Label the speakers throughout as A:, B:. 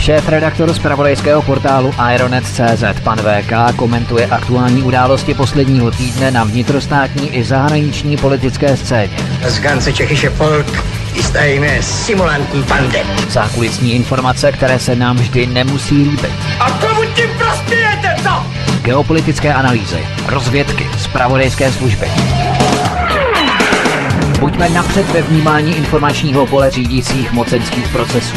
A: Šéf redaktor z pravodejského portálu Ironet.cz pan VK komentuje aktuální události posledního týdne na vnitrostátní i zahraniční politické scéně.
B: Z ganze Čechische Volk ist eine simulantní bande.
A: Zákulisní informace, které se nám vždy nemusí líbit.
B: A komu tím prospějete, co?
A: Geopolitické analýzy, rozvědky, zpravodajské služby. Buďme napřed ve vnímání informačního pole řídících mocenských procesů.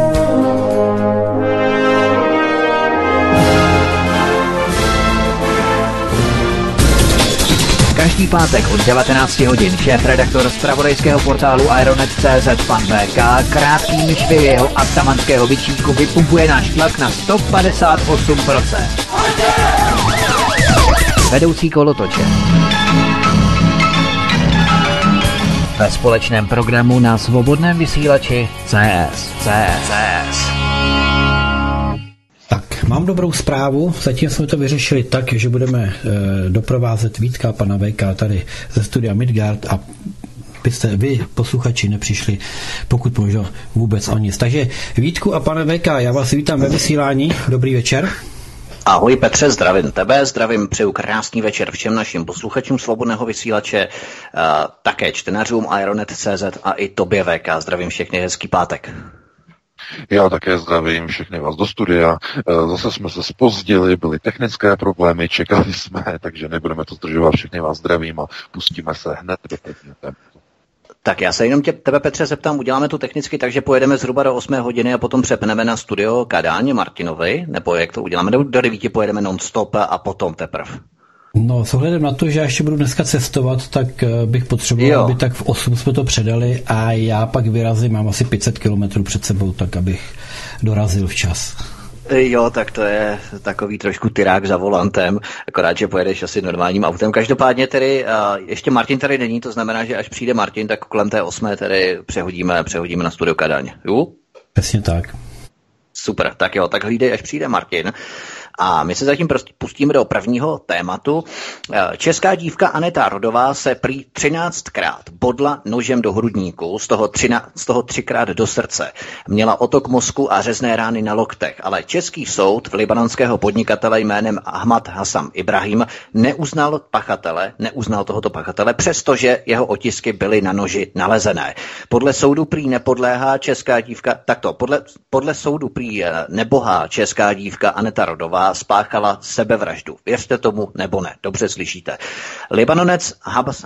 A: Každý pátek od 19 hodin šéf redaktor z pravodejského portálu Ironet.cz pan VK krátkými švy jeho atamanského vyčítku vypumpuje náš tlak na 158%. Vedoucí kolotoče. Ve společném programu na svobodném vysílači CS. CS. CS.
C: Mám dobrou zprávu. Zatím jsme to vyřešili tak, že budeme e, doprovázet Vítka pana VK tady ze studia Midgard a byste vy, posluchači, nepřišli, pokud možno vůbec o nic. Takže Vítku a pane VK, já vás vítám ve vysílání. Dobrý večer.
D: Ahoj Petře, zdravím tebe, zdravím, přeju krásný večer všem našim posluchačům Svobodného vysílače, také čtenářům Ironet.cz a i tobě VK. Zdravím všechny, hezký pátek.
E: Já také zdravím všechny vás do studia. Eh, zase jsme se spozdili, byly technické problémy, čekali jsme, takže nebudeme to zdržovat. Všechny vás zdravím a pustíme se hned do tématu.
D: Tak já se jenom tě, tebe, Petře, zeptám, uděláme to technicky, takže pojedeme zhruba do 8 hodiny a potom přepneme na studio Kadáně Martinovi, nebo jak to uděláme, do, do 9 pojedeme non-stop a potom teprve.
C: No, s ohledem na to, že já ještě budu dneska cestovat, tak eh, bych potřeboval, jo. aby tak v 8 jsme to předali a já pak vyrazím, mám asi 500 kilometrů před sebou, tak abych dorazil včas.
D: Jo, tak to je takový trošku tyrák za volantem, akorát, že pojedeš asi normálním autem. Každopádně tedy, ještě Martin tady není, to znamená, že až přijde Martin, tak kolem té osmé tedy přehodíme, přehodíme na studio Kadaň. Jo?
C: Přesně tak.
D: Super, tak jo, tak hlídej, až přijde Martin. A my se zatím prostě pustíme do prvního tématu. Eh, česká dívka Aneta Rodová se prý 13krát bodla nožem do hrudníku, z toho, 13, z toho třikrát do srdce. Měla otok mozku a řezné rány na loktech, ale český soud v libanonského podnikatele jménem Ahmad Hassan Ibrahim neuznal pachatele, neuznal tohoto pachatele, přestože jeho otisky byly na noži nalezené. Podle soudu prý nepodléhá česká dívka, takto, podle, podle soudu prý eh, nebohá česká dívka Aneta Rodová spáchala sebevraždu. Věřte tomu nebo ne, dobře slyšíte. Libanonec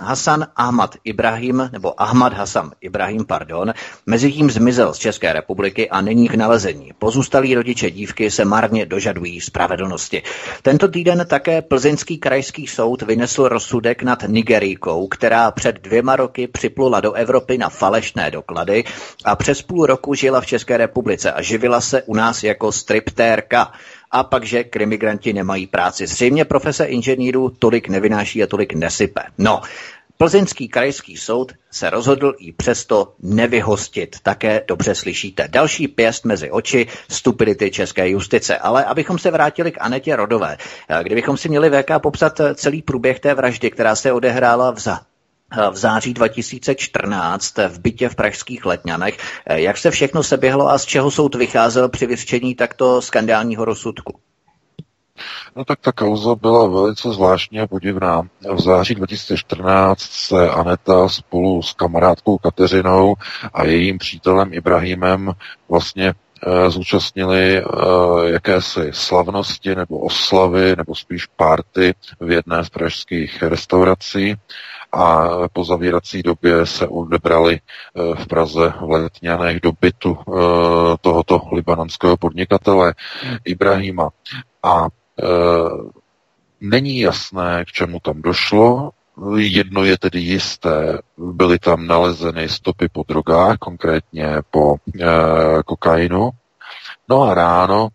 D: Hasan Ahmad Ibrahim, nebo Ahmad Hasan Ibrahim, pardon, mezi tím zmizel z České republiky a není k nalezení. Pozůstalí rodiče dívky se marně dožadují spravedlnosti. Tento týden také plzeňský krajský soud vynesl rozsudek nad Nigerijkou, která před dvěma roky připlula do Evropy na falešné doklady a přes půl roku žila v České republice a živila se u nás jako striptérka a pak, že krimigranti nemají práci. Zřejmě profese inženýrů tolik nevynáší a tolik nesype. No, Plzeňský krajský soud se rozhodl i přesto nevyhostit. Také dobře slyšíte. Další pěst mezi oči stupidity české justice. Ale abychom se vrátili k Anetě Rodové. Kdybychom si měli VK popsat celý průběh té vraždy, která se odehrála v, za, v září 2014 v bytě v pražských Letňanech. Jak se všechno seběhlo a z čeho soud vycházel při vyřčení takto skandálního rozsudku?
E: No tak ta kauza byla velice zvláštní a podivná. V září 2014 se Aneta spolu s kamarádkou Kateřinou a jejím přítelem Ibrahimem vlastně zúčastnili jakési slavnosti nebo oslavy, nebo spíš párty v jedné z pražských restaurací a po zavírací době se odebrali eh, v Praze v Letňanech do bytu eh, tohoto libanonského podnikatele Ibrahima. A eh, není jasné, k čemu tam došlo. Jedno je tedy jisté, byly tam nalezeny stopy po drogách, konkrétně po kokainu, No a ráno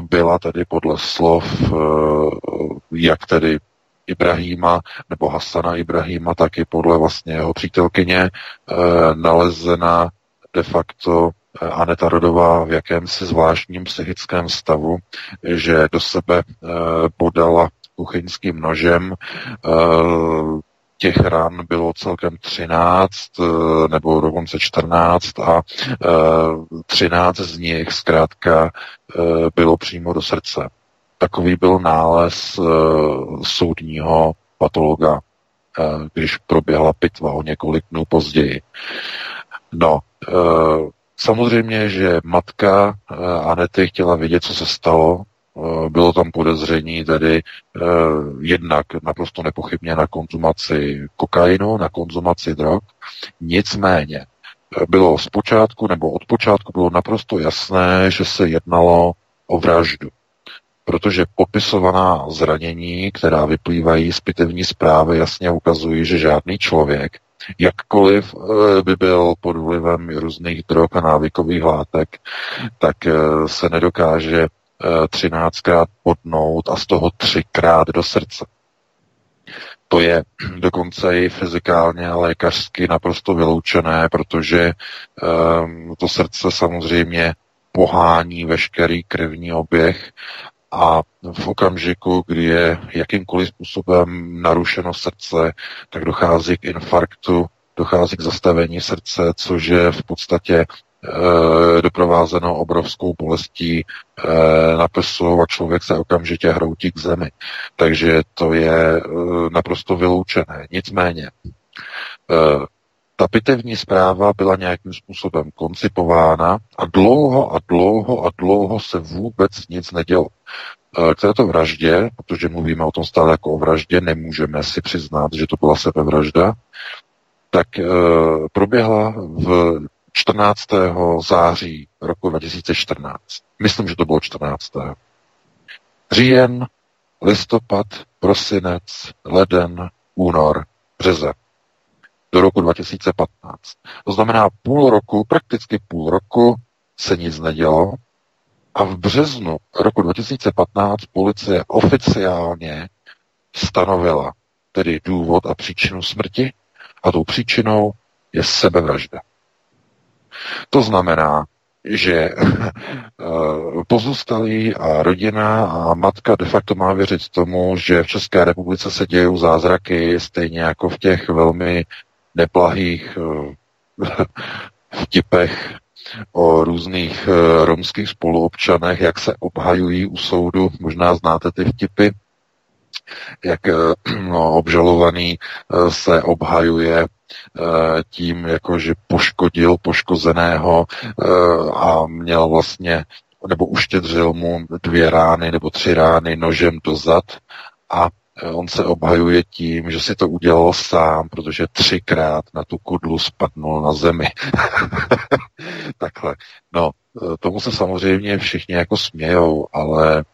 E: byla tedy podle slov, jak tedy Ibrahima nebo Hasana Ibrahima, taky podle vlastně jeho přítelkyně e, nalezena de facto eh, Aneta Rodová v jakémsi zvláštním psychickém stavu, že do sebe e, podala kuchyňským nožem. Těch ran bylo celkem 13 nebo dokonce 14 a 13 z nich zkrátka bylo přímo do srdce. Takový byl nález uh, soudního patologa, uh, když proběhla pitva o několik dnů později. No, uh, samozřejmě, že matka uh, Anety chtěla vědět, co se stalo. Bylo tam podezření tedy uh, jednak naprosto nepochybně na konzumaci kokainu, na konzumaci drog. Nicméně bylo zpočátku nebo od počátku bylo naprosto jasné, že se jednalo o vraždu protože popisovaná zranění, která vyplývají z pitevní zprávy, jasně ukazují, že žádný člověk, jakkoliv eh, by byl pod vlivem různých drog a návykových látek, tak eh, se nedokáže 13krát eh, podnout a z toho třikrát do srdce. To je dokonce i fyzikálně a lékařsky naprosto vyloučené, protože um, to srdce samozřejmě pohání veškerý krevní oběh a v okamžiku, kdy je jakýmkoliv způsobem narušeno srdce, tak dochází k infarktu, dochází k zastavení srdce, což je v podstatě e, doprovázeno obrovskou bolestí e, na prsu a člověk se okamžitě hroutí k zemi. Takže to je e, naprosto vyloučené. Nicméně, ta pitevní zpráva byla nějakým způsobem koncipována a dlouho a dlouho a dlouho se vůbec nic nedělo. K této vraždě, protože mluvíme o tom stále jako o vraždě, nemůžeme si přiznat, že to byla sebevražda, tak e, proběhla v 14. září roku 2014. Myslím, že to bylo 14. Říjen, listopad, prosinec, leden, únor, březen do roku 2015. To znamená půl roku, prakticky půl roku se nic nedělo a v březnu roku 2015 policie oficiálně stanovila tedy důvod a příčinu smrti a tou příčinou je sebevražda. To znamená, že eh, pozůstalí a rodina a matka de facto má věřit tomu, že v České republice se dějí zázraky, stejně jako v těch velmi neblahých eh, vtipech o různých eh, romských spoluobčanech, jak se obhajují u soudu. Možná znáte ty vtipy, jak eh, no, obžalovaný se obhajuje tím, jako že poškodil poškozeného a měl vlastně nebo uštědřil mu dvě rány nebo tři rány nožem do zad a on se obhajuje tím, že si to udělal sám, protože třikrát na tu kudlu spadnul na zemi. Takhle. No, eh, tomu se samozřejmě všichni jako smějou, ale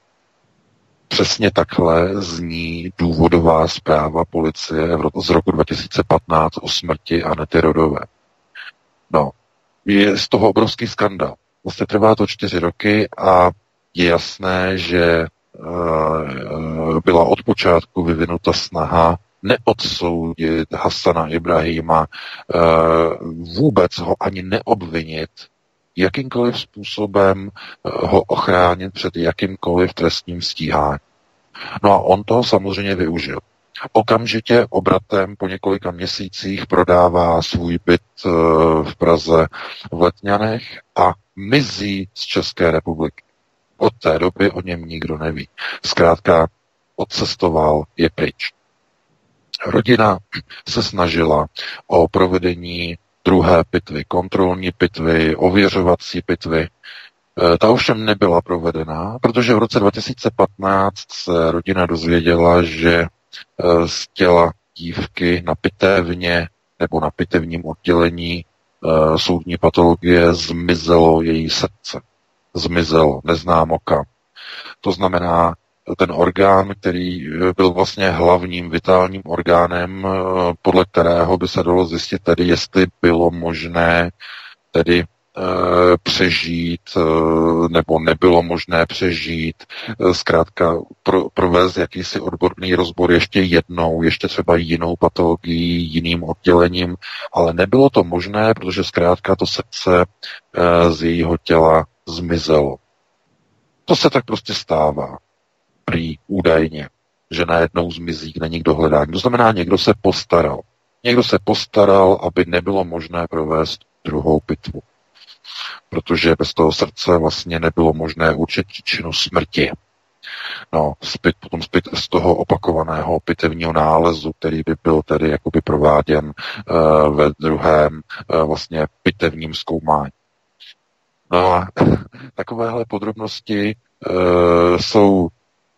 E: přesně takhle zní důvodová zpráva policie z roku 2015 o smrti Anety Rodové. No, je z toho obrovský skandal. Vlastně trvá to čtyři roky a je jasné, že Eh, byla od počátku vyvinuta snaha neodsoudit Hasana Ibrahima, eh, vůbec ho ani neobvinit, jakýmkoliv způsobem eh, ho ochránit před jakýmkoliv trestním stíháním. No a on toho samozřejmě využil. Okamžitě obratem po několika měsících prodává svůj byt v Praze v Letňanech a mizí z České republiky. Od té doby o něm nikdo neví. Zkrátka odcestoval, je pryč. Rodina se snažila o provedení druhé pitvy, kontrolní pitvy, ověřovací pitvy. E, ta ovšem nebyla provedena, protože v roce 2015 se rodina dozvěděla, že e, z těla dívky na pitevně nebo na pitevním oddělení e, soudní patologie zmizelo její srdce. Zmizelo, neznámo kam. To znamená, ten orgán, který byl vlastně hlavním vitálním orgánem, eh, podle kterého by se dalo zjistit tedy, jestli bylo možné tedy eh, přežít eh, nebo nebylo možné přežít, zkrátka pro, provést jakýsi odborný rozbor ještě jednou, ještě třeba jinou patologií, jiným oddělením, ale nebylo to možné, protože zkrátka to srdce z jejího těla zmizelo. To se tak prostě stává prý údajně, že najednou zmizí, kde nikdo hledá. To znamená, někdo se postaral. Někdo se postaral, aby nebylo možné provést druhou pitvu. Protože bez toho srdce vlastně nebylo možné určit příčinu smrti. No, zpět, potom zpět z toho opakovaného pitevního nálezu, který by byl tedy jakoby prováděn uh, ve druhém uh, vlastně pitevním zkoumání. No a takovéhle podrobnosti uh, jsou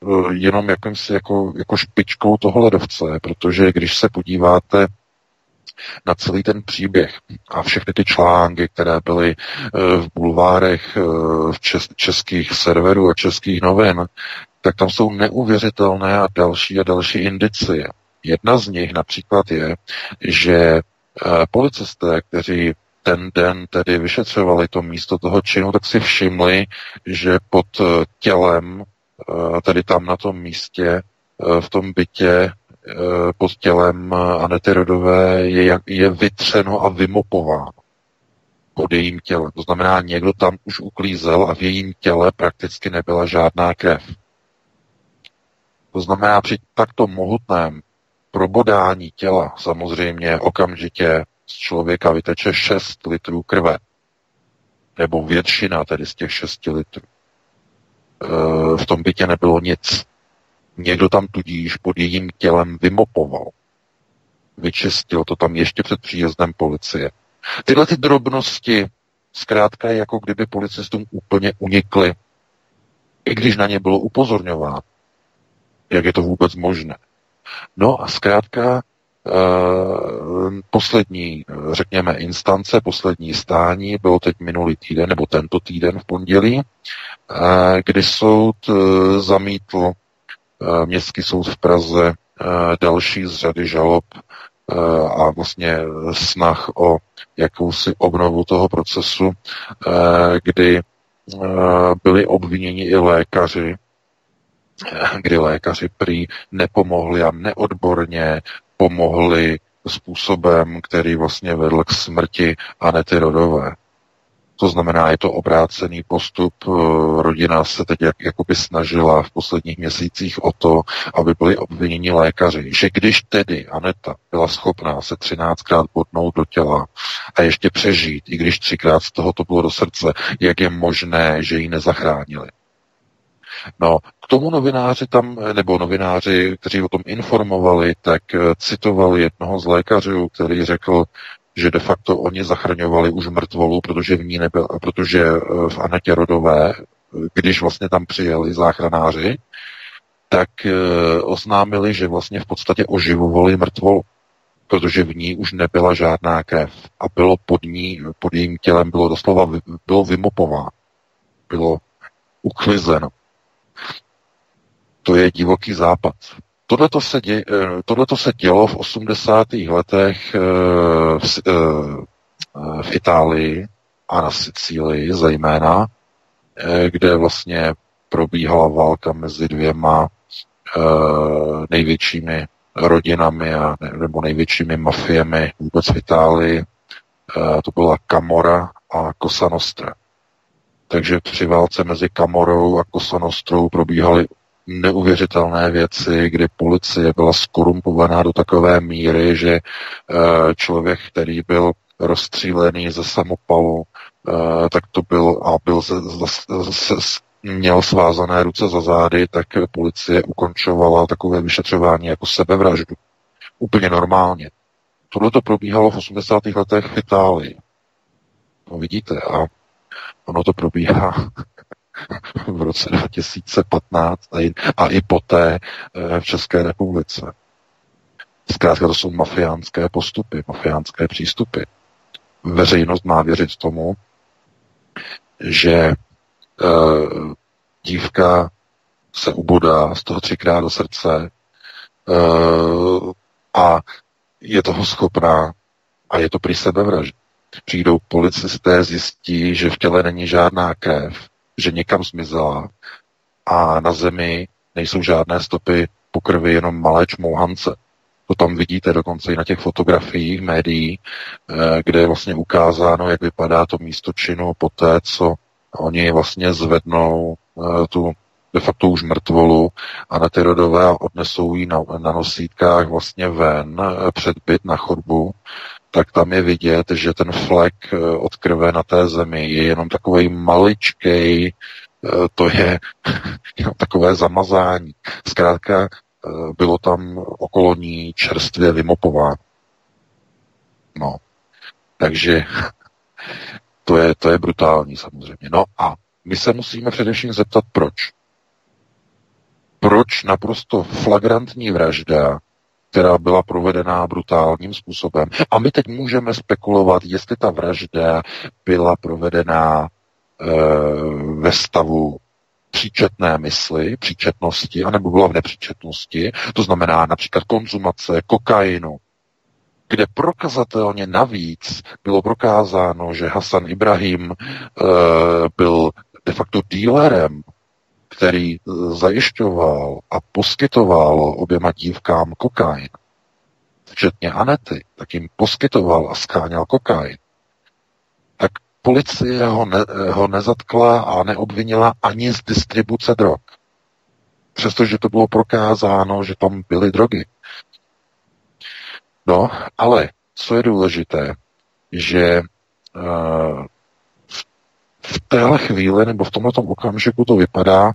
E: Eh, jenom jakýmsi jako, jako špičkou toho ledovce, protože když se podíváte na celý ten příběh a všechny ty články, které byly eh, v bulvárech v čes, českých serverů a českých novin, tak tam jsou neuvěřitelné a další a další indicie. Jedna z nich například je, že policisté, kteří ten den tedy vyšetřovali to místo toho činu, tak si všimli, že pod tělem Eh, tedy tam na tom místě, eh, v tom bytě eh, pod tělem Anety Rodové je, je vytřeno a vymopováno pod jejím tělem. To znamená, někdo tam už uklízel a v jejím těle prakticky nebyla žádná krev. To znamená, při takto mohutném probodání těla samozřejmě okamžitě z člověka vyteče 6 litrů krve. Nebo většina tedy z těch 6 litrů. Eh, v tom bytě nebylo nic. Někdo tam tudíž pod jejím tělem vymopoval. Vyčistil to tam ještě před příjezdem policie. Tyhle ty drobnosti zkrátka jako kdyby policistům úplně unikly, i když na ně bylo upozorňováno. Jak je to vůbec možné? No a zkrátka poslední, řekněme, instance, poslední stání bylo teď minulý týden, nebo tento týden v pondělí, kdy soud e, zamítl městský soud v Praze další z řady žalob a vlastně snah o jakousi obnovu toho procesu, kdy byli obviněni i lékaři, kdy lékaři prý nepomohli a neodborně pomohli způsobem, který vlastně vedl k smrti Anety Rodové. To znamená, je to obrácený postup. Eh, rodina se teď jak, jakoby snažila v posledních měsících o to, aby byli obviněni lékaři. Že když tedy Aneta byla schopná se 13krát bodnout do těla a ještě přežít, i když třikrát z toho to bylo do srdce, jak je možné, že ji nezachránili. No, tomu novináři tam, nebo novináři, kteří o tom informovali, tak eh, citovali jednoho z lékařů, který řekl, že de facto oni zachraňovali už mrtvolu, protože v ní nebyl, protože eh, v Anetě Rodové, když vlastně tam přijeli záchranáři, tak eh, oznámili, že vlastně v podstatě oživovali mrtvolu, protože v ní už nebyla žádná krev a bylo pod ní, pod jejím tělem bylo doslova bylo vymopováno, bylo uklizeno. To je divoký západ. Tohle se, eh, se dělo v 80. letech eh, v, eh, v Itálii a na Sicílii zejména, kde vlastně probíhala válka mezi dvěma největšími rodinami a, nebo největšími mafiemi vůbec v Itálii. To byla Camora a Cosa Nostra. Takže při válce mezi Kamorou a Cosa Nostrou probíhaly neuvěřitelné věci, kdy policie byla skorumpovaná do takové míry, že eh, člověk, který byl rozstřílený ze samopalu, eh, tak to byl a byl se, se, se, měl svázané ruce za zády, tak policie ukončovala takové vyšetřování jako sebevraždu. Úplně normálně. Tohle to probíhalo v 80. letech v Itálii. No vidíte, a ono to probíhá v roce 2015 a i, poté eh, v České republice. Zkrátka to jsou mafiánské postupy, mafiánské přístupy. Veřejnost má věřit tomu, že uh, dívka se ubodá z toho třikrát do srdce uh, a je toho schopná a je to prý sebevražda. Přijdou policisté, zjistí, že v těle není žádná krev, že někam zmizela a na zemi nejsou žádné stopy po krvi, jenom malé čmouhance. To tam vidíte dokonce i na těch fotografiích médií, eh, kde je vlastně ukázáno, jak vypadá to místo činu po té, co oni vlastně zvednou eh, tu de facto už mrtvolu a na ty rodové odnesou ji na, na nosítkách vlastně ven eh, před byt na chodbu, tak tam je vidět, že ten flek od krve na té zemi je jenom takový maličkej, to je jenom takové zamazání. Zkrátka Eh, bylo tam okolo ní čerstvě vymopováno. No, takže to je, to je brutální samozřejmě. No a my se musíme především zeptat, proč. Proč naprosto flagrantní vražda, která byla provedená brutálním způsobem. A my teď můžeme spekulovat, jestli ta vražda byla provedená e, ve stavu příčetné mysli, příčetnosti, anebo byla v nepříčetnosti, to znamená například konzumace kokainu, kde prokazatelně navíc bylo prokázáno, že Hasan Ibrahim e, byl de facto dílerem, který zajišťoval a poskytoval oběma dívkám kokain, včetně Anety, tak jim poskytoval a skáněl kokain, tak policie ho, ne, ho nezatkla a neobvinila ani z distribuce drog. Přestože to bylo prokázáno, že tam byly drogy. No, ale co je důležité, že uh, v téhle chvíli nebo v tomto okamžiku to vypadá,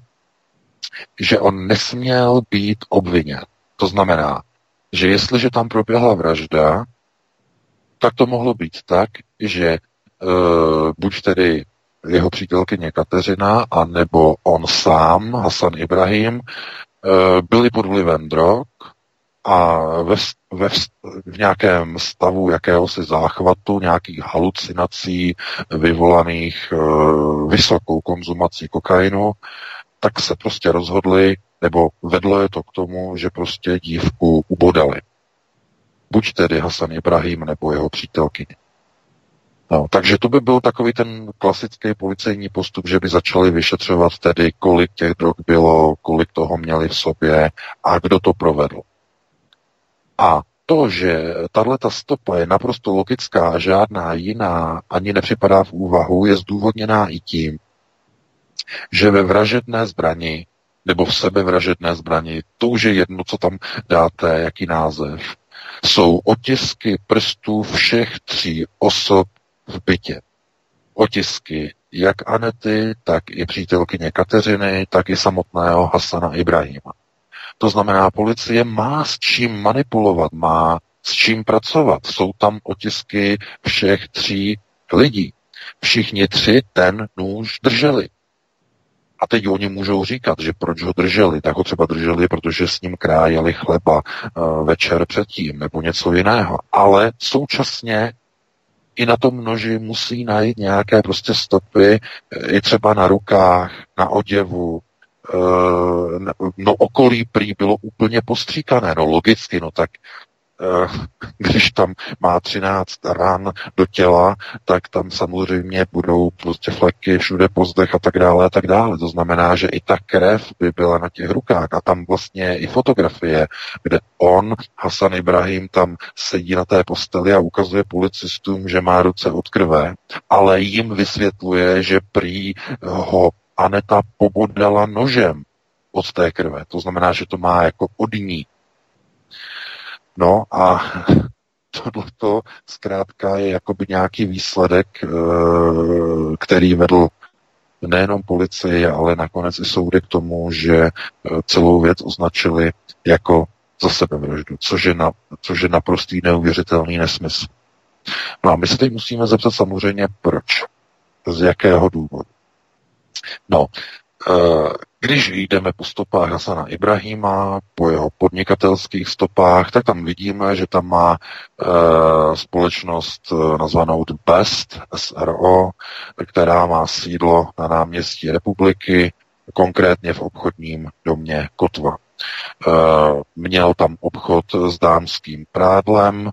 E: že on nesměl být obviněn. To znamená, že jestliže tam proběhla vražda, tak to mohlo být tak, že uh, buď tedy jeho přítelkyně Kateřina, anebo on sám, Hasan Ibrahim, uh, byli pod vlivem drog a ve, ve, v nějakém stavu jakéhosi záchvatu, nějakých halucinací vyvolaných uh, vysokou konzumací kokainu, tak se prostě rozhodli, nebo vedlo je to k tomu, že prostě dívku ubodali. Buď tedy Hasan Ibrahim, nebo jeho přítelkyně. No, takže to by byl takový ten klasický policejní postup, že by začali vyšetřovat tedy, kolik těch drog bylo, kolik toho měli v sobě a kdo to provedl. A to, že tahle ta stopa je naprosto logická a žádná jiná ani nepřipadá v úvahu, je zdůvodněná i tím, že ve vražedné zbrani nebo v sebevražedné zbrani, to už je jedno, co tam dáte, jaký název, jsou otisky prstů všech tří osob v bytě. Otisky jak Anety, tak i přítelkyně Kateřiny, tak i samotného Hasana Ibrahima. To znamená, policie má s čím manipulovat, má s čím pracovat. Jsou tam otisky všech tří lidí. Všichni tři ten nůž drželi. A teď oni můžou říkat, že proč ho drželi. Tak ho třeba drželi, protože s ním krájeli chleba uh, večer předtím nebo něco jiného. Ale současně i na tom noži musí najít nějaké prostě stopy, eh, i třeba na rukách, na oděvu, eh, no okolí prý bylo úplně postříkané, no logicky, no tak Eh, když tam má 13 ran do těla, tak tam samozřejmě budou prostě fleky všude po zdech a tak dále a tak dále. To znamená, že i ta krev by byla na těch rukách a tam vlastně i fotografie, kde on, Hasan Ibrahim, tam sedí na té posteli a ukazuje policistům, že má ruce od krve, ale jim vysvětluje, že prý ho Aneta pobodala nožem od té krve. To znamená, že to má jako od ní No a tohleto zkrátka je jakoby nějaký výsledek, eh, který vedl nejenom policii, ale nakonec i soudy k tomu, že celou věc označili jako za sebevraždu, což je, na, což je naprostý neuvěřitelný nesmysl. No a my se teď musíme zeptat samozřejmě proč. Z jakého důvodu. No, eh, když jdeme po stopách Hasana Ibrahima, po jeho podnikatelských stopách, tak tam vidíme, že tam má e, společnost eh, nazvanou The Best, SRO, která má sídlo na náměstí republiky, konkrétně v obchodním domě Kotva. Měl tam obchod s dámským prádlem,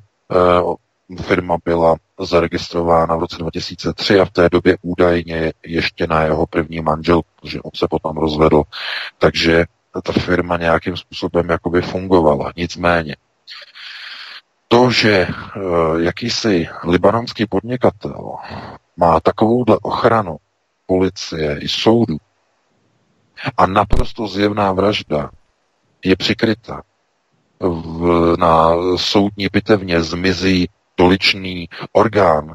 E: firma byla zaregistrována v roce 2003 a v té době údajně ještě na jeho první manžel, protože on se potom rozvedl. Takže ta firma nějakým způsobem jakoby fungovala. Nicméně, to, že uh, jakýsi libanonský podnikatel má takovouhle ochranu policie i soudu a naprosto zjevná vražda je přikryta v, na soudní pitevně zmizí doličný orgán,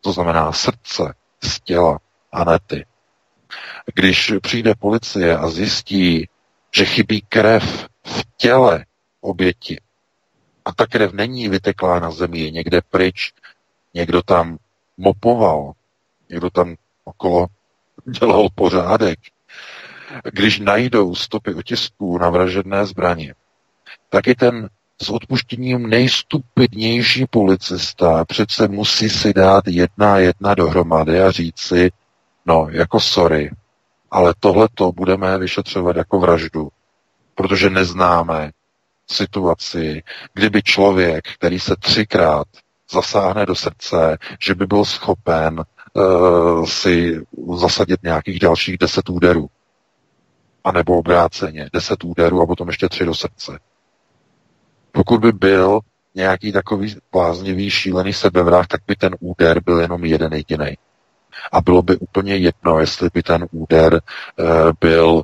E: to znamená srdce z těla a ne ty. Když přijde policie a zjistí, že chybí krev v těle oběti a ta krev není vyteklá na zemi, je někde pryč, někdo tam mopoval, někdo tam okolo dělal pořádek, když najdou stopy otisků na vražedné zbraně, tak i ten s odpuštěním nejstupidnější policista přece musí si dát jedna jedna dohromady a říct si, no, jako sorry, ale tohle to budeme vyšetřovat jako vraždu, protože neznáme situaci, kdyby člověk, který se třikrát zasáhne do srdce, že by byl schopen uh, si zasadit nějakých dalších deset úderů. A nebo obráceně, deset úderů a potom ještě tři do srdce. Pokud by byl nějaký takový bláznivý, šílený sebevrah, tak by ten úder byl jenom jeden jediný. A bylo by úplně jedno, jestli by ten úder uh, byl, uh,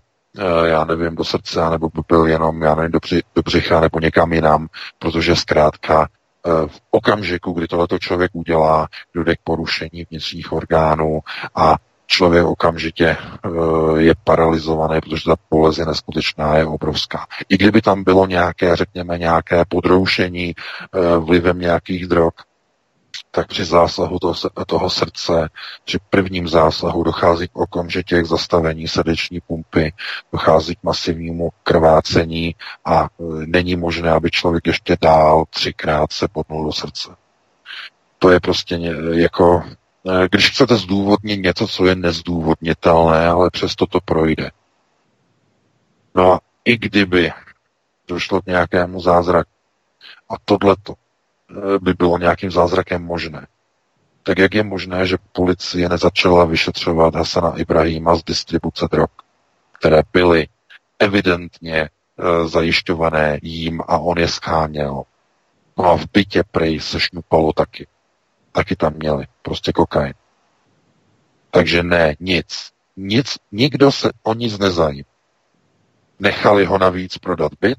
E: já nevím, do srdce, nebo by byl jenom, já nevím, do, bři, do břicha, nebo někam jinam, protože zkrátka uh, v okamžiku, kdy tohleto člověk udělá, dojde k porušení vnitřních orgánů a člověk okamžitě uh, je paralizovaný, protože ta bolest je neskutečná, je obrovská. I kdyby tam bylo nějaké, řekněme, nějaké podroušení uh, vlivem nějakých drog, tak při zásahu toho, toho srdce, při prvním zásahu dochází k okamžitě k zastavení srdeční pumpy, dochází k masivnímu krvácení a uh, není možné, aby člověk ještě dál třikrát se potnul do srdce. To je prostě jako Eh, když chcete zdůvodnit něco, co je nezdůvodnitelné, ale přesto to projde. No a i kdyby došlo k nějakému zázraku a tohleto eh, by bylo nějakým zázrakem možné, tak jak je možné, že policie nezačala vyšetřovat Hasana Ibrahima z distribuce drog, které byly evidentně e, zajišťované jím a on je scháněl. No a v bytě prej se šňupalo taky taky tam měli. Prostě kokain. Takže ne, nic. Nic, nikdo se o nic nezajímá. Nechali ho navíc prodat byt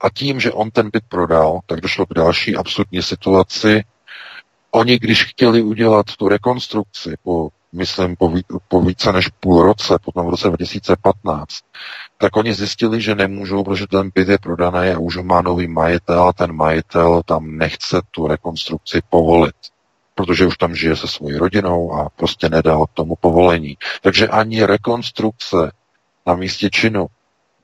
E: a tím, že on ten byt prodal, tak došlo k další absurdní situaci. Oni, když chtěli udělat tu rekonstrukci po, myslím, po, po více než půl roce, potom v roce 2015, tak oni zjistili, že nemůžou, protože ten byt je prodaný a už má nový majitel a ten majitel tam nechce tu rekonstrukci povolit, protože už tam žije se svojí rodinou a prostě nedal tomu povolení. Takže ani rekonstrukce na místě činu,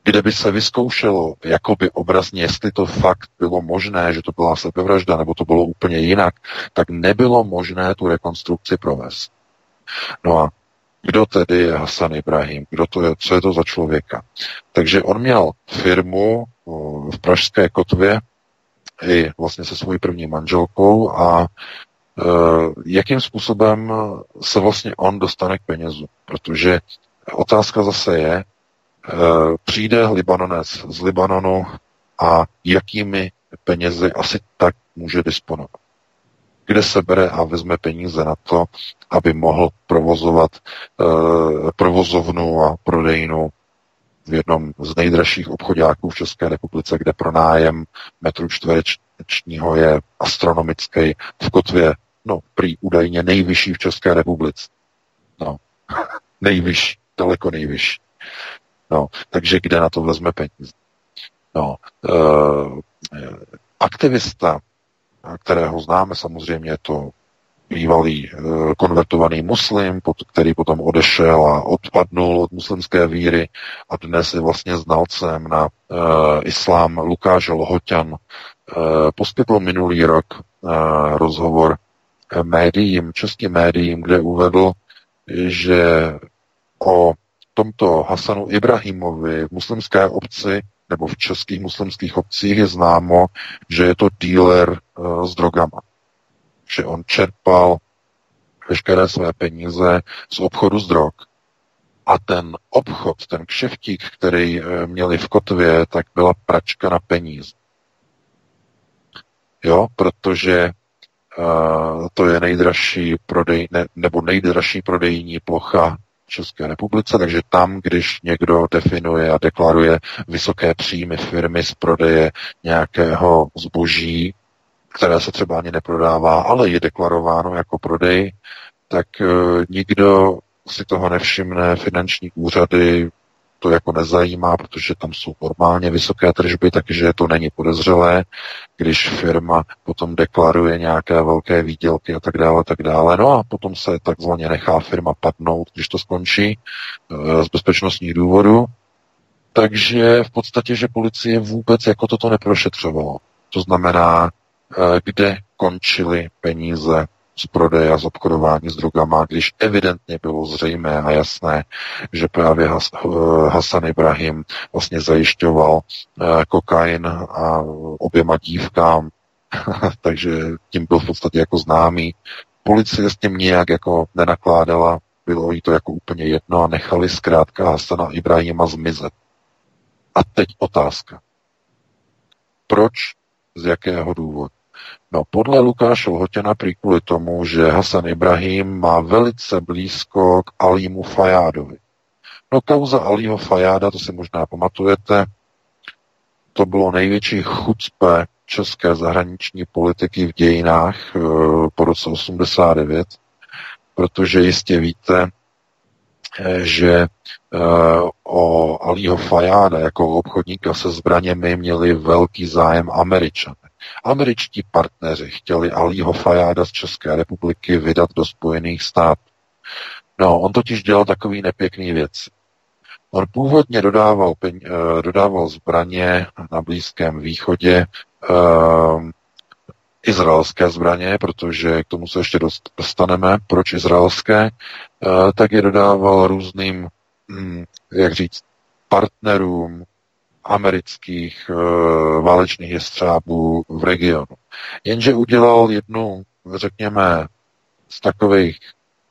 E: kde by se vyzkoušelo, jakoby obrazně, jestli to fakt bylo možné, že to byla sebevražda, nebo to bylo úplně jinak, tak nebylo možné tu rekonstrukci provést. No a kdo tedy je Hasan Ibrahim, kdo to je, co je to za člověka. Takže on měl firmu v Pražské kotvě i vlastně se svojí první manželkou a e, jakým způsobem se vlastně on dostane k penězu. Protože otázka zase je, e, přijde Libanonec z Libanonu a jakými penězi asi tak může disponovat kde se bere a vezme peníze na to, aby mohl provozovat uh, provozovnu a prodejnu v jednom z nejdražších obchodáků v České republice, kde pronájem metru čtverečního je astronomický v kotvě, no, prý údajně nejvyšší v České republice. No, nejvyšší, daleko nejvyšší. No, takže kde na to vezme peníze? No, e, aktivista, kterého známe samozřejmě, je to bývalý e, konvertovaný muslim, který potom odešel a odpadnul od muslimské víry a dnes je vlastně znalcem na e, islám Lukáš Lhoťan. E, poskytl minulý rok rozhovor médiím, českým médiím, kde uvedl, že o tomto Hasanu Ibrahimovi v muslimské obci nebo v českých muslimských obcích je známo, že je to dealer uh, s drogama. Že on čerpal veškeré své peníze z obchodu s drog. A ten obchod, ten kšeftík, který uh, měli v kotvě, tak byla pračka na peníze. Jo, protože uh, to je nejdražší prodej, ne, nebo nejdražší prodejní plocha České republice, takže tam, když někdo definuje a deklaruje vysoké příjmy firmy z prodeje nějakého zboží, které se třeba ani neprodává, ale je deklarováno jako prodej, tak uh, nikdo si toho nevšimne, finanční úřady to jako nezajímá, protože tam jsou normálně vysoké tržby, takže to není podezřelé, když firma potom deklaruje nějaké velké výdělky a tak dále, tak dále. No a potom se takzvaně nechá firma padnout, když to skončí e, z bezpečnostních důvodů. Takže v podstatě, že policie vůbec jako toto neprošetřovalo. To znamená, e, kde končily peníze z prodeje a z obchodování s drogama, když evidentně bylo zřejmé a jasné, že právě Has, Hasan Ibrahim vlastně zajišťoval eh, kokain a oběma dívkám, takže tím byl v podstatě jako známý. Policie s tím nějak jako nenakládala, bylo jí to jako úplně jedno a nechali zkrátka Hasana Ibrahima zmizet. A teď otázka. Proč? Z jakého důvodu? No podle Lukáše Lhotěna prý kvůli tomu, že Hasan Ibrahim má velice blízko k Alímu Fajádovi. No kauza Alího Fajáda, to si možná pamatujete, to bylo největší chucpe české zahraniční politiky v dějinách e, po roce 89, protože jistě víte, e, že e, o Alího Fajáda jako obchodníka se zbraněmi měli velký zájem američané. Američtí partneři chtěli Alího Fajáda z České republiky vydat do Spojených států. No, on totiž dělal takový nepěkný věc. On původně dodával, peň, uh, dodával zbraně na Blízkém východě, uh, izraelské zbraně, protože k tomu se ještě dostaneme, proč izraelské, uh, tak je dodával různým, hm, jak říct, partnerům, amerických uh, válečných jestřábů v regionu. Jenže udělal jednu, řekněme, z takových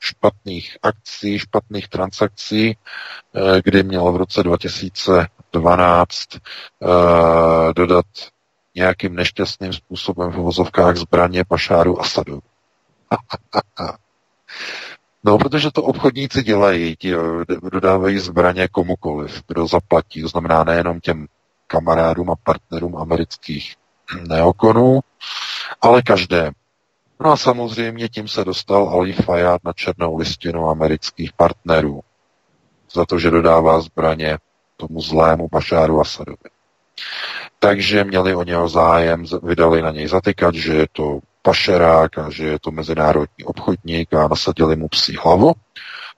E: špatných akcí, špatných transakcí, uh, kdy měl v roce 2012 uh, eh, dodat nějakým nešťastným způsobem v vozovkách zbraně Pašáru Asadu. No, protože to obchodníci dělají, ti eh, dodávají zbraně komukoliv, kdo zaplatí, to znamená nejenom těm kamarádům a partnerům amerických neokonů, ale každé. No a samozřejmě tím se dostal Ali Fayyad na černou listinu amerických partnerů za to, že dodává zbraně tomu zlému Bašáru Asadovi. Takže měli o něho zájem, vydali na něj zatykat, že je to pašerák a že je to mezinárodní obchodník a nasadili mu psí hlavu.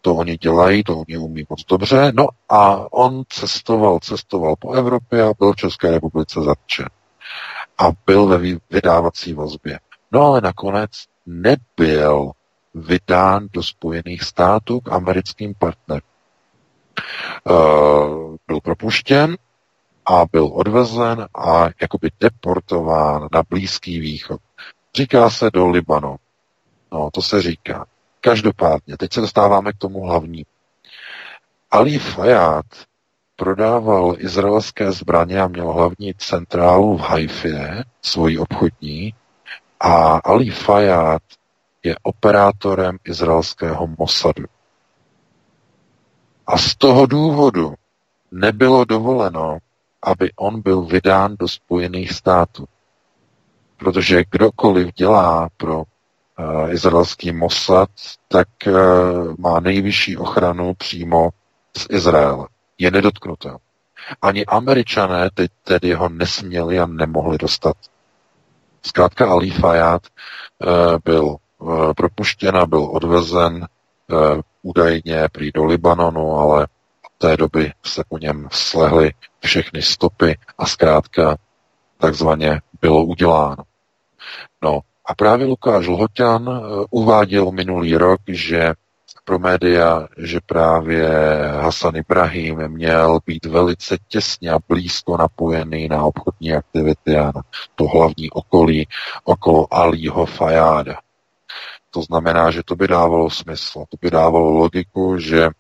E: To oni dělají, to oni umí moc dobře. No a on cestoval, cestoval po Evropě a byl v České republice zatčen. A byl ve vydávací vazbě. No ale nakonec nebyl vydán do Spojených států k americkým partnerům. Uh, byl propuštěn a byl odvezen a jakoby deportován na Blízký východ. Říká se do Libanu. No, to se říká. Každopádně, teď se dostáváme k tomu hlavní. Ali Fayad prodával izraelské zbraně a měl hlavní centrálu v Haifě, svoji obchodní, a Ali Fayad je operátorem izraelského Mossadu. A z toho důvodu nebylo dovoleno, aby on byl vydán do Spojených států. Protože kdokoliv dělá pro uh, izraelský Mossad, tak uh, má nejvyšší ochranu přímo z Izraele. Je nedotknutelný. Ani američané teď tedy ho nesměli a nemohli dostat. Zkrátka Ali Fayad uh, byl uh, propuštěn a byl odvezen uh, údajně prý do Libanonu, ale od té doby se po něm slehly všechny stopy a zkrátka takzvaně bylo uděláno. No a právě Lukáš Lhoťan eh, uváděl minulý rok, že pro média, že právě Hasan Ibrahim měl být velice těsně a blízko napojený na obchodní aktivity a na to hlavní okolí okolo Alího Fajáda. To znamená, že to by dávalo smysl, to by dávalo logiku, že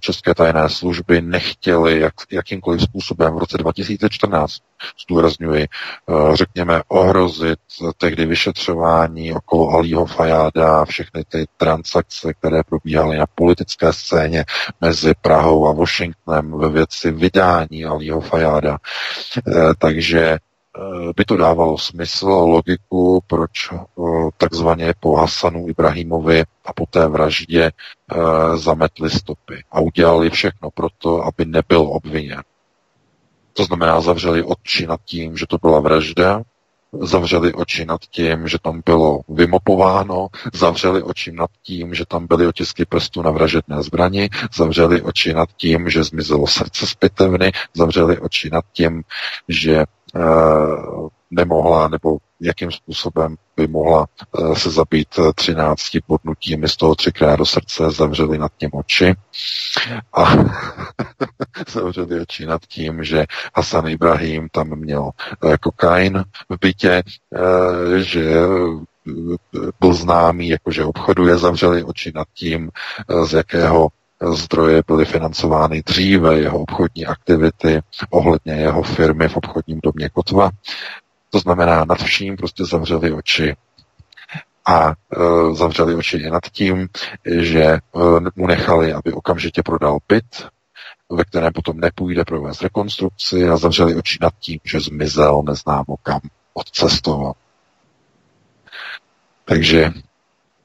E: české tajné služby nechtěly jak, jakýmkoliv způsobem v roce 2014, zdůrazňuji, eh, řekněme, ohrozit tehdy vyšetřování okolo Alího Fajáda všechny ty transakce, které probíhaly na politické scéně mezi Prahou a Washingtonem ve věci vydání Alího Fajáda. Eh, takže Eh, by to dávalo smysl a logiku, proč eh, takzvaně po Hasanu Ibrahimovi a po té vraždě eh, zametli stopy a udělali všechno pro to, aby nebyl obviněn. To znamená, zavřeli oči nad tím, že to byla vražda, zavřeli oči nad tím, že tam bylo vymopováno, zavřeli oči nad tím, že tam byly otisky prstů na vražedné zbrani, zavřeli oči nad tím, že zmizelo srdce z pitevny, zavřeli oči nad tím, že Eh, nemohla, nebo jakým způsobem by mohla eh, se zabít 13 podnutími, z toho třikrát do srdce, zavřeli nad tím oči. A zavřeli oči nad tím, že Hasan Ibrahim tam měl eh, kokain v bytě, že byl známý, jakože obchoduje, zavřeli oči nad tím, z jakého zdroje byly financovány dříve, jeho obchodní aktivity ohledně jeho firmy v obchodním domě Kotva. To znamená, nad vším prostě zavřeli oči a e, zavřeli oči i nad tím, že e, mu nechali, aby okamžitě prodal byt, ve kterém potom nepůjde provést rekonstrukci a zavřeli oči nad tím, že zmizel neznámo kam odcestoval. Takže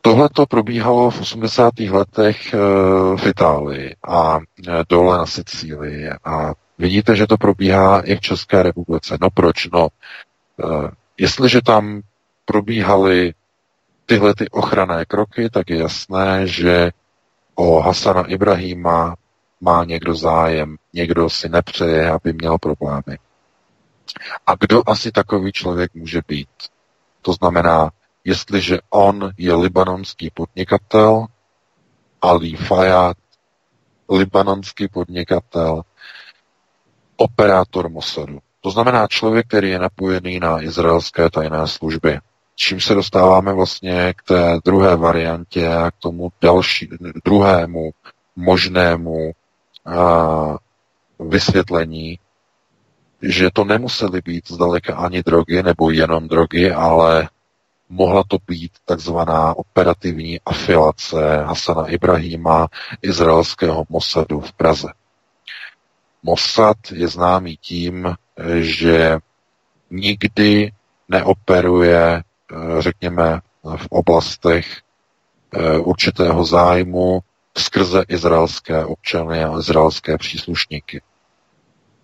E: Tohle to probíhalo v 80. letech eh, v Itálii a eh, dole na Sicílii a vidíte, že to probíhá i v České republice. No proč? No, eh, jestliže tam probíhaly tyhle ty ochranné kroky, tak je jasné, že o Hasana Ibrahima má někdo zájem, někdo si nepřeje, aby měl problémy. A kdo asi takový člověk může být? To znamená, jestliže on je libanonský podnikatel, Ali Fayad, libanonský podnikatel, operátor Mossadu. To znamená člověk, který je napojený na izraelské tajné služby. Čím se dostáváme vlastně k té druhé variantě a k tomu další, druhému možnému a, vysvětlení, že to nemusely být zdaleka ani drogy nebo jenom drogy, ale mohla to být takzvaná operativní afilace Hasana Ibrahima, izraelského Mossadu v Praze. Mossad je známý tím, že nikdy neoperuje, řekněme, v oblastech eh, určitého zájmu skrze izraelské občany a izraelské příslušníky.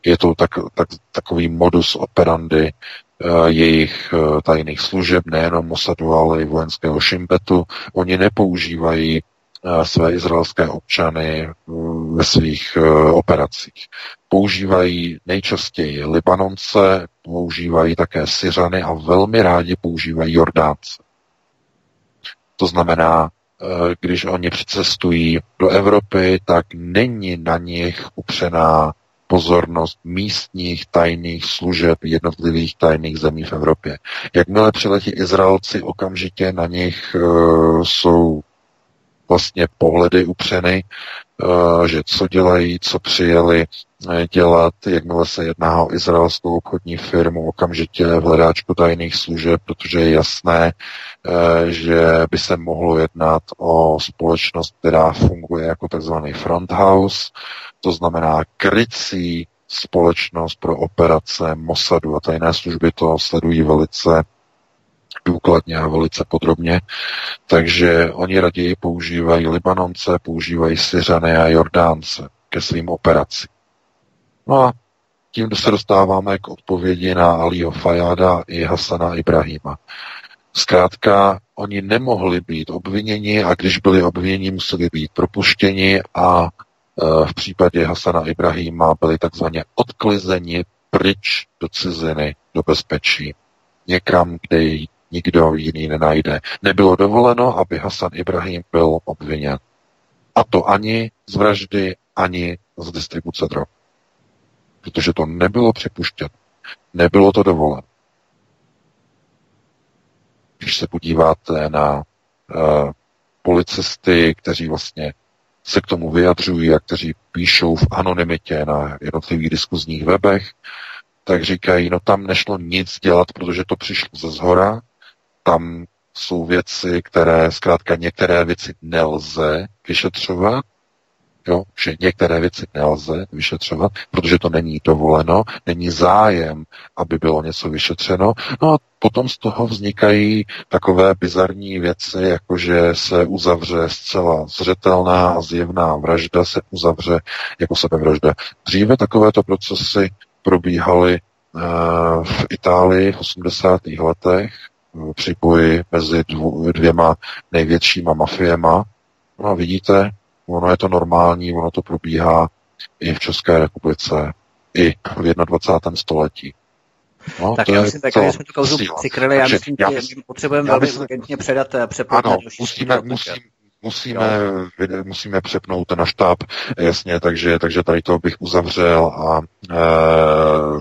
E: Je to tak, tak, takový modus operandi Eh, jejich eh, tajných služeb, nejenom Mossadu, ale i vojenského šimpetu. Oni nepoužívají eh, své izraelské občany ve svých operacích. Používají nejčastěji Libanonce, používají také Syřany a velmi rádi používají Jordánce. To znamená, když oni přicestují do Evropy, tak není na nich upřená pozornost místních tajných služeb jednotlivých tajných zemí v Evropě. Jakmile přiletí Izraelci, okamžitě na nich uh, jsou vlastně pohledy upřeny, uh, že co dělají, co přijeli dělat, jakmile se jedná o izraelskou obchodní firmu, okamžitě v hledáčku tajných služeb, protože je jasné, že by se mohlo jednat o společnost, která funguje jako takzvaný front house, to znamená krycí společnost pro operace Mossadu a tajné služby to sledují velice důkladně a velice podrobně. Takže oni raději používají Libanonce, používají Syřany a Jordánce ke svým operacím. No a tím se dostáváme k odpovědi na Aliho Fajáda i Hasana Ibrahima. Zkrátka, oni nemohli být obviněni a když byli obviněni, museli být propuštěni a e, v případě Hasana Ibrahima byli takzvaně odklizeni pryč do ciziny, do bezpečí. Někam, kde ji nikdo jiný nenajde. Nebylo dovoleno, aby Hasan Ibrahim byl obviněn. A to ani z vraždy, ani z distribuce drog. Protože to nebylo připuštěno. Nebylo to dovoleno. Když se podíváte na uh, policisty, kteří vlastně se k tomu vyjadřují a kteří píšou v anonymitě na jednotlivých diskuzních webech, tak říkají, no tam nešlo nic dělat, protože to přišlo ze zhora, tam jsou věci, které zkrátka některé věci nelze vyšetřovat, jo, že některé věci nelze vyšetřovat, protože to není dovoleno, není zájem, aby bylo něco vyšetřeno. No a potom z toho vznikají takové bizarní věci, jako že se uzavře zcela zřetelná a zjevná vražda, se uzavře jako sebevražda. Dříve takovéto procesy probíhaly eh, v Itálii v 80. letech eh, při boji mezi dvěma největšíma mafiema. No a vidíte, ono je to normální, ono to probíhá i v České republice, i v 21. století.
D: No, tak já myslím, tak, že jsme tu kauzu přikryli, já myslím, já že potřebujeme velmi urgentně předat eh, přepnout
E: ano, musíme, musím, musíme, musíme přepnout na štáb, jasně, takže, takže tady to bych uzavřel a e,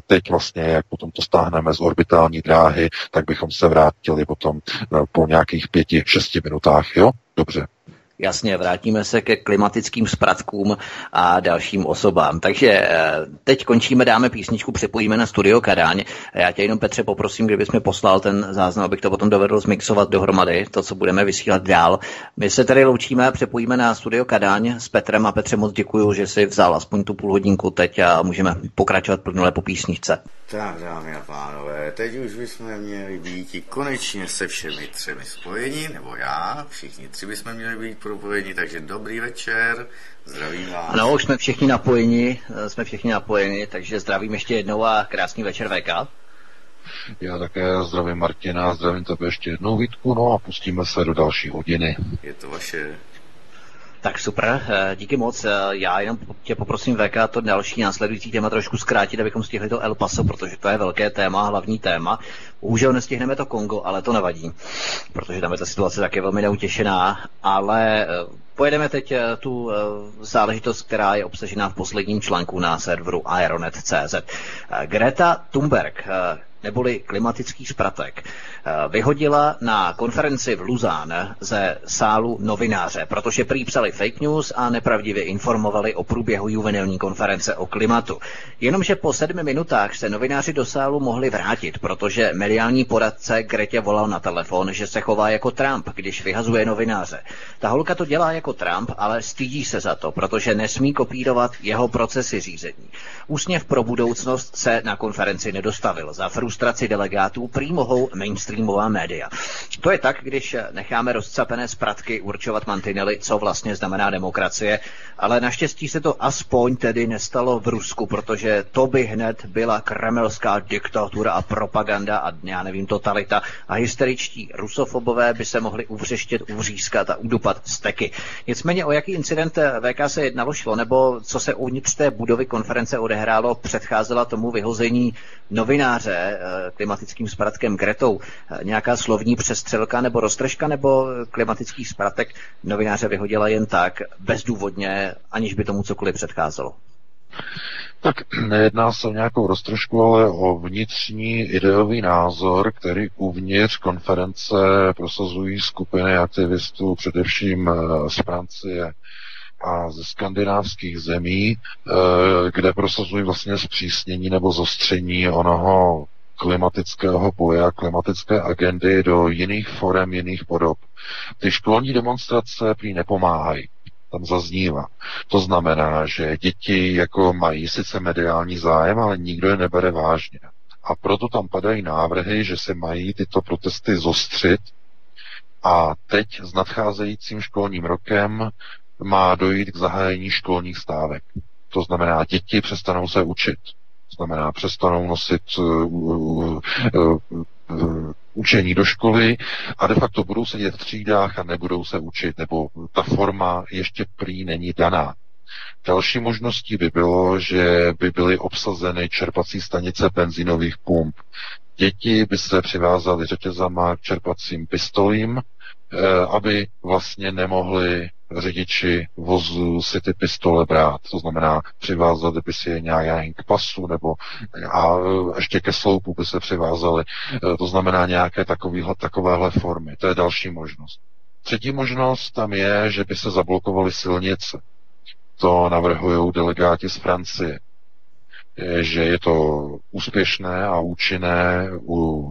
E: teď vlastně, jak potom to stáhneme z orbitální dráhy, tak bychom se vrátili potom e, po nějakých pěti, šesti minutách, jo? Dobře.
D: Jasně, vrátíme se ke klimatickým spratkům a dalším osobám. Takže eh, teď končíme, dáme písničku, přepojíme na studio Kadaň. Já tě jenom, Petře, poprosím, kdybys mi poslal ten záznam, abych to potom dovedl zmixovat dohromady, to, co budeme vysílat dál. My se tady loučíme a přepojíme na studio Kadaň s Petrem a Petře moc děkuji, že jsi vzal aspoň tu půl hodinku teď a můžeme pokračovat plnule po písničce.
F: Tak, dámy a pánové, teď už bychom měli být konečně se všemi třemi spojení, nebo já, všichni tři bychom měli být propojení, takže dobrý večer, zdravím vás.
D: Ano, už jsme všichni napojeni, eh, jsme všichni napojeni, takže zdravím ještě jednou a krásný večer VK.
E: Já také zdravím Martina, zdravím tebe ještě jednou Vítku, no a pustíme se do další hodiny.
F: Je to vaše
D: tak super, eh, díky moc. Eh, já jenom tě poprosím VK to další následující téma trošku zkrátit, abychom stihli to El Paso, protože to je velké téma, hlavní téma. Bohužel nestihneme to Kongo, ale to nevadí, protože tam je ta situace také velmi neutěšená, ale eh, Pojedeme teď tu záležitost, která je obsažená v posledním článku na serveru Aeronet.cz. Greta Thunberg, neboli klimatický spratek, eh, vyhodila na konferenci v Luzán ze sálu novináře, protože prý psali fake news a nepravdivě informovali o průběhu juvenilní konference o klimatu. Jenomže po sedmi minutách se novináři do sálu mohli vrátit, protože mediální poradce Gretě volal na telefon, že se chová jako Trump, když vyhazuje novináře. Ta holka to dělá jako Trump, ale stydí se za to, protože nesmí kopírovat jeho procesy řízení. Úsměv pro budoucnost se na konferenci nedostavil. Za frustraci delegátů prý mohou mainstreamová média. To je tak, když necháme rozcapené spratky určovat mantinely, co vlastně znamená demokracie, ale naštěstí se to aspoň tedy nestalo v Rusku, protože to by hned byla kremelská diktatura a propaganda a já nevím, totalita a hysteričtí rusofobové by se mohli uvřeštět, uvřískat a udupat steky. Nicméně o jaký incident VK se jednalo šlo, nebo co se uvnitř té budovy konference odehrálo, předcházela tomu vyhození novináře klimatickým spratkem Gretou. Eh, nějaká slovní přestřelka nebo roztržka nebo klimatický spratek novináře vyhodila jen tak, bezdůvodně, aniž by tomu cokoliv předcházelo?
E: Tak nejedná se o nějakou roztržku, ale o vnitřní ideový názor, který uvnitř konference prosazují skupiny aktivistů, především eh, z Francie a ze skandinávských zemí, eh, kde prosazují vlastně zpřísnění nebo zostření onoho klimatického boje a klimatické agendy do jiných forem, jiných podob. Ty školní demonstrace prý nepomáhají tam zaznívá. To znamená, že děti jako mají sice mediální zájem, ale nikdo je nebere vážně. A proto tam padají návrhy, že se mají tyto protesty zostřit a teď s nadcházejícím školním rokem má dojít k zahájení školních stávek. To znamená, děti přestanou se učit. Znamená, přestanou nosit uh, uh, uh, učení do školy a de facto budou sedět v třídách a nebudou se učit, nebo ta forma ještě prý není daná. Další možností by bylo, že by byly obsazeny čerpací stanice benzínových pump. Děti by se přivázaly řetězama k čerpacím pistolím, eh, aby vlastně nemohli řidiči vozu si ty pistole brát. To znamená, přivázali by si je nějak k pasu nebo a ještě ke sloupu by se přivázali. Eh, to znamená nějaké takovýhle, takovéhle formy. To je další možnost. Třetí možnost tam je, že by se zablokovaly silnice. To navrhují delegáti z Francie. Že je to úspěšné a účinné u,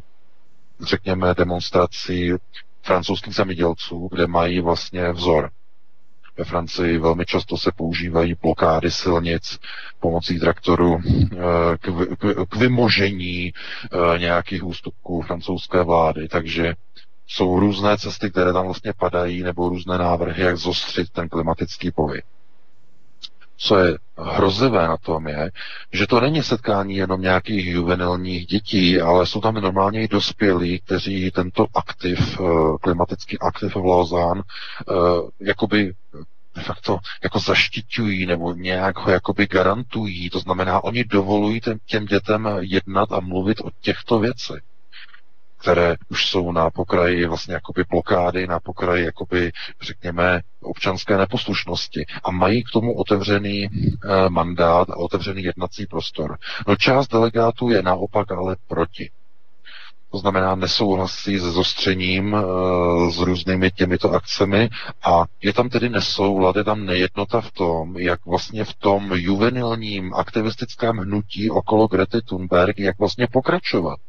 E: řekněme, demonstrací francouzských zemědělců, kde mají vlastně vzor. Ve Francii velmi často se používají blokády silnic pomocí traktoru eh, k, k, k vymožení eh, nějakých ústupků francouzské vlády. Takže jsou různé cesty, které tam vlastně padají, nebo různé návrhy, jak zostřit ten klimatický pohyb co je hrozivé na tom je, že to není setkání jenom nějakých juvenilních dětí, ale jsou tam normálně i dospělí, kteří tento aktiv, eh, klimatický aktiv v Lausanne, eh, jakoby de facto jako zaštiťují nebo nějak ho jakoby garantují. To znamená, oni dovolují těm dětem jednat a mluvit o těchto věcech které už jsou na pokraji vlastně jakoby blokády, na pokraji jakoby, řekněme, občanské neposlušnosti a mají k tomu otevřený e, mandát a otevřený jednací prostor. No část delegátů je naopak ale proti. To znamená, nesouhlasí se zostřením e, s různými těmito akcemi a je tam tedy nesoulad, je tam nejednota v tom, jak vlastně v tom juvenilním aktivistickém hnutí okolo Grety Thunberg, jak vlastně pokračovat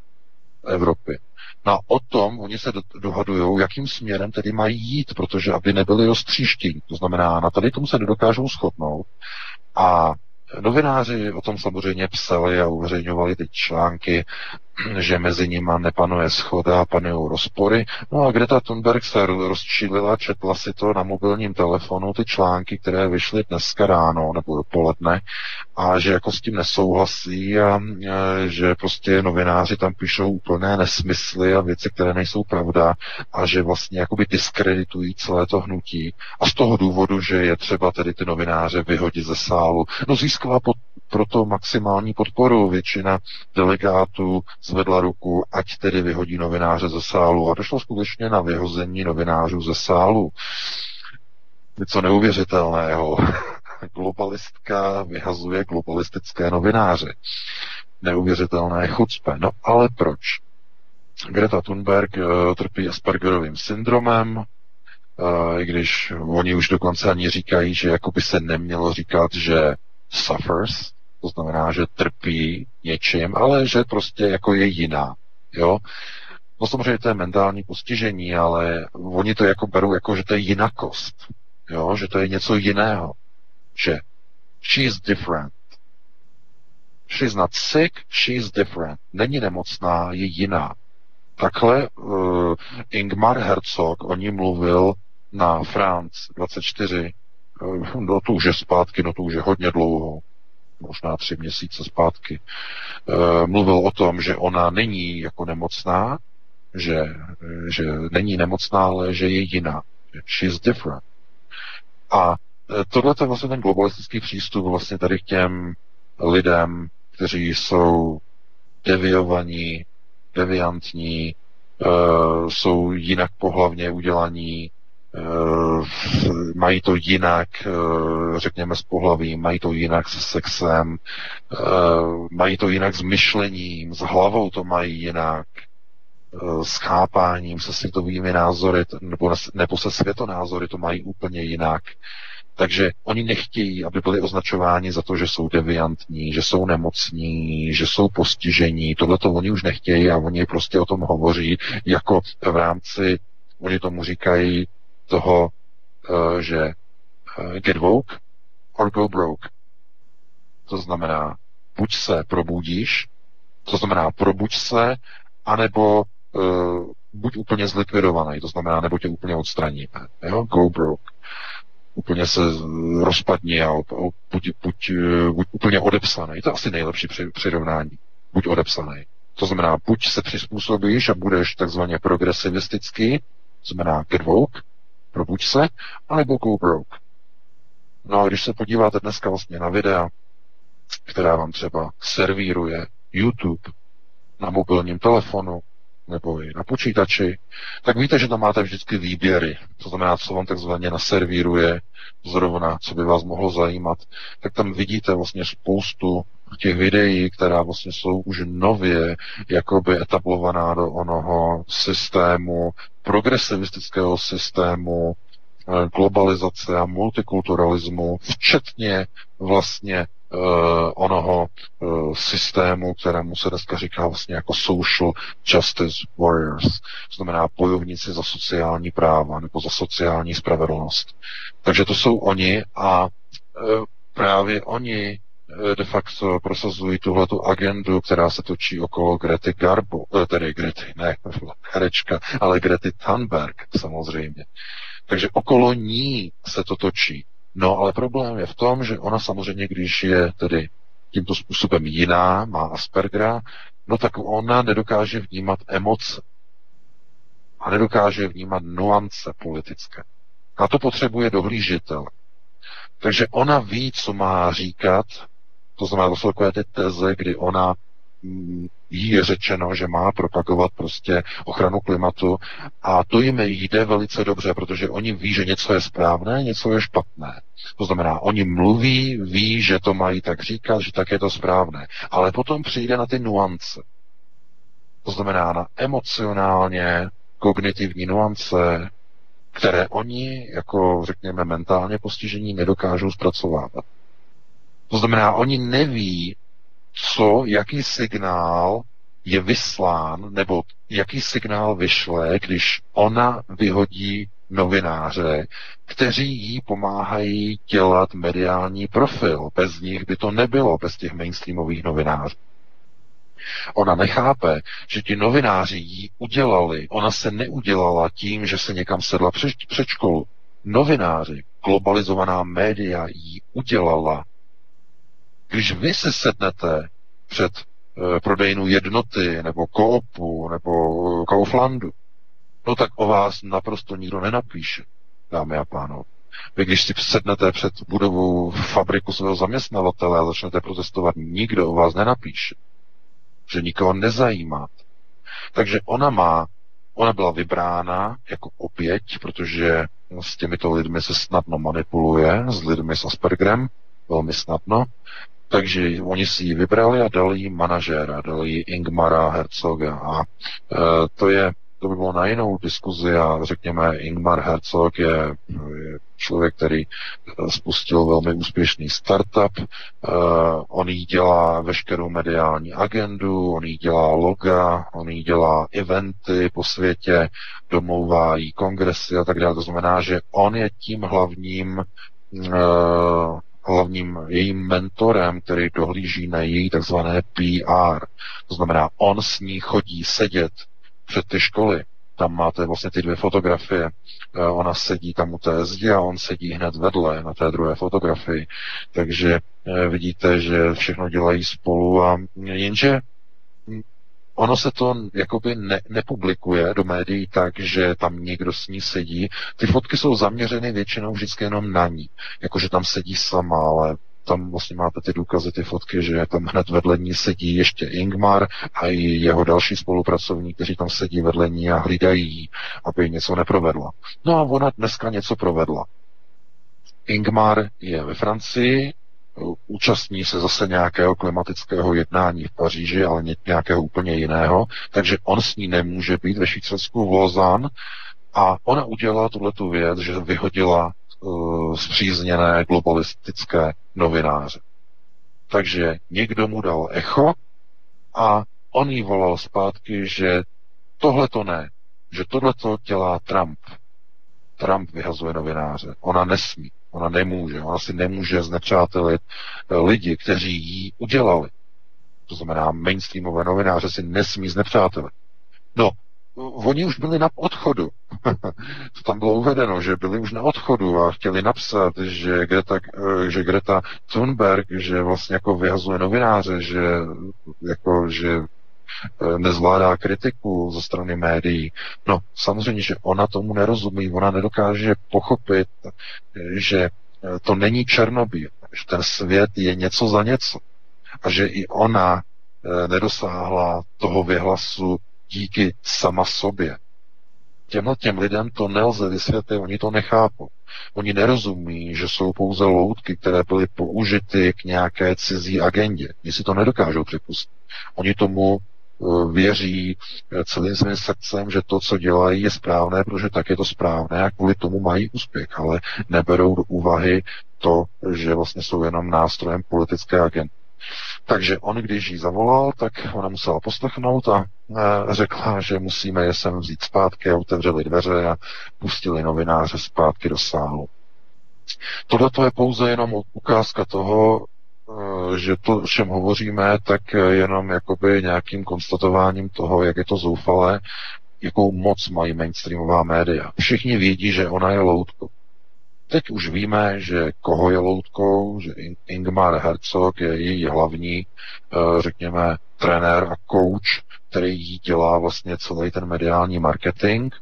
E: v Evropě. No o tom oni se dohadují, jakým směrem tedy mají jít, protože aby nebyli roztříštění. To znamená, na tady tomu se nedokážou shodnout a Novináři o tom samozřejmě psali a uveřejňovali ty články, že mezi nima nepanuje schoda a panují rozpory. No a Greta Thunberg se rozčílila, četla si to na mobilním telefonu, ty články, které vyšly dneska ráno nebo dopoledne a že jako s tím nesouhlasí a že prostě novináři tam píšou úplné nesmysly a věci, které nejsou pravda a že vlastně jakoby diskreditují celé to hnutí a z toho důvodu, že je třeba tedy ty novináře vyhodit ze sálu. No získala pod, proto maximální podporu. Většina delegátů zvedla ruku, ať tedy vyhodí novináře ze sálu. A došlo skutečně na vyhození novinářů ze sálu. Něco neuvěřitelného. Globalistka vyhazuje globalistické novináře. Neuvěřitelné chucpe. No ale proč? Greta Thunberg uh, trpí Aspergerovým syndromem, uh, i když oni už dokonce ani říkají, že jako by se nemělo říkat, že suffers, to znamená, že trpí něčím, ale že prostě jako je jiná. Jo? No samozřejmě to je mentální postižení, ale oni to jako berou jako, že to je jinakost. Jo? Že to je něco jiného. Že she's different. She's not sick, she's different. Není nemocná, je jiná. Takhle uh, Ingmar Herzog o ní mluvil na France 24 no to už je zpátky, no to už je hodně dlouho, možná tři měsíce zpátky, e, mluvil o tom, že ona není jako nemocná, že, že není nemocná, ale že je jiná. She's different. A eh, tohle je vlastně ten globalistický přístup vlastně tady k těm lidem, kteří jsou deviovaní, deviantní, uh, jsou jinak pohlavně udělaní, Eh, mají to jinak, eh, řekněme, s pohlavím, mají to jinak se sexem, eh, mají to jinak s myšlením, s hlavou to mají jinak, s chápáním, se světovými názory, nebo, nebo se světonázory to mají úplně jinak. Takže oni nechtějí, aby byli označováni za to, že jsou deviantní, že jsou nemocní, že jsou postižení. Tohle to oni už nechtějí a oni prostě o tom hovoří jako v rámci, oni tomu říkají toho, eh, že eh, get woke or go broke. To znamená, buď se probudíš, To znamená, probuď se, anebo uh, buď úplně zlikvidovaný, to znamená, nebo tě úplně odstraníme. Jo? Go broke. Úplně se rozpadni a buď, buď, buď úplně odepsaný. To je asi nejlepší přirovnání. Buď odepsaný. To znamená, buď se přizpůsobíš a budeš takzvaně progresivistický, to znamená get woke, probuď se, anebo go broke. No a když se podíváte dneska vlastně na videa, která vám třeba servíruje YouTube na mobilním telefonu nebo i na počítači, tak víte, že tam máte vždycky výběry. To znamená, co vám takzvaně naservíruje zrovna, co by vás mohlo zajímat. Tak tam vidíte vlastně spoustu těch videí, která vlastně jsou už nově jakoby etablovaná do onoho systému, progresivistického systému, eh, globalizace a multikulturalismu, včetně vlastně onoho uh, systému, kterému se dneska říká vlastně jako social justice warriors, to znamená bojovníci za sociální práva nebo za sociální spravedlnost. Takže to jsou oni a uh, právě oni de facto prosazují tuhletu agendu, která se točí okolo Grety Garbo, tedy Grety, ne herečka, ale Grety Thunberg samozřejmě. Takže okolo ní se to točí. No ale problém je v tom, že ona samozřejmě, když je tedy tímto způsobem jiná, má Aspergera, no tak ona nedokáže vnímat emoce. A nedokáže vnímat nuance politické. Na to potřebuje dohlížitel. Takže ona ví, co má říkat, to znamená, to jsou takové ty teze, kdy ona jí je řečeno, že má propagovat prostě ochranu klimatu a to jim jde velice dobře, protože oni ví, že něco je správné, něco je špatné. To znamená, oni mluví, ví, že to mají tak říkat, že tak je to správné, ale potom přijde na ty nuance. To znamená na emocionálně kognitivní nuance, které oni, jako řekněme, mentálně postižení nedokážou zpracovávat. To znamená, oni neví, co, jaký signál je vyslán, nebo jaký signál vyšle, když ona vyhodí novináře, kteří jí pomáhají dělat mediální profil. Bez nich by to nebylo, bez těch mainstreamových novinářů. Ona nechápe, že ti novináři jí udělali. Ona se neudělala tím, že se někam sedla před, školu. Novináři, globalizovaná média jí udělala když vy se sednete před e, prodejnu jednoty, nebo koopu, nebo Kauflandu, no tak o vás naprosto nikdo nenapíše, dámy a pánové. Vy když si sednete před budovou fabriku svého zaměstnavatele a začnete protestovat, nikdo o vás nenapíše. Že nikoho nezajímá. Takže ona má, ona byla vybrána jako oběť, protože s těmito lidmi se snadno manipuluje, s lidmi s Aspergerem, velmi snadno. Takže oni si ji vybrali a dali jí manažéra, dali jí Ingmara Herzoga. A e, to je to by bylo na jinou diskuzi a řekněme, Ingmar Herzog je, je člověk, který e, spustil velmi úspěšný startup, uh, on jí dělá veškerou mediální agendu, on jí dělá loga, on jí dělá eventy po světě, domlouvá jí kongresy a tak dále. To znamená, že on je tím hlavním uh, hlavním jejím mentorem, který dohlíží na její takzvané PR. To znamená, on s ní chodí sedět před ty školy. Tam máte vlastně ty dvě fotografie. Eh, ona sedí tam u té zdi a on sedí hned vedle na té druhé fotografii. Takže eh, vidíte, že všechno dělají spolu a jenže ono se to jakoby ne, nepublikuje do médií tak, že tam někdo s ní sedí. Ty fotky jsou zaměřeny většinou vždycky jenom na ní. Jakože tam sedí sama, ale tam vlastně máte ty důkazy, ty fotky, že tam hned vedle ní sedí ještě Ingmar a i jeho další spolupracovník, kteří tam sedí vedle ní a hlídají aby něco neprovedla. No a ona dneska něco provedla. Ingmar je ve Francii, účastní se zase nějakého klimatického jednání v Paříži, ale nějakého úplně jiného, takže on s ní nemůže být ve Švýcarsku v Lozán a ona udělala tuhle věc, že vyhodila uh, zpřízněné globalistické novináře. Takže někdo mu dal echo a on jí volal zpátky, že tohle to ne, že tohle to dělá Trump. Trump vyhazuje novináře. Ona nesmí. Ona nemůže, ona si nemůže znepřátelit eh, lidi, kteří jí udělali. To znamená, mainstreamové novináře si nesmí znepřátelit. No, oni už byli na odchodu. to tam bylo uvedeno, že byli už na odchodu a chtěli napsat, že Greta, že Greta Thunberg, že vlastně jako vyhazuje novináře, že jako, že eh, nezvládá kritiku ze strany médií. No, samozřejmě, že ona tomu nerozumí, ona nedokáže pochopit, že eh, to není Černobýl, že ten svět je něco za něco a že i ona eh, nedosáhla toho vyhlasu díky sama sobě. Těmhle těm lidem to nelze vysvětlit, oni to nechápou. Oni nerozumí, že jsou pouze loutky, které byly použity k nějaké cizí agendě. Oni si to nedokážou připustit. Oni tomu eh, věří eh, celým svým srdcem, že to, co dělají, je správné, protože tak je to správné a kvůli tomu mají úspěch, ale neberou do úvahy to, že vlastně jsou jenom nástrojem politické agendy. Takže on, když jí zavolal, tak ona musela poslechnout a e, řekla, že musíme je sem vzít zpátky a otevřeli dveře a pustili novináře zpátky do sálu. Tohle to je pouze jenom ukázka toho, že to, o čem hovoříme, tak jenom jakoby nějakým konstatováním toho, jak je to zoufalé, jakou moc mají mainstreamová média. Všichni vědí, že ona je loutkou. Teď už víme, že koho je loutkou, že Ingmar Herzog je její hlavní, eh, řekněme, trenér a coach, který jí dělá vlastně celý ten mediální marketing.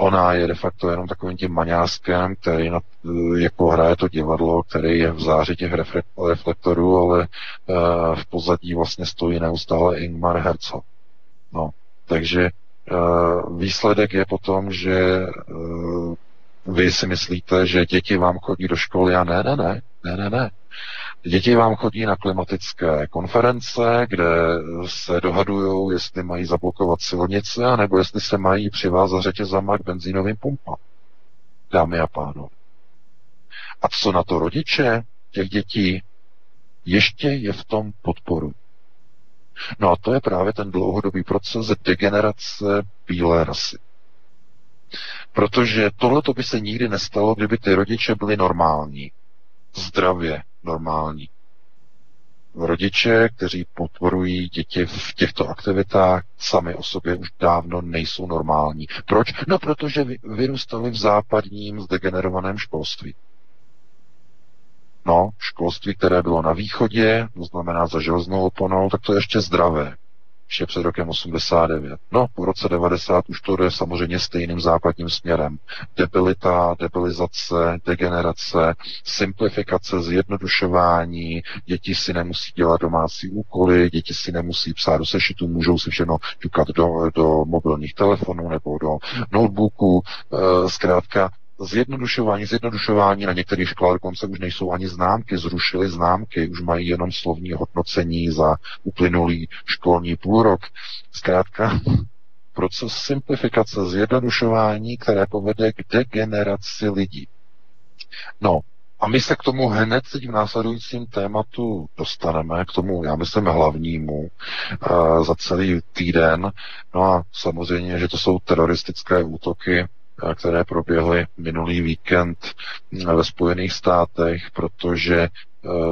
E: Ona je de facto jenom takovým tím maňáskem, který na, jako hraje to divadlo, který je v záři těch reflektorů, ale uh, v pozadí vlastně stojí neustále Ingmar Herzog. No, takže uh, výsledek je potom, že uh, vy si myslíte, že děti vám chodí do školy a ne, ne, ne, ne, ne, ne. Děti vám chodí na klimatické konference, kde se dohadují, jestli mají zablokovat silnice, anebo jestli se mají přivázat řetězama k benzínovým pumpám. Dámy a pánové. A co na to rodiče těch dětí? Ještě je v tom podporu. No a to je právě ten dlouhodobý proces degenerace bílé rasy. Protože tohle by se nikdy nestalo, kdyby ty rodiče byli normální. Zdravě normální. Rodiče, kteří podporují děti v těchto aktivitách, sami o sobě už dávno nejsou normální. Proč? No, protože vyrůstali v západním zdegenerovaném školství. No, školství, které bylo na východě, to znamená za železnou oponou, tak to je ještě zdravé ještě před rokem 89. No, po roce 90 už to jde samozřejmě stejným západním směrem. Debilita, debilizace, degenerace, simplifikace, zjednodušování, děti si nemusí dělat domácí úkoly, děti si nemusí psát do sešitu, můžou si všechno ťukat do, do mobilních telefonů nebo do notebooku. E, zkrátka, zjednodušování, zjednodušování na některých školách dokonce už nejsou ani známky, zrušili známky, už mají jenom slovní hodnocení za uplynulý školní půlrok. Zkrátka, proces simplifikace, zjednodušování, které povede k degeneraci lidí. No, a my se k tomu hned teď v následujícím tématu dostaneme, k tomu, já myslím, hlavnímu uh, za celý týden. No a samozřejmě, že to jsou teroristické útoky které proběhly minulý víkend ve Spojených státech, protože e,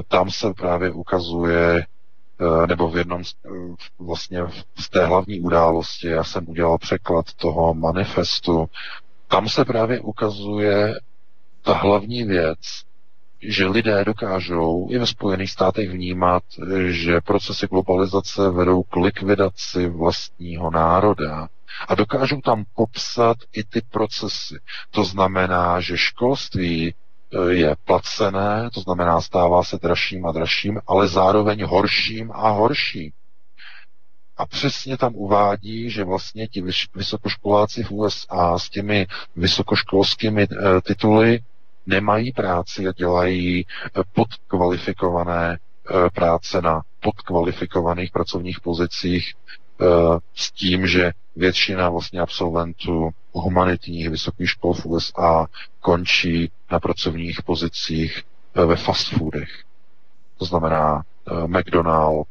E: tam se právě ukazuje, e, nebo v jednom vlastně z té hlavní události, já jsem udělal překlad toho manifestu, tam se právě ukazuje ta hlavní věc, že lidé dokážou i ve Spojených státech vnímat, že procesy globalizace vedou k likvidaci vlastního národa a dokážou tam popsat i ty procesy. To znamená, že školství e, je placené, to znamená stává se dražším a dražším, ale zároveň horším a horším. A přesně tam uvádí, že vlastně ti vysokoškoláci v USA s těmi vysokoškolskými e, tituly nemají práci a dělají e, podkvalifikované práce na podkvalifikovaných pracovních pozicích s tím, že většina vlastně absolventů humanitních vysokých škol v USA končí na pracovních pozicích eh, ve fast foodech. To znamená uh, McDonald,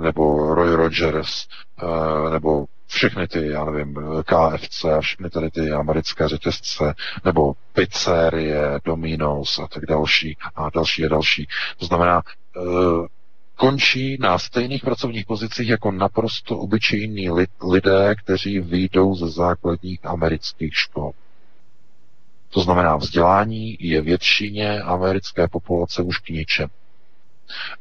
E: nebo Roy Rogers, nebo všechny ty, já nevím, KFC a všechny tady ty americké řetězce, nebo pizzerie, Domino's a tak další a další a další. To znamená, končí na stejných pracovních pozicích jako naprosto obyčejní lidé, kteří vyjdou ze základních amerických škol. To znamená, vzdělání je většině americké populace už k ničem.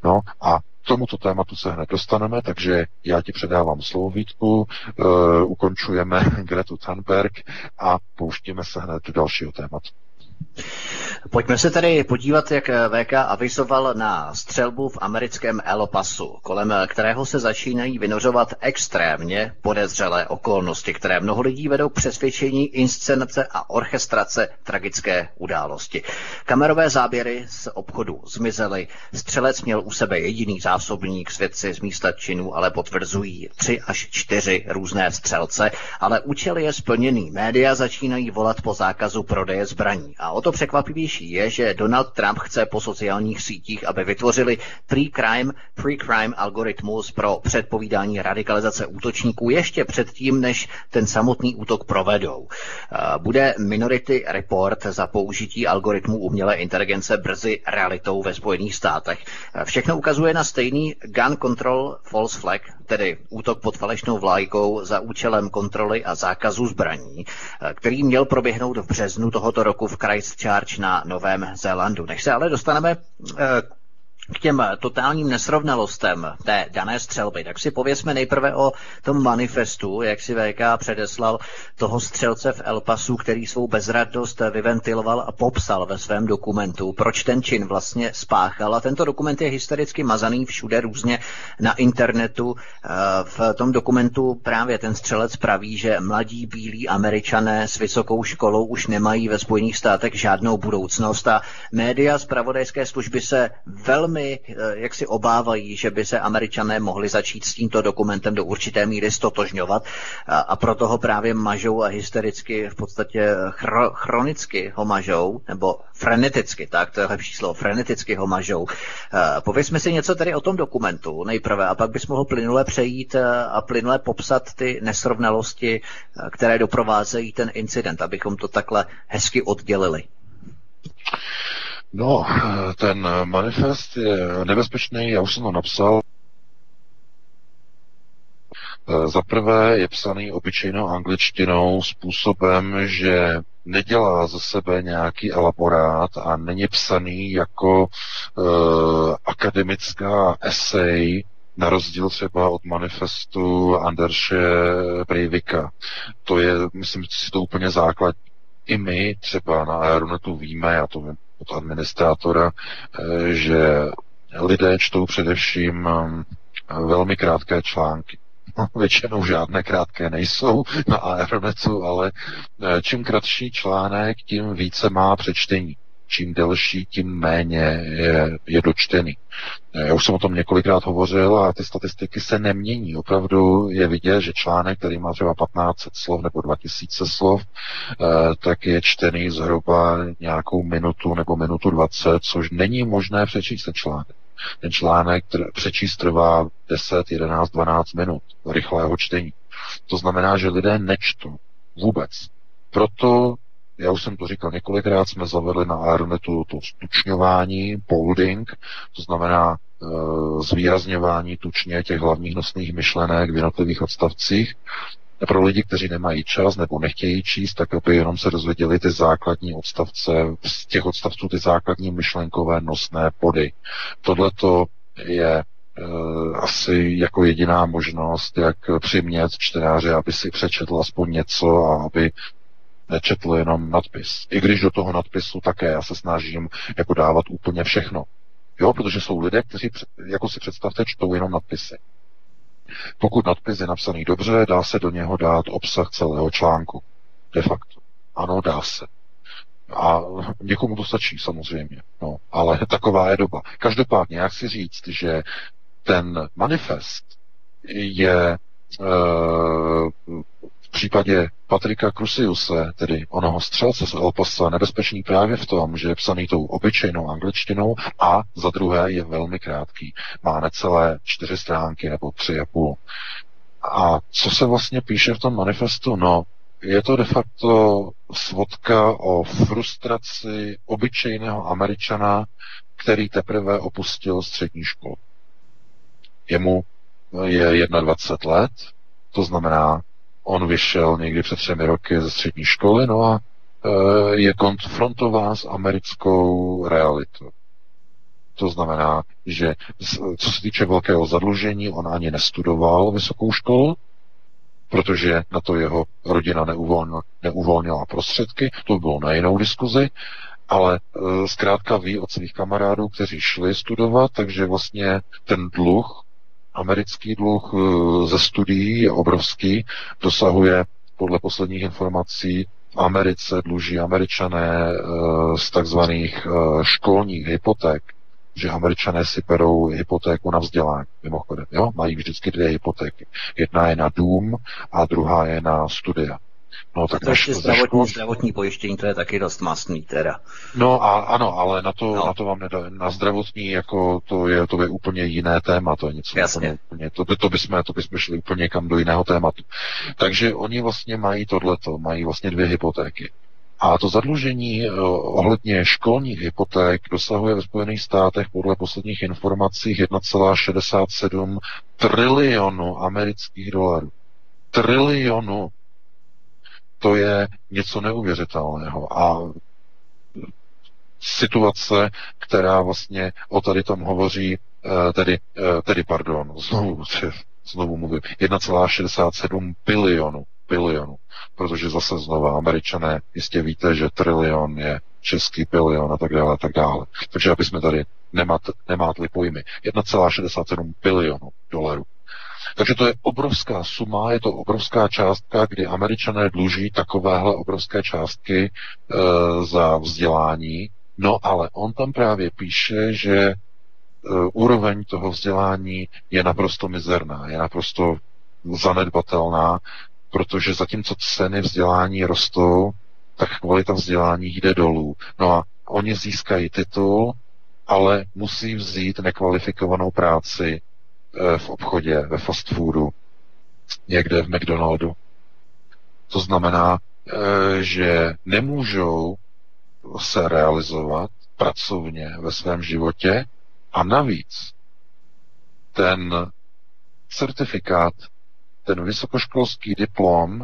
E: No a tomuto tématu se hned dostaneme, takže já ti předávám slovo Vítku, uh, ukončujeme Gretu Thunberg a pouštíme se hned do dalšího tématu.
D: Pojďme se tedy podívat, jak VK avizoval na střelbu v americkém El Pasu, kolem kterého se začínají vynořovat extrémně podezřelé okolnosti, které mnoho lidí vedou přesvědčení inscenace a orchestrace tragické události. Kamerové záběry z obchodu zmizely, střelec měl u sebe jediný zásobník, svědci z místa činu ale potvrzují tři až čtyři různé střelce, ale účel je splněný. Média začínají volat po zákazu prodeje zbraní. A o to překvapivější je, že Donald Trump chce po sociálních sítích, aby vytvořili pre-crime, pre-crime algoritmus pro předpovídání radikalizace útočníků ještě předtím, než ten samotný útok provedou. Bude Minority Report za použití algoritmů umělé inteligence brzy realitou ve Spojených státech. Všechno ukazuje na stejný gun control false flag, tedy útok pod falešnou vlajkou za účelem kontroly a zákazu zbraní, který měl proběhnout v březnu tohoto roku v Christchurch na Novém Zélandu. Než se ale dostaneme eh, k těm totálním nesrovnalostem té dané střelby, tak si pověsme nejprve o tom manifestu, jak si VK předeslal toho střelce v El Pasu, který svou bezradnost vyventiloval a popsal ve svém dokumentu, proč ten čin vlastně spáchal. A tento dokument je historicky mazaný všude různě na internetu. Eh, v tom dokumentu právě ten střelec praví, že mladí bílí američané s vysokou školou už nemají ve Spojených státech žádnou budoucnost a média z pravodajské služby se velmi velmi eh, jak si obávají, že by se američané mohli začít s tímto dokumentem do určité míry stotožňovat a, a proto ho právě mažou a hystericky v podstatě chro, chronicky ho mažou, nebo freneticky, tak to je lepší slovo, freneticky ho mažou. Eh, povězme si něco tedy o tom dokumentu nejprve a pak bys mohl plynule přejít eh, a plynule popsat ty nesrovnalosti, které doprovázejí ten incident, abychom to takhle hezky oddělili.
E: No, ten manifest je nebezpečný, já už jsem to napsal. Za prvé je psaný obyčejnou angličtinou způsobem, že nedělá ze sebe nějaký elaborát a není psaný jako uh, akademická esej, na rozdíl třeba od manifestu Anderše Breivika. To je, myslím, si to úplně základní. I my třeba na Aeronetu víme, já to vím od administrátora, eh, že lidé čtou především eh, velmi krátké články. No, většinou žádné krátké nejsou na Aeronetu, ale eh, čím kratší článek, tím více má přečtení čím delší, tím méně je, je dočtený. Já už jsem o tom několikrát hovořil a ty statistiky se nemění. Opravdu je vidět, že článek, který má třeba 1500 slov nebo 2000 slov, eh, tak je čtený zhruba nějakou minutu nebo minutu 20, což není možné přečíst ten článek. Ten článek přečíst trvá 10, 11, 12 minut rychlého čtení. To znamená, že lidé nečtou vůbec. Proto já už jsem to říkal několikrát, jsme zavedli na Aeronetu to stučňování, bolding, to znamená e, zvýrazňování tučně těch hlavních nosných myšlenek v jednotlivých odstavcích. Pro lidi, kteří nemají čas nebo nechtějí číst, tak aby jenom se dozvěděli ty základní odstavce, z těch odstavců ty základní myšlenkové nosné body. Tohle to je e, asi jako jediná možnost, jak přimět čtenáře, aby si přečetl aspoň něco a aby nečetl jenom nadpis. I když do toho nadpisu také já se snažím jako dávat úplně všechno. Jo, protože jsou lidé, kteří, jako si představte, čtou jenom nadpisy. Pokud nadpis je napsaný dobře, dá se do něho dát obsah celého článku. De facto. Ano, dá se. A někomu to stačí samozřejmě. No, ale taková je doba. Každopádně, jak si říct, že ten manifest je e, v případě Patrika Crusiuse, tedy onoho střelce z Elpasa, nebezpečný právě v tom, že je psaný tou obyčejnou angličtinou a za druhé je velmi krátký. Má necelé čtyři stránky nebo tři a půl. A co se vlastně píše v tom manifestu? No, je to de facto svodka o frustraci obyčejného američana, který teprve opustil střední školu. Jemu je 21 let, to znamená, on vyšel někdy před třemi roky ze střední školy, no a e, je konfrontován s americkou realitou. To znamená, že co se týče velkého zadlužení, on ani nestudoval vysokou školu, protože na to jeho rodina neuvolnila, prostředky, to bylo na jinou diskuzi, ale e, zkrátka ví od svých kamarádů, kteří šli studovat, takže vlastně ten dluh, americký dluh e, ze studií je obrovský, dosahuje podle posledních informací Americe dluží američané e, z takzvaných školních hypoték že američané si perou hypotéku na vzdělání, mimochodem, jo? Mají vždycky dvě hypotéky. Jedna je na dům a druhá je na studia.
D: No, tak to ještě zdravotní, zdravotní pojištění, to je taky dost masný teda.
E: No a ano, ale na to, no. na to vám nedá, na zdravotní jako to je, to je úplně jiné téma, to je něco
D: Jasně.
E: úplně, úplně to, to, bychom, to bychom šli úplně kam do jiného tématu. Takže oni vlastně mají tohleto, mají vlastně dvě hypotéky. A to zadlužení eh, ohledně školních hypoték dosahuje ve Spojených státech podle posledních informací 1,67 trilionu amerických dolarů. Trilionu. To je něco neuvěřitelného. A situace, která vlastně o tady tom hovoří, eh, tedy, eh, tedy pardon, znovu, znovu mluvím, 1,67 bilionu bilionu. Protože zase znova američané jistě víte, že trilion je český bilion a tak dále a tak dále. Takže aby jsme tady nemat, nemátli pojmy. 1,67 bilionu dolarů. Takže to je obrovská suma, je to obrovská částka, kdy američané dluží takovéhle obrovské částky e, za vzdělání. No ale on tam právě píše, že e, úroveň toho vzdělání je naprosto mizerná, je naprosto zanedbatelná protože zatímco ceny vzdělání rostou, tak kvalita vzdělání jde dolů. No a oni získají titul, ale musí vzít nekvalifikovanou práci v obchodě, ve fast foodu, někde v McDonaldu. To znamená, eh, že nemůžou se realizovat pracovně ve svém životě a navíc ten certifikát ten vysokoškolský diplom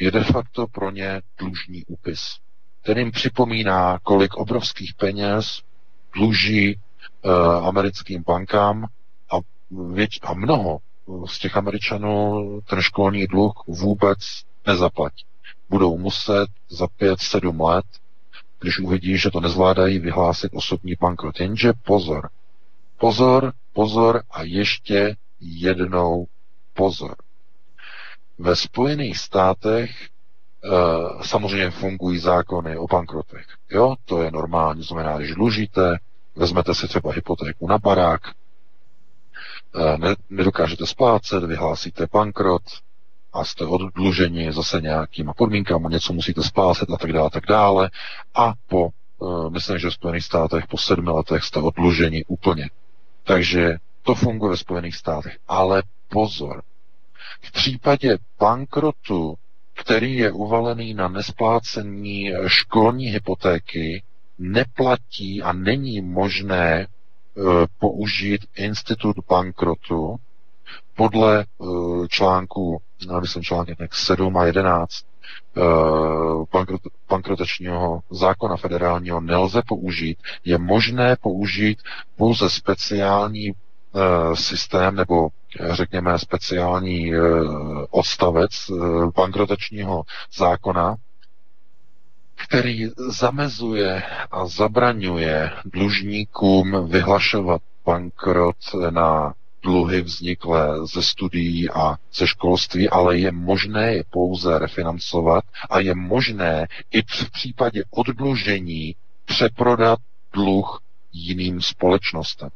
E: je de facto pro ně dlužní úpis. Ten jim připomíná, kolik obrovských peněz dluží uh, americkým bankám a, věč, a mnoho z těch Američanů ten školní dluh vůbec nezaplatí. Budou muset za pět, sedm let, když uvidí, že to nezvládají, vyhlásit osobní bankrot. Jenže pozor, pozor, pozor a ještě jednou pozor. Ve Spojených státech e, samozřejmě fungují zákony o bankrotech. Jo, to je normální, znamená, když dlužíte, vezmete si třeba hypotéku na barák, nedokážete splácet, vyhlásíte bankrot a jste oddluženi zase nějakýma podmínkama, něco musíte splácet a tak dále, tak dále. A po, e, myslím, že v Spojených státech po sedmi letech jste oddluženi úplně. Takže to funguje ve Spojených státech. Ale pozor, v případě bankrotu, který je uvalený na nesplácení školní hypotéky, neplatí a není možné použít institut bankrotu podle e, článku, myslím článek 7 a 11 e, bankrot, bankrotačního zákona federálního nelze použít, je možné použít pouze speciální Eh, systém nebo eh, řekněme speciální eh, odstavec bankrotačního zákona, který zamezuje a zabraňuje dlužníkům vyhlašovat bankrot na dluhy vzniklé ze studií a ze školství, ale je možné je pouze refinancovat a je možné i v případě oddlužení přeprodat dluh jiným společnostem.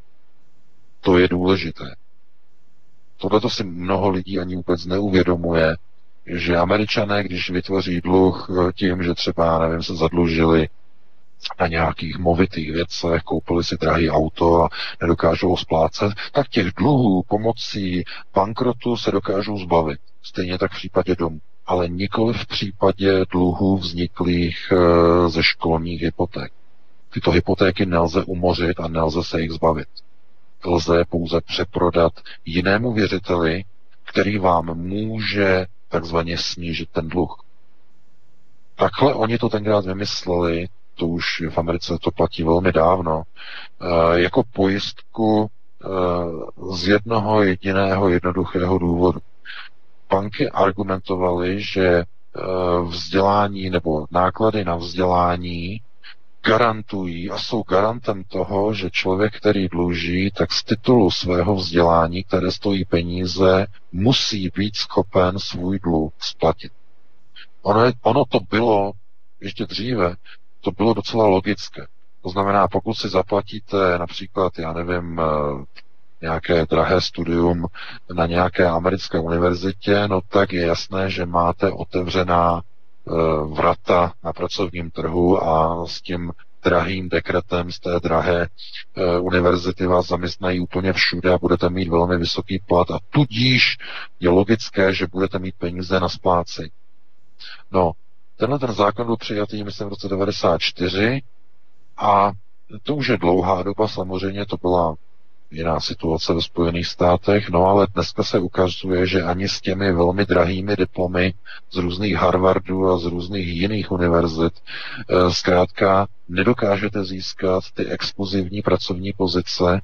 E: To je důležité. Tohle to si mnoho lidí ani vůbec neuvědomuje, že američané, když vytvoří dluh tím, že třeba, nevím, se zadlužili na nějakých movitých věcech, koupili si drahý auto a nedokážou ho splácet, tak těch dluhů pomocí bankrotu se dokážou zbavit. Stejně tak v případě domu. Ale nikoli v případě dluhů vzniklých eh, ze školních hypoték. Tyto hypotéky nelze umořit a nelze se jich zbavit. lze pouze přeprodat jinému věřiteli, který vám může takzvaně snížit ten dluh. Takhle oni to tenkrát vymysleli, to už v Americe to platí velmi dávno, eh, jako pojistku eh, z jednoho jediného jednoduchého důvodu. Banky argumentovaly, že eh, vzdělání nebo náklady na vzdělání garantují a jsou garantem toho, že člověk, který dluží, tak z titulu svého vzdělání, které stojí peníze, musí být schopen svůj dluh splatit. Ono, je, ono to bylo ještě dříve, to bylo docela logické. To znamená, pokud si zaplatíte například, já nevím, eh, nějaké drahé studium na nějaké americké univerzitě, no tak je jasné, že máte otevřená vrata na pracovním trhu a s tím drahým dekretem z té drahé e, univerzity vás zaměstnají úplně všude a budete mít velmi vysoký plat a tudíž je logické, že budete mít peníze na spláci. No, tenhle ten zákon byl přijatý, myslím, v roce 94 a to už je dlouhá doba, samozřejmě to byla jiná situace ve Spojených státech, no ale dneska se ukazuje, že ani s těmi velmi drahými diplomy z různých Harvardů a z různých jiných univerzit eh, zkrátka nedokážete získat ty exkluzivní pracovní pozice,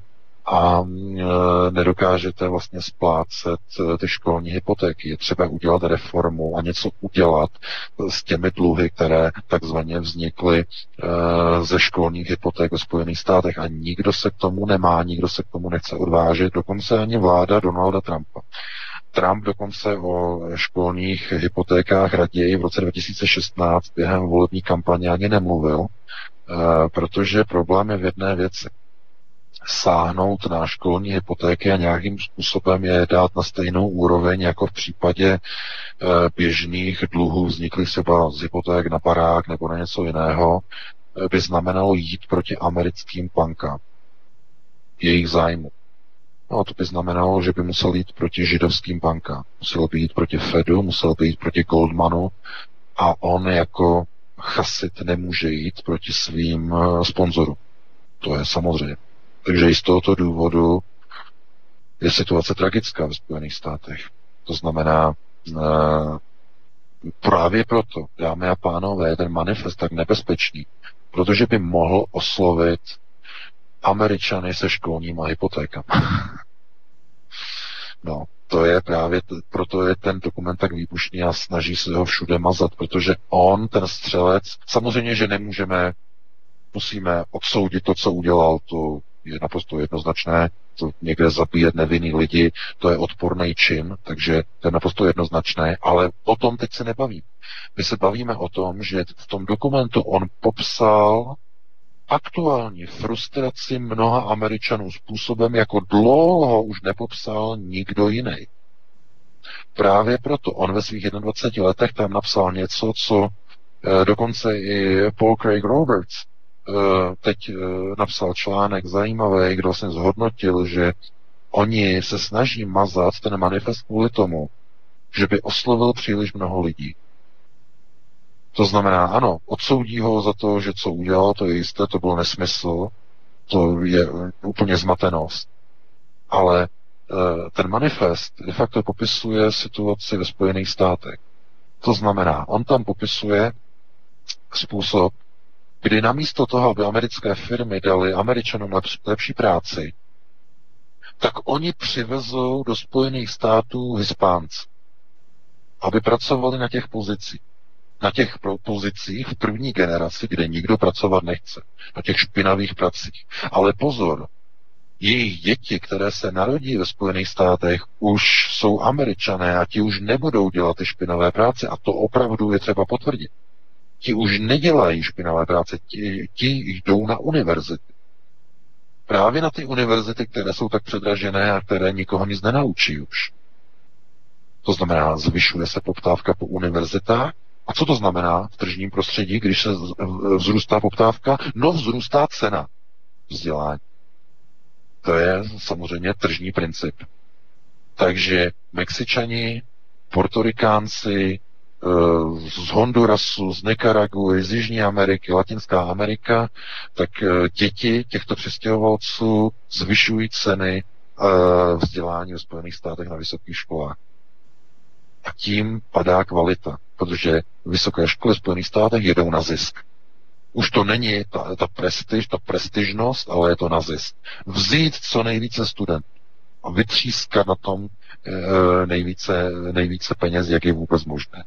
E: a e, nedokážete vlastně splácet e, ty školní hypotéky. Je třeba udělat reformu a něco udělat s těmi dluhy, které takzvaně vznikly e, ze školních hypoték ve Spojených státech a nikdo se k tomu nemá, nikdo se k tomu nechce odvážit, dokonce ani vláda Donalda Trumpa. Trump dokonce o školních hypotékách raději v roce 2016 během volební kampaně ani nemluvil, protože problém je v jedné věci sáhnout na školní hypotéky a nějakým způsobem je dát na stejnou úroveň jako v případě e, běžných dluhů vzniklých třeba z hypoték na barák nebo na něco jiného, e, by znamenalo jít proti americkým bankám, jejich zájmu. No a to by znamenalo, že by musel jít proti židovským bankám. Musel by jít proti Fedu, musel by jít proti Goldmanu a on jako chasit nemůže jít proti svým e, sponzorům. To je samozřejmě. Takže i z tohoto důvodu je situace tragická ve Spojených státech. To znamená, e, právě proto, dámy a pánové, je ten manifest tak nebezpečný, protože by mohl oslovit Američany se školníma hypotékama. no, to je právě, proto je ten dokument tak výbušný a snaží se ho všude mazat, protože on, ten střelec, samozřejmě, že nemůžeme, musíme odsoudit to, co udělal, tu je naprosto jednoznačné, někde zabíjet nevinný lidi, to je odporný čin, takže to je naprosto jednoznačné, ale o tom teď se nebavím. My se bavíme o tom, že v tom dokumentu on popsal aktuální frustraci mnoha Američanů způsobem, jako dlouho už nepopsal nikdo jiný. Právě proto on ve svých 21 letech tam napsal něco, co eh, dokonce i Paul Craig Roberts teď eh, napsal článek zajímavý, kdo vlastně zhodnotil, že oni se snaží mazat ten manifest kvůli tomu, že by oslovil příliš mnoho lidí. To znamená, ano, odsoudí ho za to, že co udělal, to je jisté, to byl nesmysl, to je úplně zmatenost. Ale eh, ten manifest de facto popisuje situaci ve Spojených státech. To znamená, on tam popisuje způsob, kdy namísto toho, aby americké firmy dali američanům lepší, práci, tak oni přivezou do Spojených států Hispánci, aby pracovali na těch pozicích. Na těch pozicích v první generaci, kde nikdo pracovat nechce. Na těch špinavých pracích. Ale pozor, jejich děti, které se narodí ve Spojených státech, už jsou američané a ti už nebudou dělat ty špinavé práce a to opravdu je třeba potvrdit. Ti už nedělají špinavé práce, ti, ti jdou na univerzity. Právě na ty univerzity, které jsou tak předražené a které nikoho nic nenaučí už. To znamená, zvyšuje se poptávka po univerzitách. A co to znamená v tržním prostředí, když se vzrůstá poptávka? No, vzrůstá cena vzdělání. To je samozřejmě tržní princip. Takže Mexičani, Portorikánci, z Hondurasu, z Nikaraguy, z Jižní Ameriky, Latinská Amerika, tak děti těchto přistěhovalců zvyšují ceny vzdělání ve Spojených státech na vysokých školách. A tím padá kvalita, protože vysoké školy v Spojených státech jedou na zisk. Už to není ta, ta prestiž, ta prestižnost, ale je to na zisk. Vzít co nejvíce studentů a vytřískat na tom e, nejvíce, nejvíce peněz, jak je vůbec možné.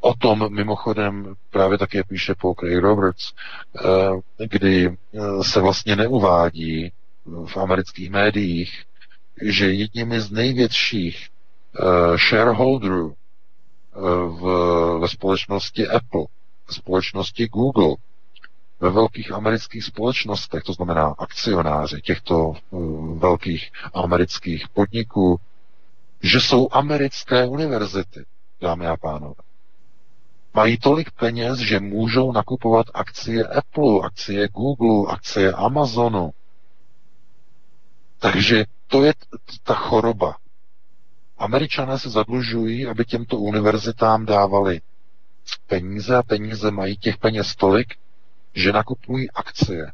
E: O tom mimochodem právě také píše Paul Craig Roberts, e, kdy e, se vlastně neuvádí v amerických médiích, že jedním z největších uh, shareholderů v, ve společnosti Apple, ve společnosti Google, ve velkých amerických společnostech, to znamená akcionáři těchto velkých amerických podniků, že jsou americké univerzity, dámy a pánové. Mají tolik peněz, že můžou nakupovat akcie Apple, akcie Google, akcie Amazonu. Takže to je ta choroba. Američané se zadlužují, aby těmto univerzitám dávali peníze a peníze mají těch peněz tolik, že nakupují akcie.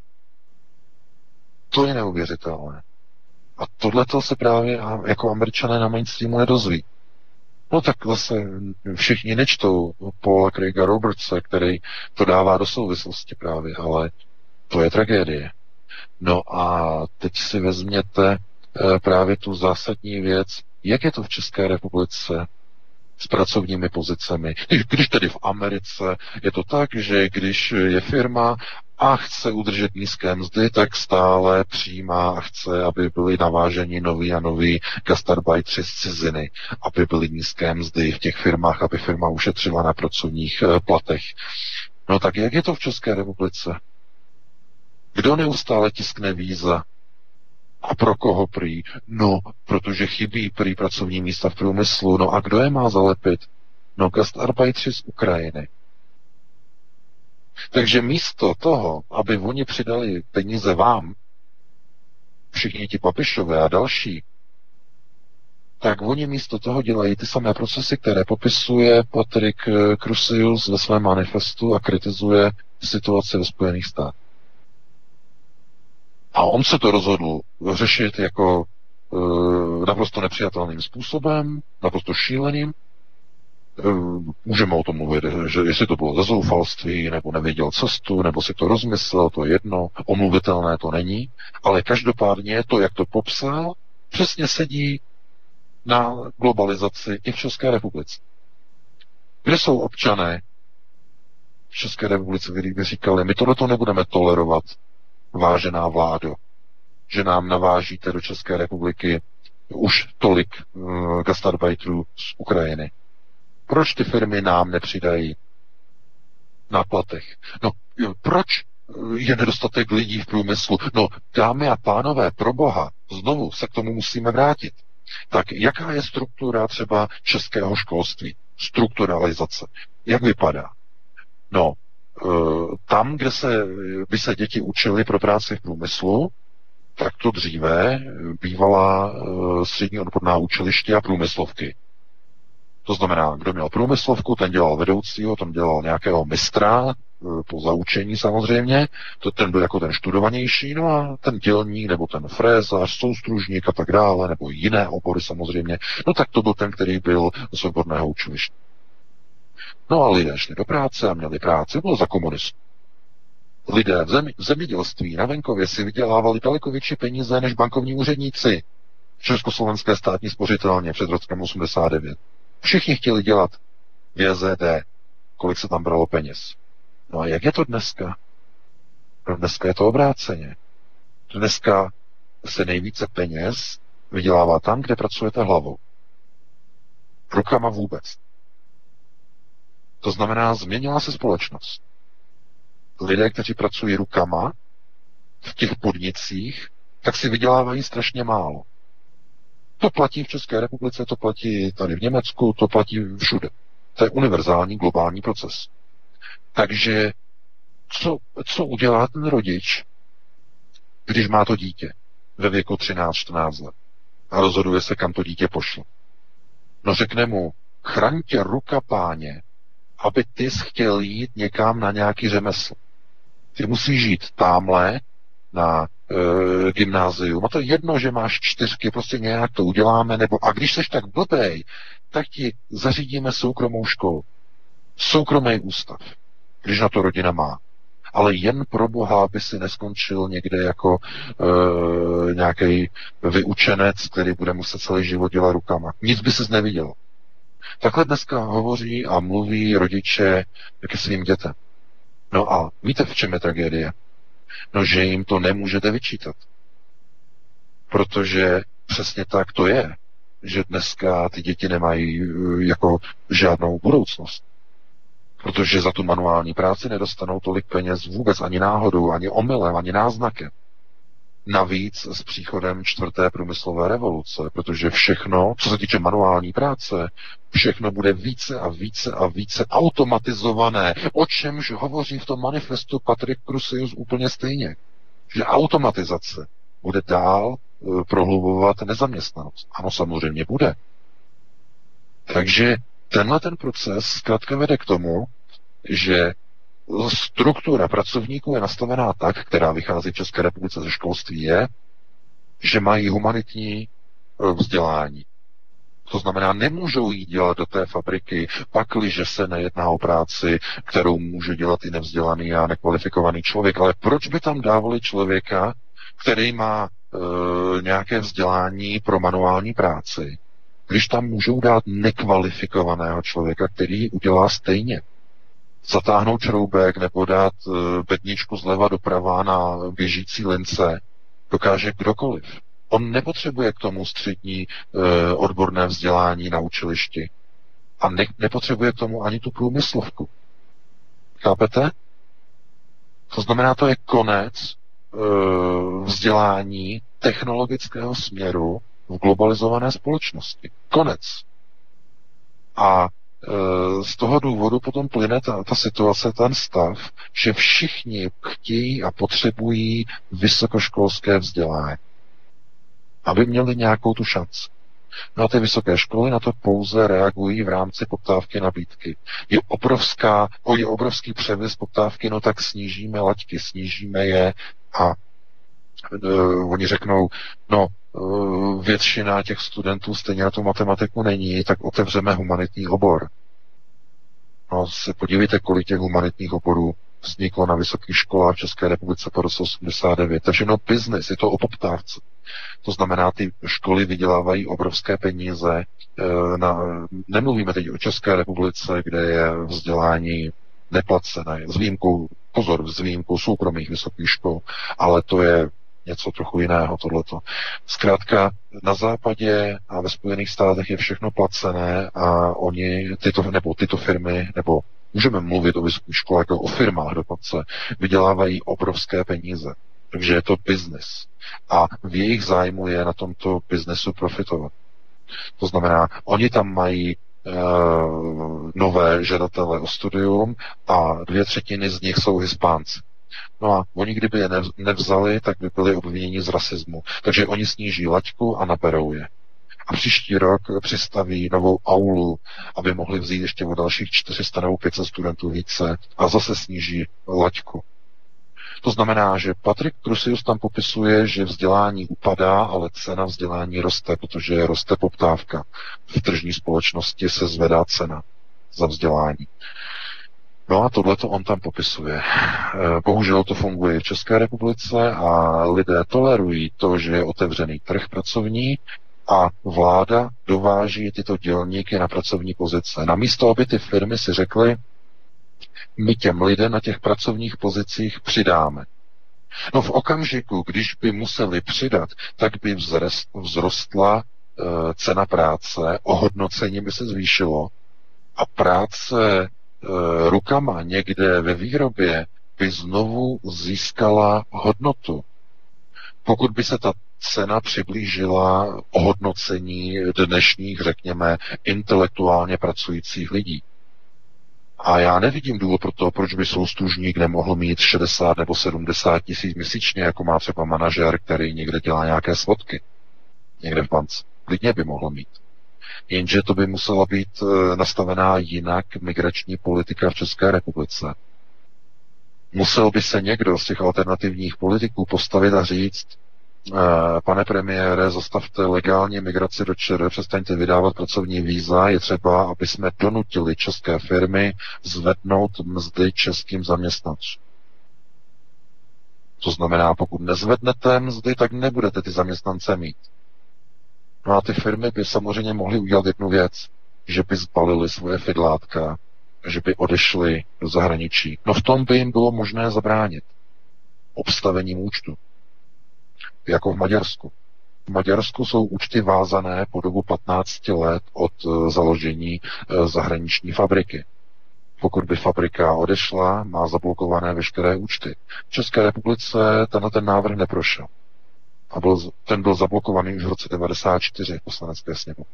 E: To je neuvěřitelné. A tohle se právě jako američané na mainstreamu nedozví. No tak zase všichni nečtou Paula Craiga Robertse, který to dává do souvislosti právě, ale to je tragédie. No a teď si vezměte Eh, právě tu zásadní věc, jak je to v České republice s pracovními pozicemi. Když tedy v Americe je to tak, že když je firma a chce udržet nízké mzdy, tak stále přijímá a chce, aby byly naváženi noví a noví gastarbajtři z ciziny, aby byly nízké mzdy v těch firmách, aby firma ušetřila na pracovních eh, platech. No tak jak je to v České republice? Kdo neustále tiskne víza? A pro koho prý? No, protože chybí prý pracovní místa v průmyslu. No a kdo je má zalepit? No, gastarbeitři z Ukrajiny. Takže místo toho, aby oni přidali peníze vám, všichni ti papišové a další, tak oni místo toho dělají ty samé procesy, které popisuje Patrik Crusius ve svém manifestu a kritizuje situaci ve Spojených státech. A on se to rozhodl řešit jako e, naprosto nepřijatelným způsobem, naprosto šíleným. E, můžeme o tom mluvit, že jestli to bylo ze zoufalství, nebo nevěděl cestu, nebo si to rozmyslel, to je jedno, omluvitelné to není, ale každopádně to, jak to popsal, přesně sedí na globalizaci i v České republice. Kde jsou občané v České republice, kteří by říkali, my tohle to nebudeme tolerovat, vážená vládo, že nám navážíte do České republiky už tolik uh, gastarbajtrů z Ukrajiny. Proč ty firmy nám nepřidají na platech? No, proč je nedostatek lidí v průmyslu? No, dámy a pánové, pro boha, znovu se k tomu musíme vrátit. Tak jaká je struktura třeba českého školství? Strukturalizace. Jak vypadá? No, Eh, tam, kde se, by se děti učily pro práci v průmyslu, tak to dříve bývala eh, střední odborná učiliště a průmyslovky. To znamená, kdo měl průmyslovku, ten dělal vedoucího, ten dělal nějakého mistra, eh, po zaučení samozřejmě, to ten byl jako ten študovanější, no a ten dělník, nebo ten frézař, soustružník a tak dále, nebo jiné obory samozřejmě, no tak to byl ten, který byl z odborného učiliště. No a lidé šli do práce a měli práci, bylo za komunistů. Lidé v, zemi, v zemědělství na venkově si vydělávali daleko větší peníze než bankovní úředníci Československé státní spořitelně před rokem 89. Všichni chtěli dělat VZD, kolik se tam bralo peněz. No a jak je to dneska? No dneska je to obráceně. Dneska se nejvíce peněz vydělává tam, kde pracujete hlavou. Rukama vůbec. To znamená, změnila se společnost. Lidé, kteří pracují rukama v těch podnicích, tak si vydělávají strašně málo. To platí v České republice, to platí tady v Německu, to platí všude. To je univerzální globální proces. Takže co, co udělá ten rodič, když má to dítě ve věku 13-14 let a rozhoduje se, kam to dítě pošle? No řekne mu, chraň tě ruka páně, aby ty chtěl jít někam na nějaký řemesl. Ty musíš žít tamhle na e, gymnázium. A to je jedno, že máš čtyřky, prostě nějak to uděláme, nebo a když seš tak blbej, tak ti zařídíme soukromou školu. Soukromý ústav, když na to rodina má. Ale jen pro boha, aby si neskončil někde jako e, nějaký vyučenec, který bude muset celý život dělat rukama. Nic by se neviděl. Takhle dneska hovoří a mluví rodiče ke svým dětem. No a víte, v čem je tragédie? No, že jim to nemůžete vyčítat. Protože přesně tak to je, že dneska ty děti nemají eh, jako žádnou budoucnost. Protože za tu manuální práci nedostanou tolik peněz vůbec ani náhodou, ani omylem, ani náznakem. Navíc s příchodem čtvrté průmyslové revoluce, protože všechno, co se týče manuální práce, všechno bude více a více a více automatizované, o čemž hovoří v tom manifestu Patrik Crusius úplně stejně. Že automatizace bude dál e, prohlubovat nezaměstnanost. Ano, samozřejmě bude. Takže tenhle ten proces zkrátka vede k tomu, že struktura pracovníků je nastavená tak, která vychází v České republice ze školství, je, že mají humanitní e, vzdělání. To znamená, nemůžou jít dělat do té fabriky, pakliže se nejedná o práci, kterou může dělat i nevzdělaný a nekvalifikovaný člověk. Ale proč by tam dávali člověka, který má e, nějaké vzdělání pro manuální práci, když tam můžou dát nekvalifikovaného člověka, který udělá stejně? Zatáhnout čroubek nebo dát e, bedničku zleva doprava na běžící lince, dokáže kdokoliv. On nepotřebuje k tomu střední e, odborné vzdělání na učilišti. A ne, nepotřebuje k tomu ani tu průmyslovku. Chápete? To znamená, to je konec e, vzdělání technologického směru v globalizované společnosti. Konec. A z toho důvodu potom plyne ta, ta situace, ten stav, že všichni chtějí a potřebují vysokoškolské vzdělání, aby měli nějakou tu šanci. No a ty vysoké školy na to pouze reagují v rámci poptávky nabídky. Je obrovská, je obrovský převis poptávky, no tak snížíme laťky, snížíme je a oni řeknou, no uh, většina těch studentů stejně na tu matematiku není, tak otevřeme humanitní obor. No se podívejte, kolik těch humanitních oborů vzniklo na vysokých školách v České republice po roce 89. Takže no business, je to o poptávce. To znamená, ty školy vydělávají obrovské peníze. E, na, nemluvíme teď o České republice, kde je vzdělání neplacené, s výjimkou, pozor, s výjimkou soukromých vysokých škol, ale to je něco trochu jiného tohleto. Zkrátka, na západě a ve Spojených státech je všechno placené a oni, tyto, nebo tyto firmy, nebo můžeme mluvit o vysokých školách jako o firmách dokonce, vydělávají obrovské peníze. Takže je to biznis. A v jejich zájmu je na tomto biznesu profitovat. To znamená, oni tam mají uh, nové žadatele o studium a dvě třetiny z nich jsou Hispánci. No a oni, kdyby je nevzali, tak by byli obviněni z rasismu. Takže oni sníží laťku a naberou je. A příští rok přistaví novou aulu, aby mohli vzít ještě o dalších 400 nebo 500 studentů více a zase sníží laťku. To znamená, že Patrik Crusius tam popisuje, že vzdělání upadá, ale cena vzdělání roste, protože roste poptávka. V tržní společnosti se zvedá cena za vzdělání. No a tohle to on tam popisuje. Eh, bohužel to funguje v České republice a lidé tolerují to, že je otevřený trh pracovní a vláda dováží tyto dělníky na pracovní pozice. Namísto, aby ty firmy si řekly, my těm lidem na těch pracovních pozicích přidáme. No v okamžiku, když by museli přidat, tak by vzrostla e, cena práce, ohodnocení by se zvýšilo a práce Eh, rukama někde ve výrobě by znovu získala hodnotu. Pokud by se ta cena přiblížila ohodnocení dnešních, řekněme, intelektuálně pracujících lidí. A já nevidím důvod pro to, proč by soustužník nemohl mít 60 nebo 70 tisíc měsíčně, jako má třeba manažer, který někde dělá nějaké svodky. Někde v bance. Klidně by mohl mít. Jenže to by musela být eh, nastavená jinak migrační politika v České republice. Musel by se někdo z těch alternativních politiků postavit a říct, eh, pane premiére, zastavte legální migraci do ČR, přestaňte vydávat pracovní víza, je třeba, aby jsme donutili české firmy zvednout mzdy českým zaměstnancům. To znamená, pokud nezvednete mzdy, tak nebudete ty zaměstnance mít. No a ty firmy by samozřejmě mohly udělat jednu věc, že by zbalili svoje fidlátka, že by odešli do zahraničí. No v tom by jim bylo možné zabránit obstavením účtu. Jako v Maďarsku. V Maďarsku jsou účty vázané po dobu 15 let od eh, založení eh, zahraniční fabriky. Pokud by fabrika odešla, má zablokované veškeré účty. V České republice tenhle ten návrh neprošel. A byl, ten byl zablokovaný už v roce 94 poslanecké sněmu.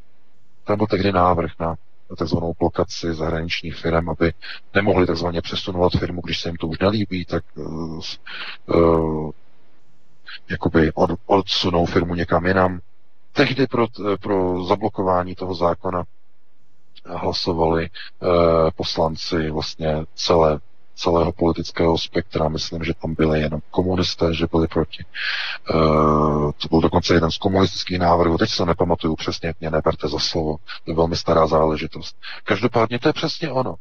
E: Ten byl tehdy návrh na takzvanou blokaci zahraničních firm, aby nemohli takzvaně přesunovat firmu, když se jim to už nelíbí, tak uh, uh, jakoby od, odsunou firmu někam jinam. Tehdy pro, pro zablokování toho zákona hlasovali uh, poslanci vlastně celé celého politického spektra. Myslím, že tam byly jenom komunisté, že byli proti. Uh, to byl dokonce jeden z komunistických návrhů. Teď se nepamatuju přesně, mě neberte za slovo. To je velmi stará záležitost. Každopádně to je přesně ono.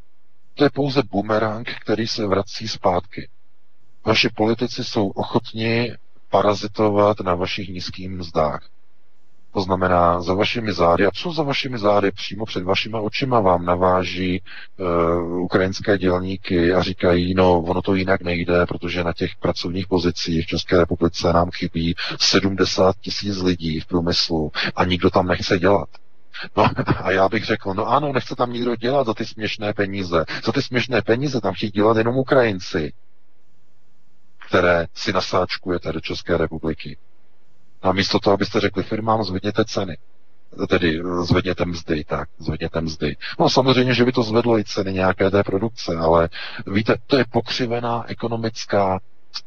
E: To je pouze bumerang, který se vrací zpátky. Vaši politici jsou ochotni parazitovat na vašich nízkých mzdách. To znamená, za vašimi zády, a co za vašimi zády, přímo před vašima očima vám naváží uh, ukrajinské dělníky a říkají, no ono to jinak nejde, protože na těch pracovních pozicích v České republice nám chybí 70 tisíc lidí v průmyslu a nikdo tam nechce dělat. No a já bych řekl, no ano, nechce tam nikdo dělat za ty směšné peníze. Za ty směšné peníze tam chtějí dělat jenom Ukrajinci, které si nasáčkujete do České republiky. A místo toho, abyste řekli firmám, zvedněte ceny. Tedy zvedněte mzdy, tak, zvedněte mzdy. No samozřejmě, že by to zvedlo i ceny nějaké té produkce, ale víte, to je pokřivená ekonomická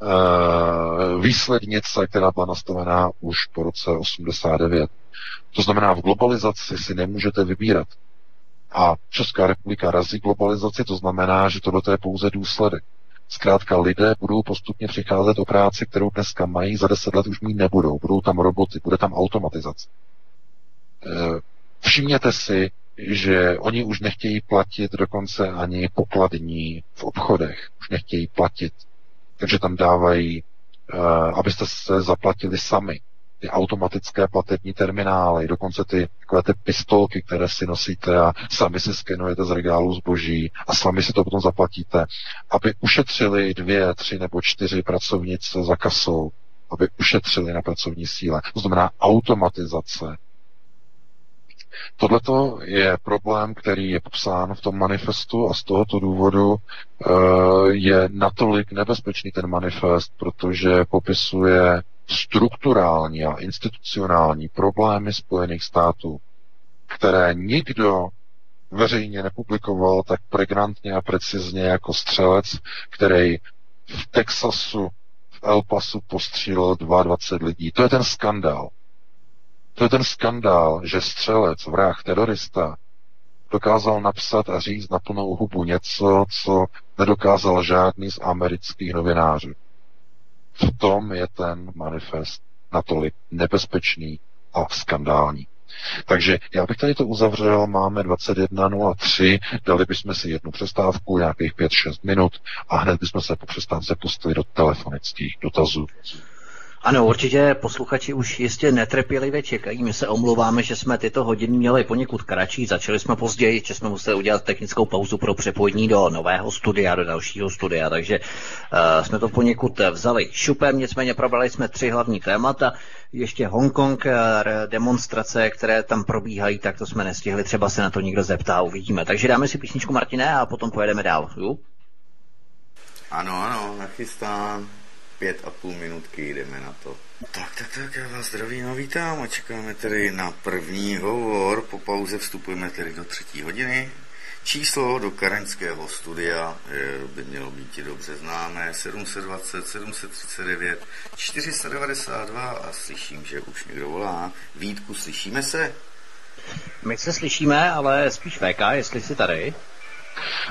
E: uh, výslednice, která byla nastavená už po roce 89. To znamená, v globalizaci si nemůžete vybírat. A Česká republika razí globalizaci, to znamená, že tohle je pouze důsledek. Zkrátka lidé budou postupně přicházet o práci, kterou dneska mají, za deset let už mít nebudou. Budou tam roboty, bude tam automatizace. Eh, všimněte si, že oni už nechtějí platit dokonce ani pokladní v obchodech. Už nechtějí platit. Takže tam dávají, eh, abyste se zaplatili sami ty automatické platební terminály, dokonce ty, takové ty pistolky, které si nosíte a sami si skenujete z regálu zboží a sami si to potom zaplatíte, aby ušetřili dvě, tři nebo čtyři pracovnice za kasou, aby ušetřili na pracovní síle. To znamená automatizace. Tohle je problém, který je popsán v tom manifestu a z tohoto důvodu e, je natolik nebezpečný ten manifest, protože popisuje strukturální a institucionální problémy Spojených států, které nikdo veřejně nepublikoval tak pregnantně a precizně jako střelec, který v Texasu, v El Pasu postřílel 22 lidí. To je ten skandál. To je ten skandál, že střelec, vrah, terorista dokázal napsat a říct na plnou hubu něco, co nedokázal žádný z amerických novinářů. V tom je ten manifest natolik nebezpečný a skandální. Takže já bych tady to uzavřel, máme 21.03, dali bychom si jednu přestávku, nějakých 5-6 minut a hned bychom se po přestávce pustili do telefonických dotazů.
D: Ano, určitě posluchači už jistě netrpělivě čekají. My se omluváme, že jsme tyto hodiny měli poněkud kratší. Začali jsme později, že jsme museli udělat technickou pauzu pro přepojení do nového studia, do dalšího studia, takže uh, jsme to poněkud vzali šupem. Nicméně probrali jsme tři hlavní témata. Ještě Hongkong, uh, demonstrace, které tam probíhají, tak to jsme nestihli. Třeba se na to někdo zeptá, uvidíme. Takže dáme si písničku Martine a potom pojedeme dál. Jo?
F: Ano, ano, nachystám pět a půl minutky jdeme na to. Tak, tak, tak, já vás zdravím a vítám a čekáme tedy na první hovor. Po pauze vstupujeme tedy do třetí hodiny. Číslo do karenského studia by mělo být dobře známé 720 739 492 a slyším, že už někdo volá. Vítku, slyšíme se?
D: My se slyšíme, ale spíš VK, jestli jsi tady.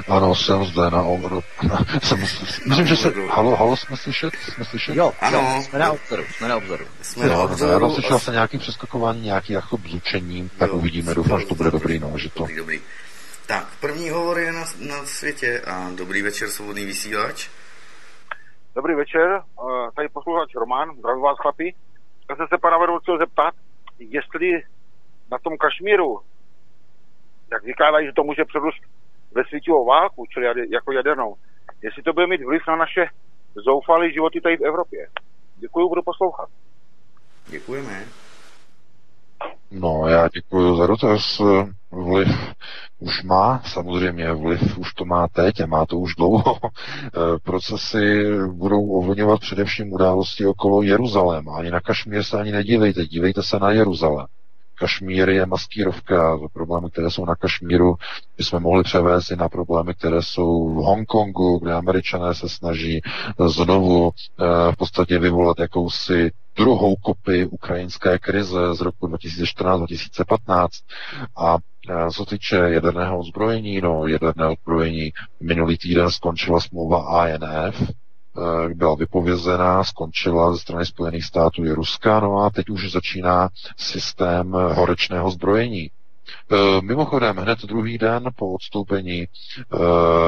E: Ano, jsem zde na obru. jsem, myslím, že se... Halo, halo, jsme slyšet? Jsme slyšet?
D: Jo, ano. Jo, jsme na obzoru, jsme na obzoru.
F: Jsme na obzoru.
E: Já tam slyšel se nějaký přeskakování, nějaký jako bzučení, tak jo, uvidíme, doufám, že to bude dobrý, no, že to...
F: Dobrý, dobrý. Tak, první hovor je na, na světě a dobrý večer, svobodný vysílač.
G: Dobrý večer, tady posluchač Roman, zdravím vás chlapi. Já jsem se pana chtěl zeptat, jestli na tom Kašmíru, jak vykádají, že to může předust ve světovou válku, čili jako jadernou, jestli to bude mít vliv na naše zoufalé životy tady v Evropě. Děkuji, budu poslouchat.
F: Děkujeme.
E: No, já děkuji za dotaz. Vliv už má, samozřejmě vliv už to má teď a má to už dlouho. Procesy budou ovlivňovat především události okolo Jeruzaléma. Ani na Kašmír se ani nedívejte, dívejte se na Jeruzalém. Kašmír je maskírovka. Problémy, které jsou na Kašmíru, jsme mohli převést i na problémy, které jsou v Hongkongu, kde američané se snaží znovu eh, v podstatě vyvolat jakousi druhou kopii ukrajinské krize z roku 2014-2015 a eh, co týče jaderného ozbrojení, no jaderné ozbrojení minulý týden skončila smlouva ANF, byla vypovězená, skončila ze strany Spojených států i Ruska, no a teď už začíná systém horečného zbrojení. Eh, mimochodem, hned druhý den po odstoupení eh,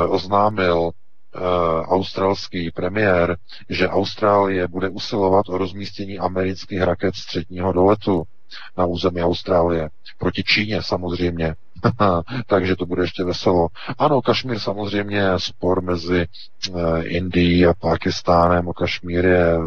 E: oznámil australský premiér, že Austrálie bude usilovat o rozmístění amerických raket středního doletu na území Austrálie. Proti Číně samozřejmě. Takže to bude ještě veselo. Ano, Kašmír samozřejmě spor mezi eh, Indií a Pakistánem. Kašmír je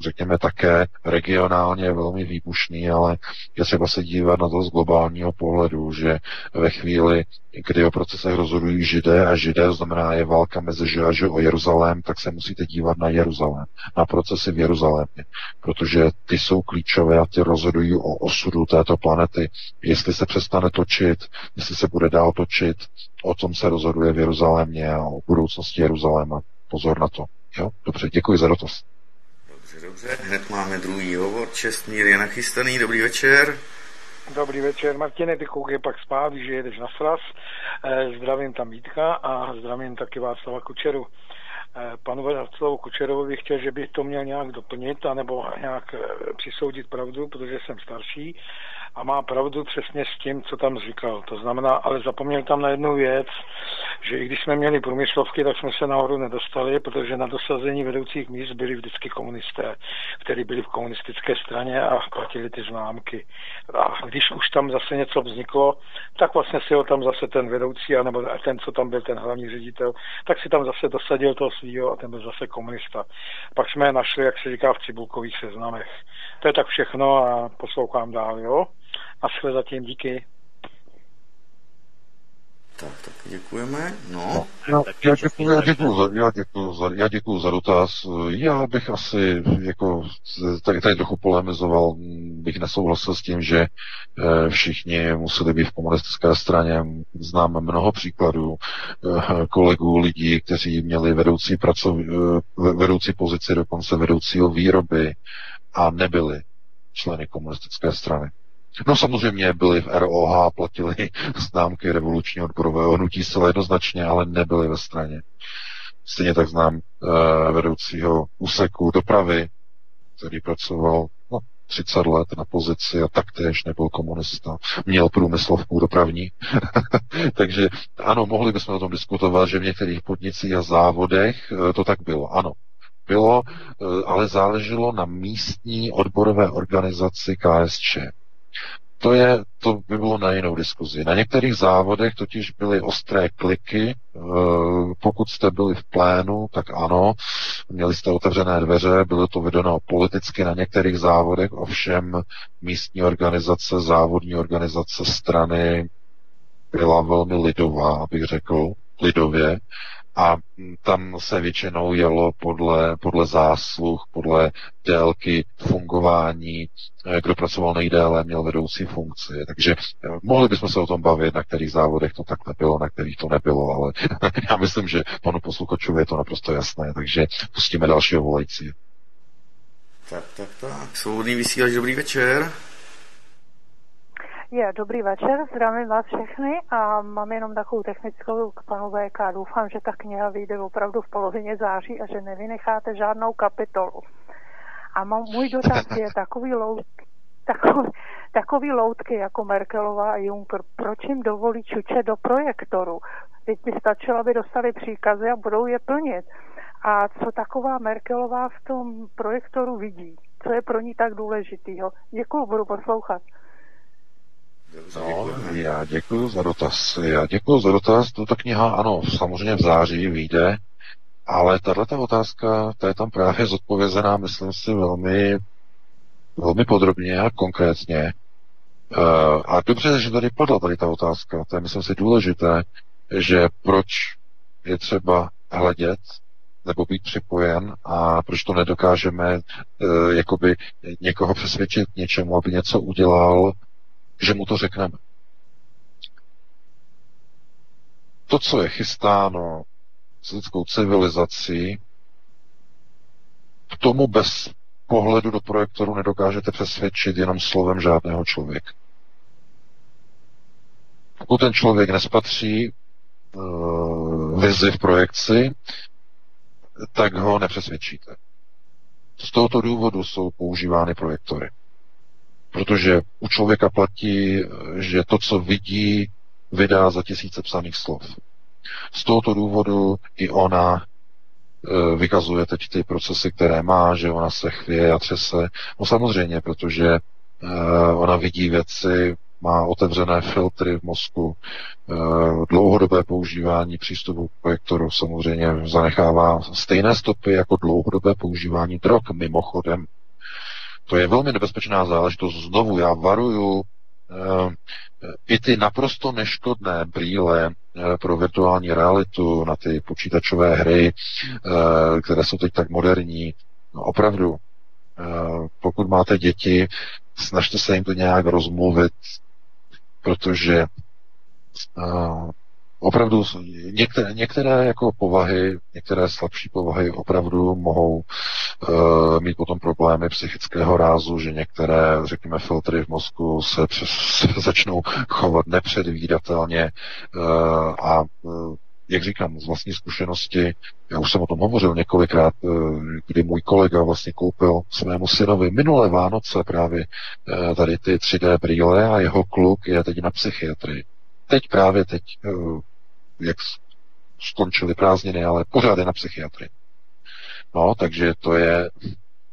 E: řekněme, také regionálně velmi výbušný, ale je třeba se dívat na to z globálního pohledu, že ve chvíli, kdy o procesech rozhodují židé a židé, znamená je válka mezi židé o Jeruzalém, tak se musíte dívat na Jeruzalém, na procesy v Jeruzalémě, protože ty jsou klíčové a ty rozhodují o osudu této planety. Jestli se přestane točit, jestli se bude dál točit, o tom se rozhoduje v Jeruzalémě a o budoucnosti Jeruzaléma. Pozor na to. Jo? Dobře, děkuji za dotaz.
F: Dobře. Hned máme druhý hovor. Čestmír je nachystaný. Dobrý večer.
H: Dobrý večer, Martine, ty koukej pak spát, že jedeš na sraz. Eh, zdravím tam Vítka a zdravím taky Václava Kučeru. Eh, panu Václavu Kučerovi bych chtěl, že by to měl nějak doplnit, anebo nějak eh, přisoudit pravdu, protože jsem starší a má pravdu přesně s tím, co tam říkal. To znamená, ale zapomněl tam na jednu věc, že i když jsme měli průmyslovky, tak jsme se nahoru nedostali, protože na dosazení vedoucích míst byli vždycky komunisté, kteří byli v komunistické straně a platili ty známky. A když už tam zase něco vzniklo, tak vlastně si ho tam zase ten vedoucí, anebo ten, co tam byl ten hlavní ředitel, tak si tam zase dosadil toho svého a ten byl zase komunista. Pak jsme je našli, jak se říká, v cibulkových seznamech. To je tak všechno a poslouchám dál, jo? A zatím díky.
F: Tak, tak děkujeme. No.
E: Já, já, děkuju, já, děkuju za, já, děkuju za, já děkuju za dotaz. Já bych asi jako tady, tady trochu polemizoval, bych nesouhlasil s tím, že eh, všichni museli být v komunistické straně. Znám mnoho příkladů eh, kolegů, lidí, kteří měli vedoucí, pracov, eh, vedoucí pozici, dokonce vedoucího výroby a nebyli členy komunistické strany. No samozřejmě byli v ROH, platili známky revolučního odborového hnutí zcela jednoznačně, ale nebyli ve straně. Stejně tak znám uh, vedoucího úseku dopravy, který pracoval no, 30 let na pozici a taktéž nebyl komunista. Měl průmyslovku dopravní. Takže ano, mohli bychom o tom diskutovat, že v některých podnicích a závodech uh, to tak bylo. Ano, bylo, uh, ale záleželo na místní odborové organizaci KSČ to, je, to by bylo na jinou diskuzi. Na některých závodech totiž byly ostré kliky. Eh, pokud jste byli v plénu, tak ano, měli jste otevřené dveře, bylo to vedeno politicky na některých závodech, ovšem místní organizace, závodní organizace strany byla velmi lidová, abych řekl, lidově a tam se většinou jelo podle, podle zásluh, podle délky fungování, kdo pracoval nejdéle, měl vedoucí funkci. Takže eh, mohli bychom se o tom bavit, na kterých závodech to tak nebylo, na kterých to nebylo, ale já myslím, že panu posluchačovi je to naprosto jasné, takže pustíme dalšího volající.
F: Tak, tak, tak. Svobodný vysílač, dobrý večer.
I: Je, dobrý večer, zdravím vás všechny a mám jenom takovou technickou k panu VK. Doufám, že ta kniha vyjde opravdu v polovině září a že nevynecháte žádnou kapitolu. A mám, můj dotaz je takový loutky, takový, takový loutky jako Merkelová a Juncker. Proč jim dovolí čuče do projektoru? Teď by stačilo, aby dostali příkazy a budou je plnit. A co taková Merkelová v tom projektoru vidí? Co je pro ní tak důležitýho? Děkuji, budu poslouchat.
E: No, já děkuji za dotaz. Já děkuji za dotaz. Tuto kniha, ano, samozřejmě v září vyjde, ale tato otázka, ta je tam právě zodpovězená, myslím si, velmi, velmi podrobně a konkrétně. Uh, a dobře, že tady padla tady ta otázka. To je, myslím si, důležité, že proč je třeba hledět nebo být připojen a proč to nedokážeme uh, jakoby někoho přesvědčit něčemu, aby něco udělal, že mu to řekneme. To, co je chystáno s lidskou civilizací, k tomu bez pohledu do projektoru nedokážete přesvědčit jenom slovem žádného člověka. Pokud ten člověk nespatří uh, vizi v projekci, tak ho nepřesvědčíte. Z tohoto důvodu jsou používány projektory. Protože u člověka platí, že to, co vidí, vydá za tisíce psaných slov. Z tohoto důvodu i ona e, vykazuje teď ty procesy, které má, že ona se chvěje a třese. No samozřejmě, protože e, ona vidí věci, má otevřené filtry v mozku, e, dlouhodobé používání přístupu k projektoru samozřejmě zanechává stejné stopy jako dlouhodobé používání drog, mimochodem. To je velmi nebezpečná záležitost. Znovu já varuju eh, i ty naprosto neškodné brýle eh, pro virtuální realitu na ty počítačové hry, eh, které jsou teď tak moderní. No, opravdu, pokud máte děti, snažte se jim to nějak rozmluvit, protože opravdu některé, některé jako povahy, některé slabší povahy opravdu mohou uh, mít potom problémy psychického rázu, že některé, řekněme, filtry v mozku se, přes, se začnou chovat nepředvídatelně uh, a uh, jak říkám, z vlastní zkušenosti, já už jsem o tom hovořil několikrát, kdy můj kolega vlastně koupil svému synovi minulé Vánoce právě tady ty 3D brýle a jeho kluk je teď na psychiatrii teď právě teď, eh, jak skončily prázdniny, ale pořád je na psychiatrii. No, takže to je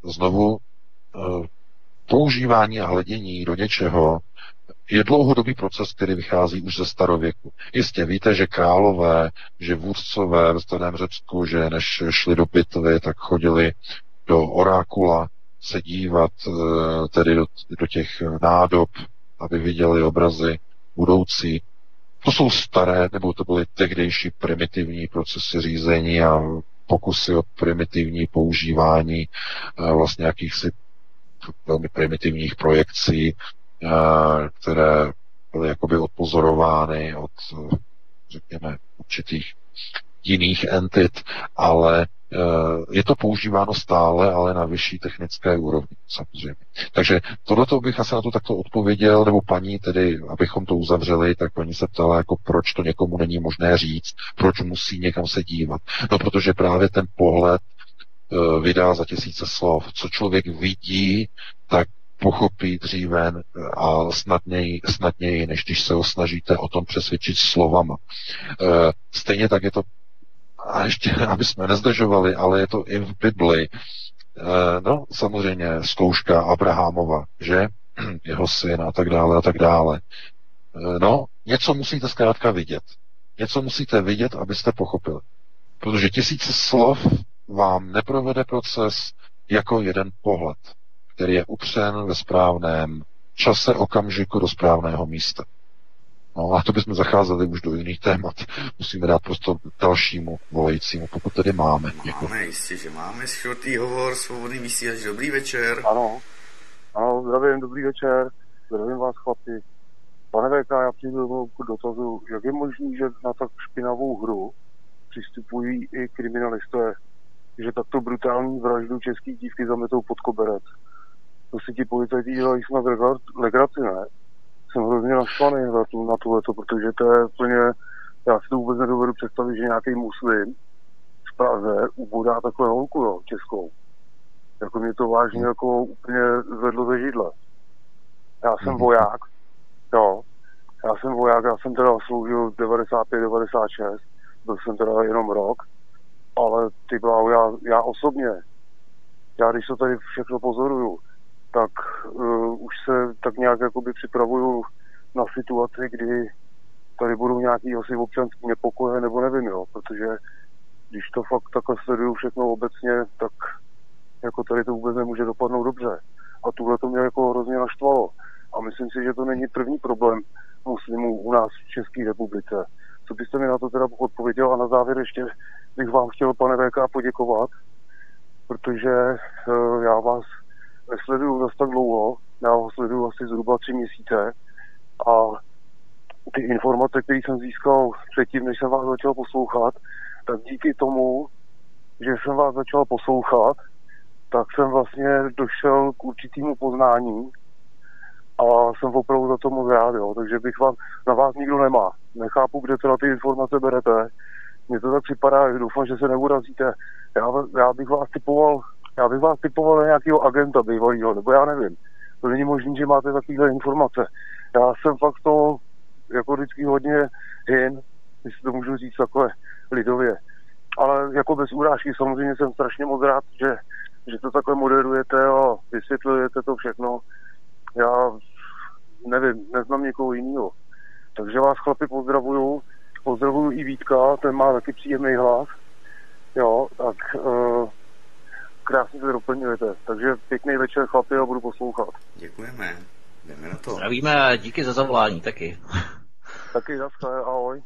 E: znovu eh, používání a hledění do něčeho je dlouhodobý proces, který vychází už ze starověku. Jistě víte, že králové, že vůdcové ve starém Řecku, že než šli do bitvy, tak chodili do orákula se dívat eh, tedy do, do těch nádob, aby viděli obrazy budoucí. To jsou staré, nebo to byly tehdejší primitivní procesy řízení a pokusy o primitivní používání eh, vlastně jakýchsi velmi primitivních projekcí, eh, které byly jakoby odpozorovány od, eh, řekněme, určitých jiných entit, ale Eh, je to používáno stále, ale na vyšší technické úrovni, samozřejmě. Takže tohleto bych asi na to takto odpověděl, nebo paní tedy, abychom to uzavřeli, tak paní se ptala, jako proč to někomu není možné říct, proč musí někam se dívat. No, protože právě ten pohled uh, vydá za tisíce slov. Co člověk vidí, tak pochopí dříve eh, a snadněji, snadněji, než když se ho snažíte o tom přesvědčit slovama. Stejně tak je to a ještě, aby jsme nezdržovali, ale je to i v Bibli. Eh, no, samozřejmě zkouška Abrahamova, že? Jeho syn a tak dále a tak dále. Eh, no, něco musíte zkrátka vidět. Něco musíte vidět, abyste pochopili. Protože tisíce slov vám neprovede proces jako jeden pohled, který je upřen ve správném čase, okamžiku do správného místa. No a to bychom zacházeli už do jiných témat. Musíme dát prostor dalšímu volajícímu, pokud tedy máme.
F: Děkuji. Máme, jistě, že máme skvělý hovor, svobodný vysílač, dobrý večer.
J: Ano, ano, zdravím, dobrý večer, zdravím vás chlapi. Pane VK, já přijdu k dotazu, jak je možné, že na tak špinavou hru přistupují i kriminalisté, že takto brutální vraždu český dívky zametou pod koberec. To si ti policajti dělají snad legraci, ne? Jsem hrozně naštvaný na, tu, na tohleto, protože to je úplně, já si to vůbec nedovedu představit, že nějaký muslim v Praze ubodá takhle holku, jo, českou. Jako mě to vážně
E: Hmm.
J: jako úplně zvedlo ze židle. Já jsem
E: Mhm.
J: voják, jo, já jsem voják, já jsem teda sloužil 95-96, byl jsem teda jenom rok, ale ty bláho, já, já osobně, já když to tady všechno pozoruju, tak uh, už se tak nějak jakoby připravuju na situaci, kdy tady budou nějaký asi občanský nepokoje, nebo nevím, jo, protože když to fakt takhle sleduju všechno obecně, tak jako tady to vůbec nemůže dopadnout dobře. A tuhle to mě jako hrozně naštvalo. A myslím si, že to není první problém muslimů u nás v České republice. Co byste mi na to teda odpověděl? A na závěr ještě bych vám chtěl, pane VK, poděkovat, protože uh, já vás nesleduju zase tak dlouho, já ho sleduju asi zhruba tři měsíce a ty informace, které jsem získal předtím, než jsem vás začal poslouchat, tak díky tomu, že jsem vás začal poslouchat, tak jsem vlastně došel k určitému poznání a jsem opravdu za to moc rád, jo. takže bych vám, na vás nikdo nemá. Nechápu, kde teda ty informace berete. Mně to tak připadá, že doufám, že se neurazíte. Já, já bych vás typoval, já bych vás typoval na nějakého agenta bývalého, nebo já nevím. To není možné, že máte takovéhle informace. Já jsem fakt to jako vždycky hodně hin, jestli to můžu říct takhle lidově. Ale jako bez urážky samozřejmě jsem strašně moc rád, že, že to takhle moderujete a vysvětlujete to všechno. Já nevím, neznám někoho jiného. Takže vás chlapi pozdravuju. Pozdravuju i Vítka, ten má taky příjemný hlas. Jo, tak uh, krásně to doplňujete. Takže pěkný večer chlapi a budu poslouchat.
F: Děkujeme. Jdeme na to.
D: Zdravíme a díky za zavolání taky.
J: Taky zaschle, ahoj.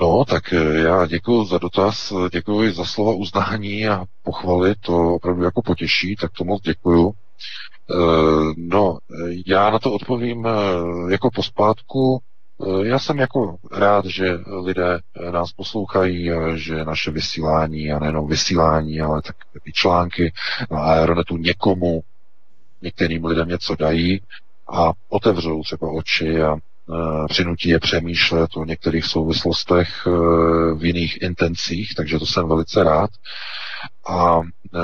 E: No, tak eh, já děkuji za dotaz, děkuji za slova uznání a pochvaly, to opravdu jako potěší, tak to moc děkuju. Eh, No, já na to odpovím eh, jako pospátku. Eh, Já jsem jako rád, že lidé eh, nás poslouchají, a že naše vysílání, a nejenom vysílání, ale tak i články na Aeronetu někomu, některým lidem něco dají a otevřou třeba oči a eh, přinutí je přemýšlet o některých souvislostech eh, v jiných intencích, takže to jsem velice rád. A eh,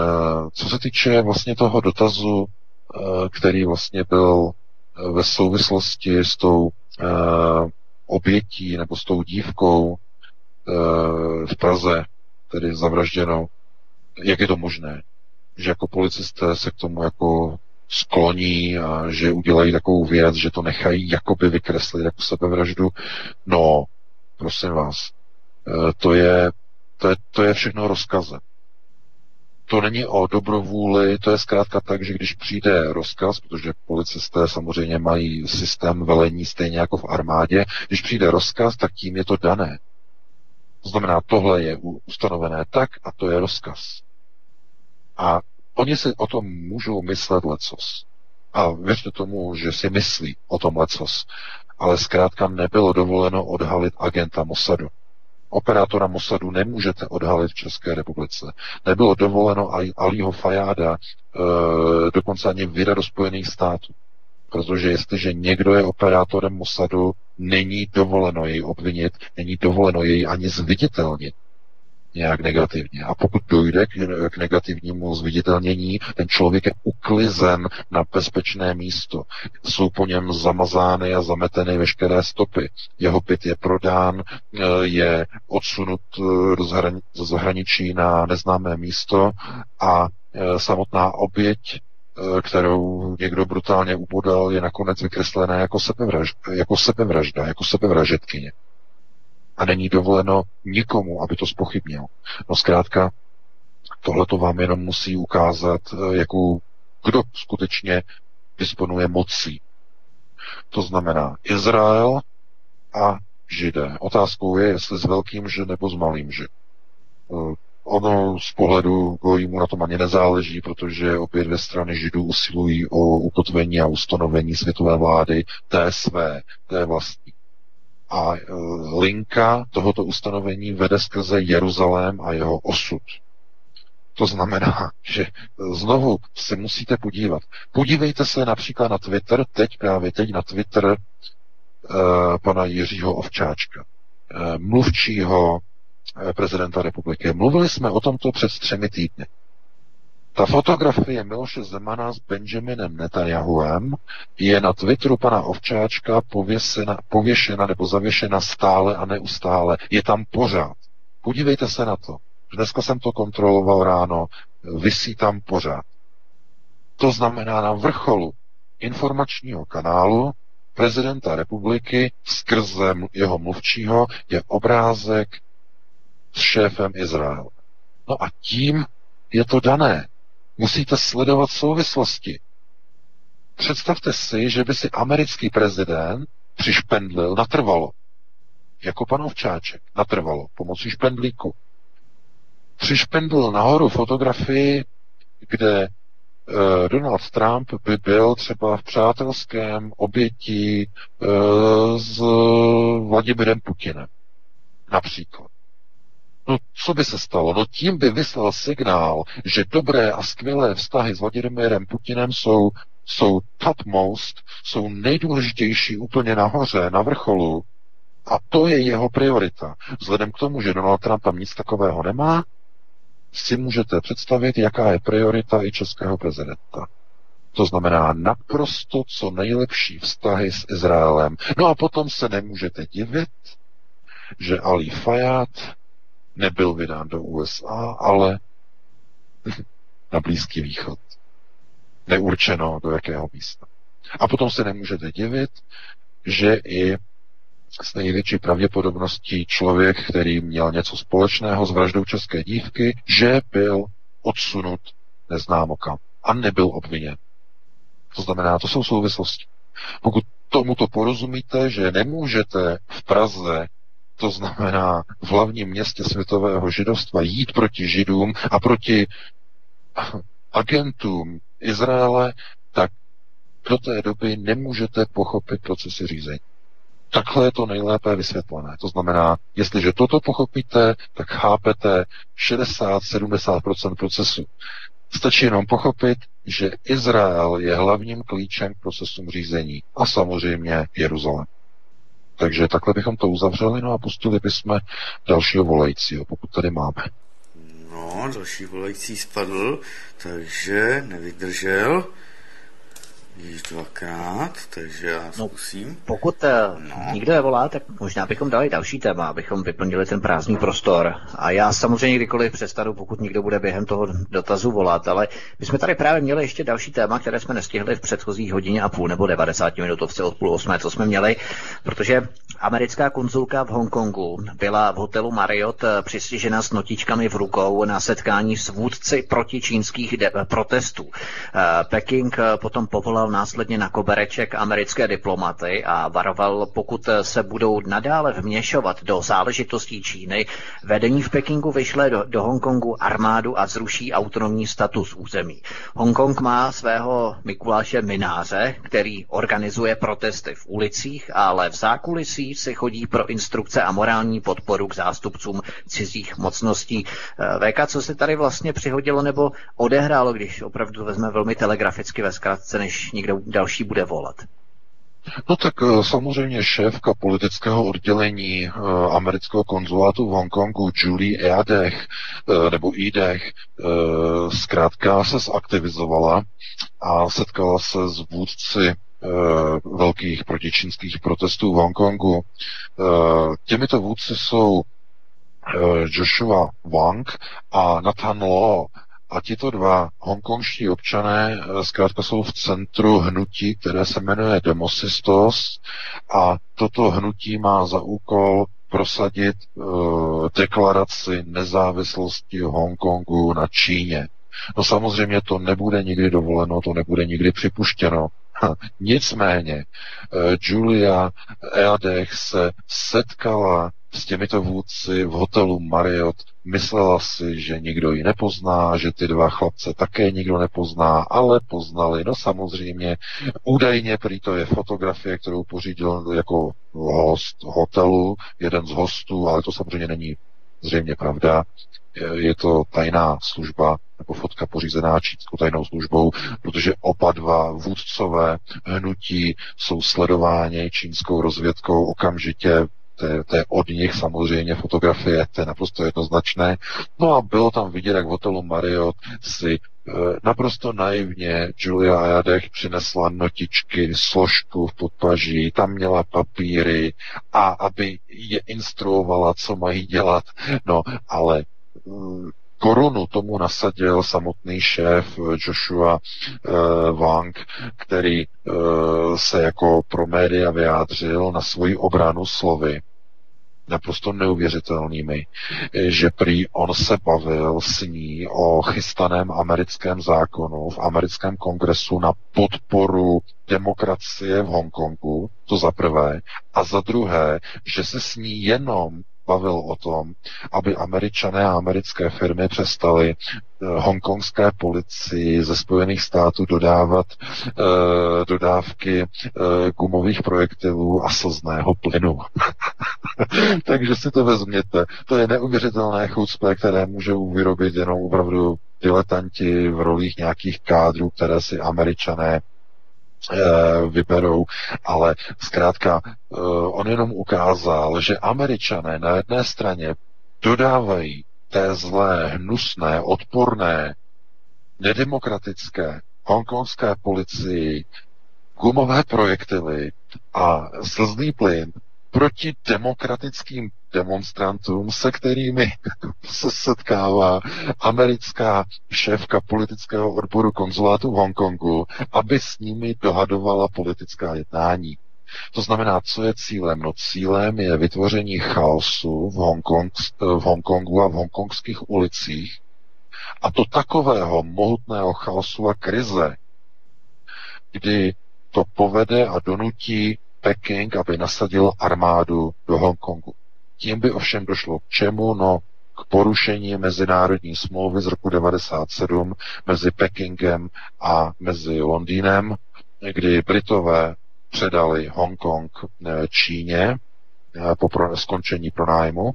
E: co se týče vlastně toho dotazu, eh, který vlastně byl eh, ve souvislosti s tou eh, obětí nebo s tou dívkou eh, v Praze, tedy zavražděnou, jak je to možné, že jako policisté se k tomu jako skloní a že udělají takovou věc, že to nechají jakoby vykreslit jako sebevraždu. No, prosím vás, eh, to je, to je, to je všechno rozkazem. To není o dobrovůli, to je zkrátka tak, že když přijde rozkaz, protože policisté samozřejmě mají systém velení stejně jako v armádě, když přijde rozkaz, tak tím je to dané. To znamená, tohle je ustanovené tak a to je rozkaz. A oni si o tom můžou myslet lecos. A věřte tomu, že si myslí o tom lecos. Ale zkrátka nebylo dovoleno odhalit agenta Mossadu. Operátora Mossadu nemůžete odhalit v České republice. Nebylo dovoleno Ali- Aliho Fajáda e, dokonce ani vydat do Spojených států. Protože jestliže někdo je operátorem Mossadu, není dovoleno jej obvinit, není dovoleno jej ani zviditelnit nějak negativně. A pokud dojde k, k negativnímu zviditelnění, ten člověk je uklizen na bezpečné místo. Jsou po něm zamazány a zameteny veškeré stopy. Jeho byt je prodán, eh, je odsunut eh, do, zahrani- do zahraničí na neznámé místo a eh, samotná oběť kterou někdo brutálně ubodal, je nakonec vykreslená jako sebevražda, jako sebevražda, jako sebevražetkyně a není dovoleno nikomu, aby to spochybnil. No zkrátka, tohle to vám jenom musí ukázat, eh, jakou, kdo skutečně disponuje mocí. To znamená Izrael a Židé. Otázkou je, jestli s velkým že nebo s malým že. Eh, Ono z pohledu Gojímu na tom ani nezáleží, protože obě dvě strany Židů usilují o ukotvení a ustanovení světové vlády té své, té vlastní. A e, linka tohoto ustanovení vede skrze Jeruzalém a jeho osud. To znamená, že znovu se musíte podívat. Podívejte se například na Twitter, teď právě teď na Twitter uh, pana Jiřího Ovčáčka, uh, mluvčího prezidenta republiky. Mluvili jsme o tomto před třemi týdny. Ta fotografie Miloše Zemana s Benjaminem Netanyahuem je na Twitteru pana Ovčáčka pověsena, pověšena nebo zavěšena stále a neustále. Je tam pořád. Podívejte se na to. Dneska jsem to kontroloval ráno. Vysí tam pořád. To znamená na vrcholu informačního kanálu prezidenta republiky skrze jeho mluvčího je obrázek s šéfem Izraele. No a tím je to dané. Musíte sledovat souvislosti. Představte si, že by si americký prezident přišpendlil natrvalo, jako pan Ovčáček, natrvalo, pomocí špendlíku. Přišpendlil nahoru fotografii, kde uh, Donald Trump by byl třeba v přátelském obětí uh, s Vladimirem Putinem. Například. No co by se stalo? No tím by vyslal signál, že dobré a skvělé vztahy s Vladimirem Putinem jsou, jsou topmost, jsou nejdůležitější úplně nahoře, na vrcholu. A to je jeho priorita. Vzhledem k tomu, že Donald Trump tam nic takového nemá, si můžete představit, jaká je priorita i českého prezidenta. To znamená naprosto co nejlepší vztahy s Izraelem. No a potom se nemůžete divit, že Ali Fayad nebyl vydán do USA, ale na Blízký východ. Neurčeno do jakého místa. A potom se nemůžete divit, že i s největší pravděpodobností člověk, který měl něco společného s vraždou české dívky, že byl odsunut neznámo kam a nebyl obviněn. To znamená, to jsou souvislosti. Pokud tomuto porozumíte, že nemůžete v Praze to znamená v hlavním městě světového židovstva jít proti židům a proti agentům Izraele, tak do té doby nemůžete pochopit procesy řízení. Takhle je to nejlépe vysvětlené. To znamená, jestliže toto pochopíte, tak chápete 60-70% procesu. Stačí jenom pochopit, že Izrael je hlavním klíčem k procesům řízení a samozřejmě Jeruzalém. Takže takhle bychom to uzavřeli, no a pustili bychom dalšího volajícího, pokud tady máme.
F: No, další volající spadl, takže nevydržel již dvakrát, takže já no, zkusím.
D: Pokud uh, no. nikdo nevolá, tak možná bychom dali další téma, abychom vyplnili ten prázdný prostor. A já samozřejmě kdykoliv přestanu, pokud někdo bude během toho dotazu volat, ale my jsme tady právě měli ještě další téma, které jsme nestihli v předchozích hodině a půl nebo 90 minutovce od půl osmé, co jsme měli, protože americká konzulka v Hongkongu byla v hotelu Marriott eh, přistižena s notičkami v rukou na setkání s vůdci protičínských de- protestů. Uh, Peking potom povolal pozval následně na kobereček americké diplomaty a varoval, pokud se budou nadále vměšovat do záležitostí Číny, vedení v Pekingu vyšle do, do Hongkongu armádu a zruší autonomní status území. Hongkong má svého Mikuláše Mináře, který organizuje protesty v ulicích, ale v zákulisí si chodí pro instrukce a morální podporu k zástupcům cizích mocností. Eh, VK, co se tady vlastně přihodilo nebo odehrálo, když opravdu vezme velmi telegraficky ve zkratce, než někdo další bude volat.
E: No tak eh, samozřejmě šéfka politického oddělení eh, amerického konzulátu v Hongkongu Julie Eadech, eh, nebo Idech, zkrátka se zaktivizovala a setkala se s vůdci velkých protičínských protestů v Hongkongu. Těmito vůdci jsou Joshua Wang a Nathan Law, a tito dva hongkongští občané eh, zkrátka jsou v centru hnutí, které se jmenuje Demosistos a toto hnutí má za úkol prosadit uh, deklaraci nezávislosti Hongkongu na Číně. No samozřejmě to nebude nikdy dovoleno, to nebude nikdy připuštěno. Nicméně uh, Julia Eadech se setkala s těmito vůdci v hotelu Marriott. Myslela si, že nikdo ji nepozná, že ty dva chlapce také nikdo nepozná, ale poznali. No samozřejmě, údajně prý to je fotografie, kterou pořídil jako host hotelu, jeden z hostů, ale to samozřejmě není zřejmě pravda. Je to tajná služba nebo fotka pořízená čínskou tajnou službou, protože oba dva vůdcové hnutí jsou sledováni čínskou rozvědkou okamžitě to je, to je od nich samozřejmě fotografie, to je naprosto jednoznačné. No a bylo tam vidět, jak v hotelu Marriott si e, naprosto naivně Julia Ajadech přinesla notičky, složku v podpaží, tam měla papíry a aby je instruovala, co mají dělat. No, ale mm, korunu tomu nasadil samotný šéf Joshua uh, Wang, který uh, se jako pro média vyjádřil na svoji obranu slovy, naprosto neuvěřitelnými, že prý on se bavil s ní o chystaném americkém zákonu v americkém kongresu na podporu demokracie v Hongkongu, to za prvé, a za druhé, že se s ní jenom bavil o tom, aby američané a americké firmy přestaly eh, hongkongské policii ze Spojených států dodávat e, dodávky e, gumových projektilů a slzného plynu. Takže si to vezměte. To je neuvěřitelné chucpe, které můžou vyrobit jenom opravdu diletanti v rolích nějakých kádrů, které si američané Eh, vyberou, ale zkrátka eh, on jenom ukázal, že američané na jedné straně dodávají té zlé, hnusné, odporné, nedemokratické hongkongské policii gumové projektily a slzný plyn proti demokratickým demonstrantům, se kterými se setkává americká šéfka politického odboru konzulátu v Hongkongu, aby s nimi dohadovala politická jednání. To znamená, co je cílem? No cílem je vytvoření chaosu v, Hongkong, v Hongkongu a v hongkongských ulicích. A to takového mohutného chaosu a krize, kdy to povede a donutí Peking, aby nasadil armádu do Hongkongu. Tím by ovšem došlo k čemu? No, k porušení mezinárodní smlouvy z roku 1997 mezi Pekingem a mezi Londýnem, kdy Britové předali Hongkong eh, Číně eh, po skončení pronájmu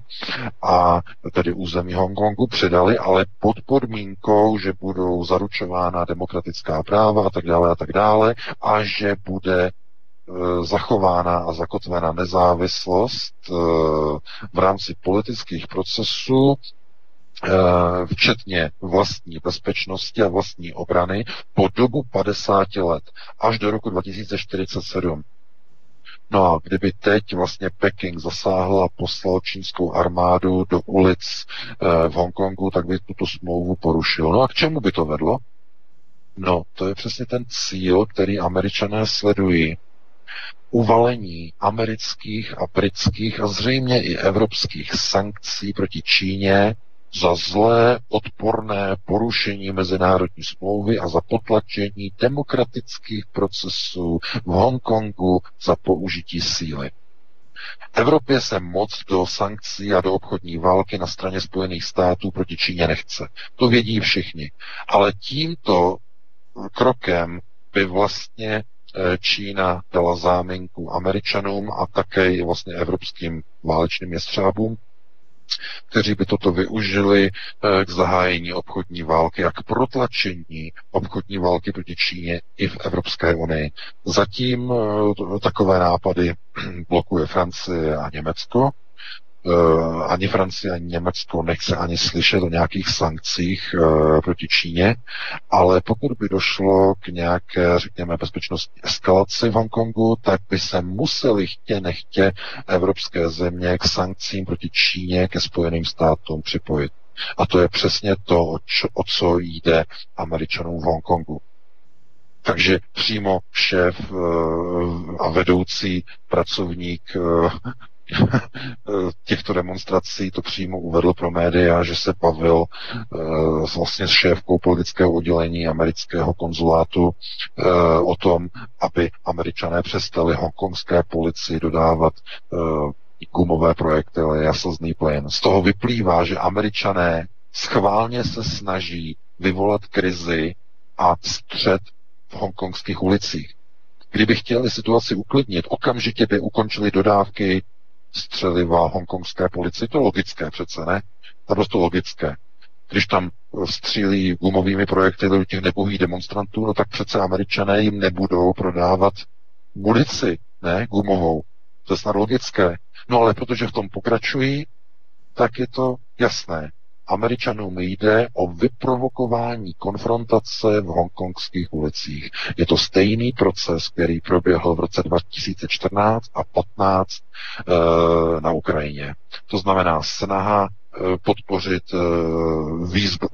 E: a tedy území Hongkongu předali, ale pod podmínkou, že budou zaručována demokratická práva a tak dále a tak dále a že bude zachována a zakotvena nezávislost eh, v rámci politických procesů, eh, včetně vlastní bezpečnosti a vlastní obrany po dobu 50 let, až do roku 2047. No a kdyby teď vlastně Peking zasáhl a poslal čínskou armádu do ulic v Hongkongu, tak by tuto smlouvu porušil. No a k čemu by to vedlo? No, to je přesně ten cíl, který američané sledují uvalení amerických a britských a zřejmě i evropských sankcí proti Číně za zlé, odporné porušení mezinárodní smlouvy a za potlačení demokratických procesů v Hongkongu za použití síly. Evropě se moc do sankcí a do obchodní války na straně Spojených států proti Číně nechce. To vědí všichni. Ale tímto krokem by vlastně Čína dala záminku Američanům a také vlastně evropským válečným jestřábům, kteří by toto využili eh, k zahájení obchodní války a k protlačení obchodní války proti Číně i v Evropské unii. Zatím eh, takové nápady blokuje Francie a Německo, Eh, ani Francie, ani Německo nechce ani slyšet o nějakých sankcích uh, proti Číně, ale pokud by došlo k nějaké, řekněme, bezpečnostní eskalaci v Hongkongu, tak by se museli chtě nechtě evropské země k sankcím proti Číně, ke Spojeným státům připojit. A to je přesně to, o, čo, o co jde Američanům v Hongkongu. Takže přímo šéf uh, a vedoucí pracovník těchto demonstrací to přímo uvedl pro média, že se bavil uh, vlastně s šéfkou politického oddělení amerického konzulátu uh, o tom, aby američané přestali hongkongské policii dodávat uh, gumové projektily a slzný plyn. Z toho vyplývá, že američané schválně se snaží vyvolat krizi a střed v hongkongských ulicích. Kdyby chtěli situaci uklidnit, okamžitě by ukončili dodávky střeliva hongkongské policii. To logické přece, ne? Naprosto logické. když tam střílí gumovými projekty do těch nebohých demonstrantů, no tak přece američané jim nebudou prodávat munici, ne, gumovou. To je snad logické. No ale protože v tom pokračují, tak je to jasné. Američanům jde o vyprovokování konfrontace v hongkongských ulicích. Je to stejný proces, který proběhl v roce 2014 a 15 e, eh, na Ukrajině. To znamená snaha eh, podpořit e,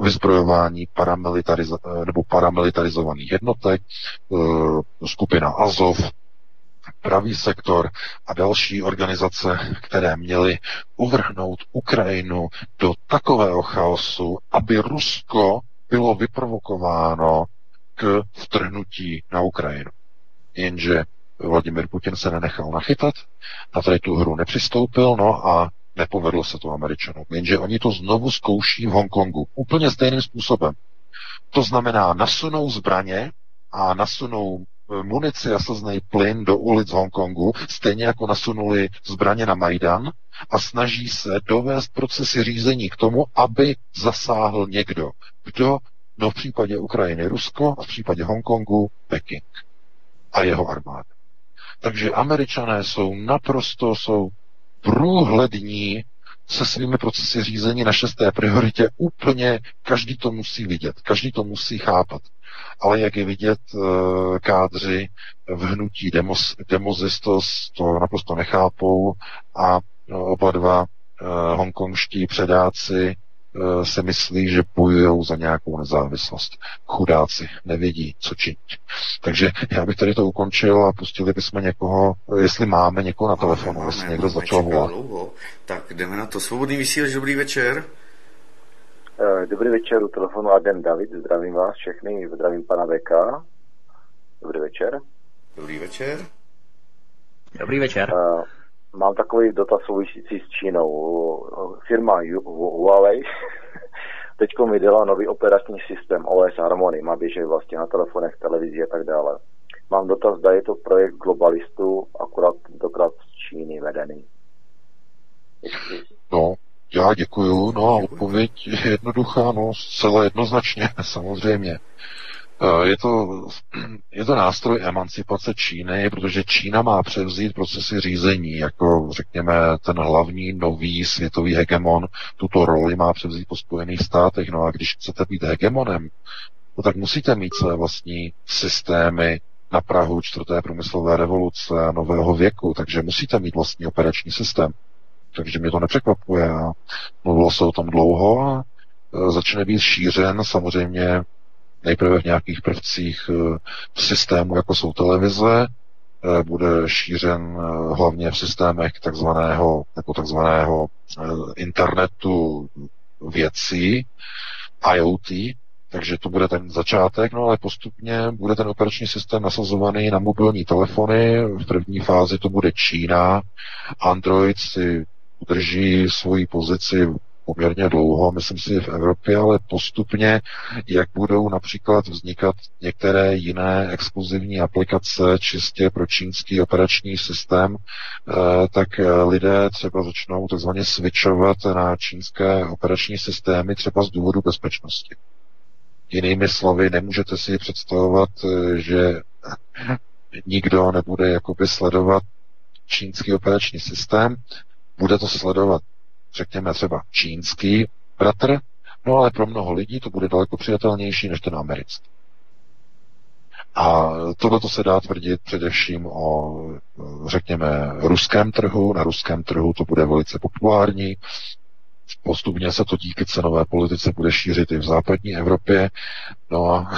E: vyzbrojování paramilitariz- nebo paramilitarizovaných jednotek, skupina Azov, pravý sektor a další organizace, které měly uvrhnout Ukrajinu do takového chaosu, aby Rusko bylo vyprovokováno k vtrhnutí na Ukrajinu. Jenže Vladimir Putin se nenechal nachytat, na tady tu hru nepřistoupil, no a nepovedlo se to Američanům. Jenže oni to znovu zkouší v Hongkongu. Úplně stejným způsobem. To znamená, nasunou zbraně a nasunou munici a slzný plyn do ulic Hongkongu, stejně jako nasunuli zbraně na Majdan a snaží se dovést procesy řízení k tomu, aby zasáhl někdo. Kdo? No v případě Ukrajiny Rusko a v případě Hongkongu Peking a jeho armáda. Takže američané jsou naprosto jsou průhlední se svými procesy řízení na šesté prioritě úplně každý to musí vidět, každý to musí chápat ale jak je vidět, eh, kádři v hnutí demos, demozistos to naprosto nechápou a no, oba dva eh, hongkongští předáci eh, se myslí, že bojují za nějakou nezávislost. Chudáci nevědí, co činit. Takže já bych tady to ukončil a pustili bychom někoho, jestli máme někoho na telefonu, jestli někdo začal volat.
F: Tak jdeme na to. Svobodný vysílač, dobrý večer.
K: Eh, dobrý večer, u telefonu Adem David, zdravím vás všechny, zdravím pana VK. Dobrý večer.
F: Dobrý večer.
D: Dobrý večer.
K: Uh, mám takový dotaz souvisící s Čínou. Firma Huawei teď mi dělá nový operační systém OS Harmony, má běžet vlastně na telefonech, televizi a tak dále. Mám dotaz, zda je to projekt globalistů, akorát dokrát z Číny vedený.
E: No, já děkuju, no a odpověď je jednoduchá, no zcela jednoznačně, samozřejmě. Eh, je to, je to nástroj emancipace Číny, protože Čína má převzít procesy řízení, jako řekněme ten hlavní nový světový hegemon, tuto roli má převzít po Spojených státech. No a když chcete být hegemonem, no tak musíte mít své vlastní systémy na Prahu čtvrté průmyslové revoluce a nového věku, takže musíte mít vlastní operační systém takže mě to nepřekvapuje. Mluvilo se o tom dlouho a e, začne být šířen samozřejmě nejprve v nějakých prvcích e, v systému, jako jsou televize, e, bude šířen hlavně v systémech takzvaného, jako takzvaného internetu věcí, IoT, takže to bude ten začátek, no ale postupně bude ten operační systém nasazovaný na mobilní telefony. V první fázi to bude Čína. Android si udrží svoji pozici poměrně dlouho, myslím si v Evropě, ale postupně, jak budou například vznikat některé jiné exkluzivní aplikace čistě pro čínský operační systém, eh, tak lidé třeba začnou takzvaně switchovat na čínské operační systémy třeba z důvodu bezpečnosti. Jinými slovy, nemůžete si představovat, eh, že nikdo nebude jakoby sledovat čínský operační systém, bude to sledovat, řekněme třeba čínský bratr, no ale pro mnoho lidí to bude daleko přijatelnější než ten americký. A tohle se dá tvrdit především o, řekněme, ruském trhu. Na ruském trhu to bude velice populární. Postupně se to díky cenové politice bude šířit i v západní Evropě. No a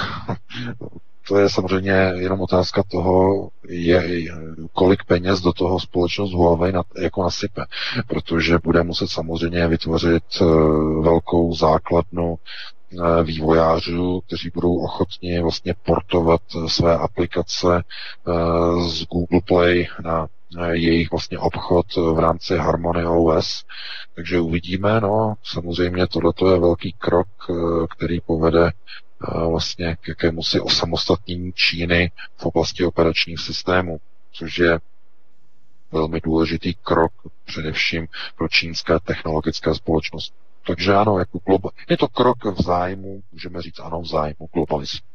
E: to je samozřejmě jenom otázka toho, je, kolik peněz do toho společnost Huawei na, jako nasype, protože bude muset samozřejmě vytvořit uh, velkou základnu uh, vývojářů, kteří budou ochotni vlastně portovat své aplikace z Google Play na jejich vlastně obchod v rámci Harmony OS. Takže uvidíme, no, samozřejmě tohle je velký krok, který povede vlastně k jakému si osamostatnění Číny v oblasti operačních systémů, což je velmi důležitý krok především pro čínské technologické společnosti. Takže ano, jako globa- je to krok v zájmu, můžeme říct ano, v zájmu globalismu.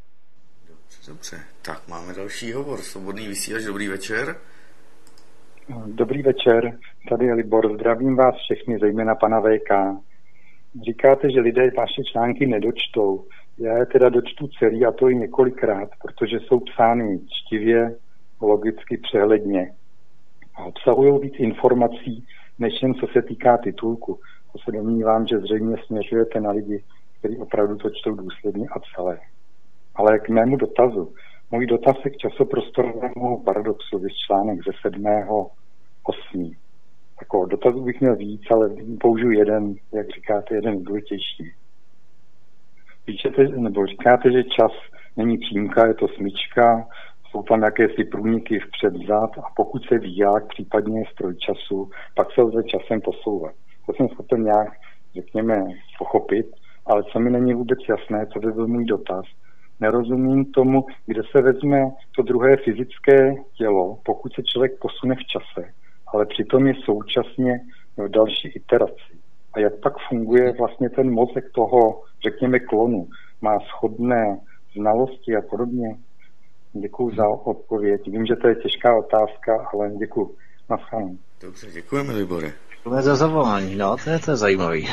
F: Dobře, dobře. Tak máme další hovor. Svobodný vysílač, dobrý večer.
L: Dobrý večer, tady je Libor. Zdravím vás všechny, zejména pana VK. Říkáte, že lidé vaše články nedočtou. Já je teda dočtu celý a to i několikrát, protože jsou psány čtivě, logicky, přehledně. A obsahují víc informací, než jen co se týká titulku. To se domnívám, že zřejmě směřujete na lidi, kteří opravdu to čtou důsledně a celé. Ale k mému dotazu. Můj dotaz je k časoprostorovému paradoxu, vys článek ze 7. 8. Tako, dotazů bych měl víc, ale použiju jeden, jak říkáte, jeden důležitější. Píšete, nebo říkáte, že čas není přímka, je to smyčka, jsou tam jakési průniky vpřed vzad a pokud se výják, případně stroj času, pak se lze časem posouvat. To jsem schopen nějak, řekněme, pochopit, ale co mi není vůbec jasné, co by byl můj dotaz, nerozumím tomu, kde se vezme to druhé fyzické tělo, pokud se člověk posune v čase, ale přitom je současně v další iteraci. A jak pak funguje vlastně ten mozek toho, řekněme, klonu? Má schodné znalosti a podobně? Děkuji za odpověď. Vím, že to je těžká otázka, ale děkuji. Naschledanou.
F: Dobře, děkujeme, Libore.
D: Děkujeme za zavolání, no, to je to zajímavý.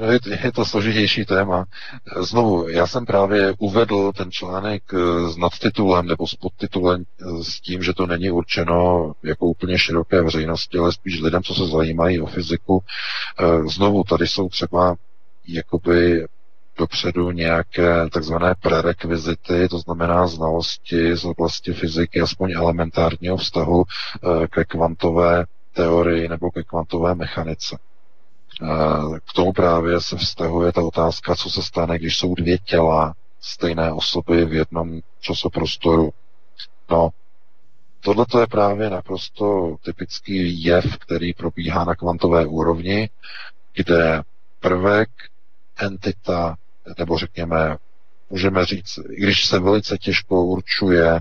E: no je, je to složitější téma. Znovu, já jsem právě uvedl ten článek eh, s nadtitulem nebo s podtitulem eh, s tím, že to není určeno jako úplně široké veřejnosti, ale spíš lidem, co se zajímají o fyziku. Eh, znovu, tady jsou třeba jakoby dopředu nějaké takzvané prerekvizity, to znamená znalosti z oblasti fyziky, aspoň elementárního vztahu ke kvantové teorii nebo ke kvantové mechanice. K tomu právě se vztahuje ta otázka, co se stane, když jsou dvě těla stejné osoby v jednom časoprostoru. No, tohle je právě naprosto typický jev, který probíhá na kvantové úrovni, kde prvek, entita, nebo řekněme, můžeme říct, když se velice těžko určuje, eh,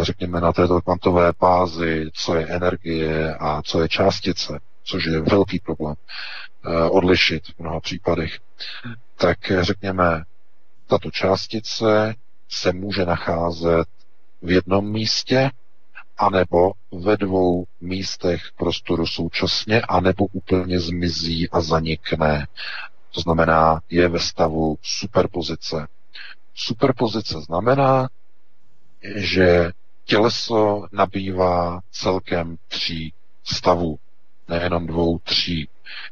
E: řekněme, na této kvantové bázi, co je energie a co je částice, což je velký problém eh, odlišit v mnoha případech, tak eh, řekněme, tato částice se může nacházet v jednom místě, anebo ve dvou místech prostoru současně, anebo úplně zmizí a zanikne. To znamená, je ve stavu superpozice. Superpozice znamená, že těleso nabývá celkem tří stavů nejenom dvou, tří.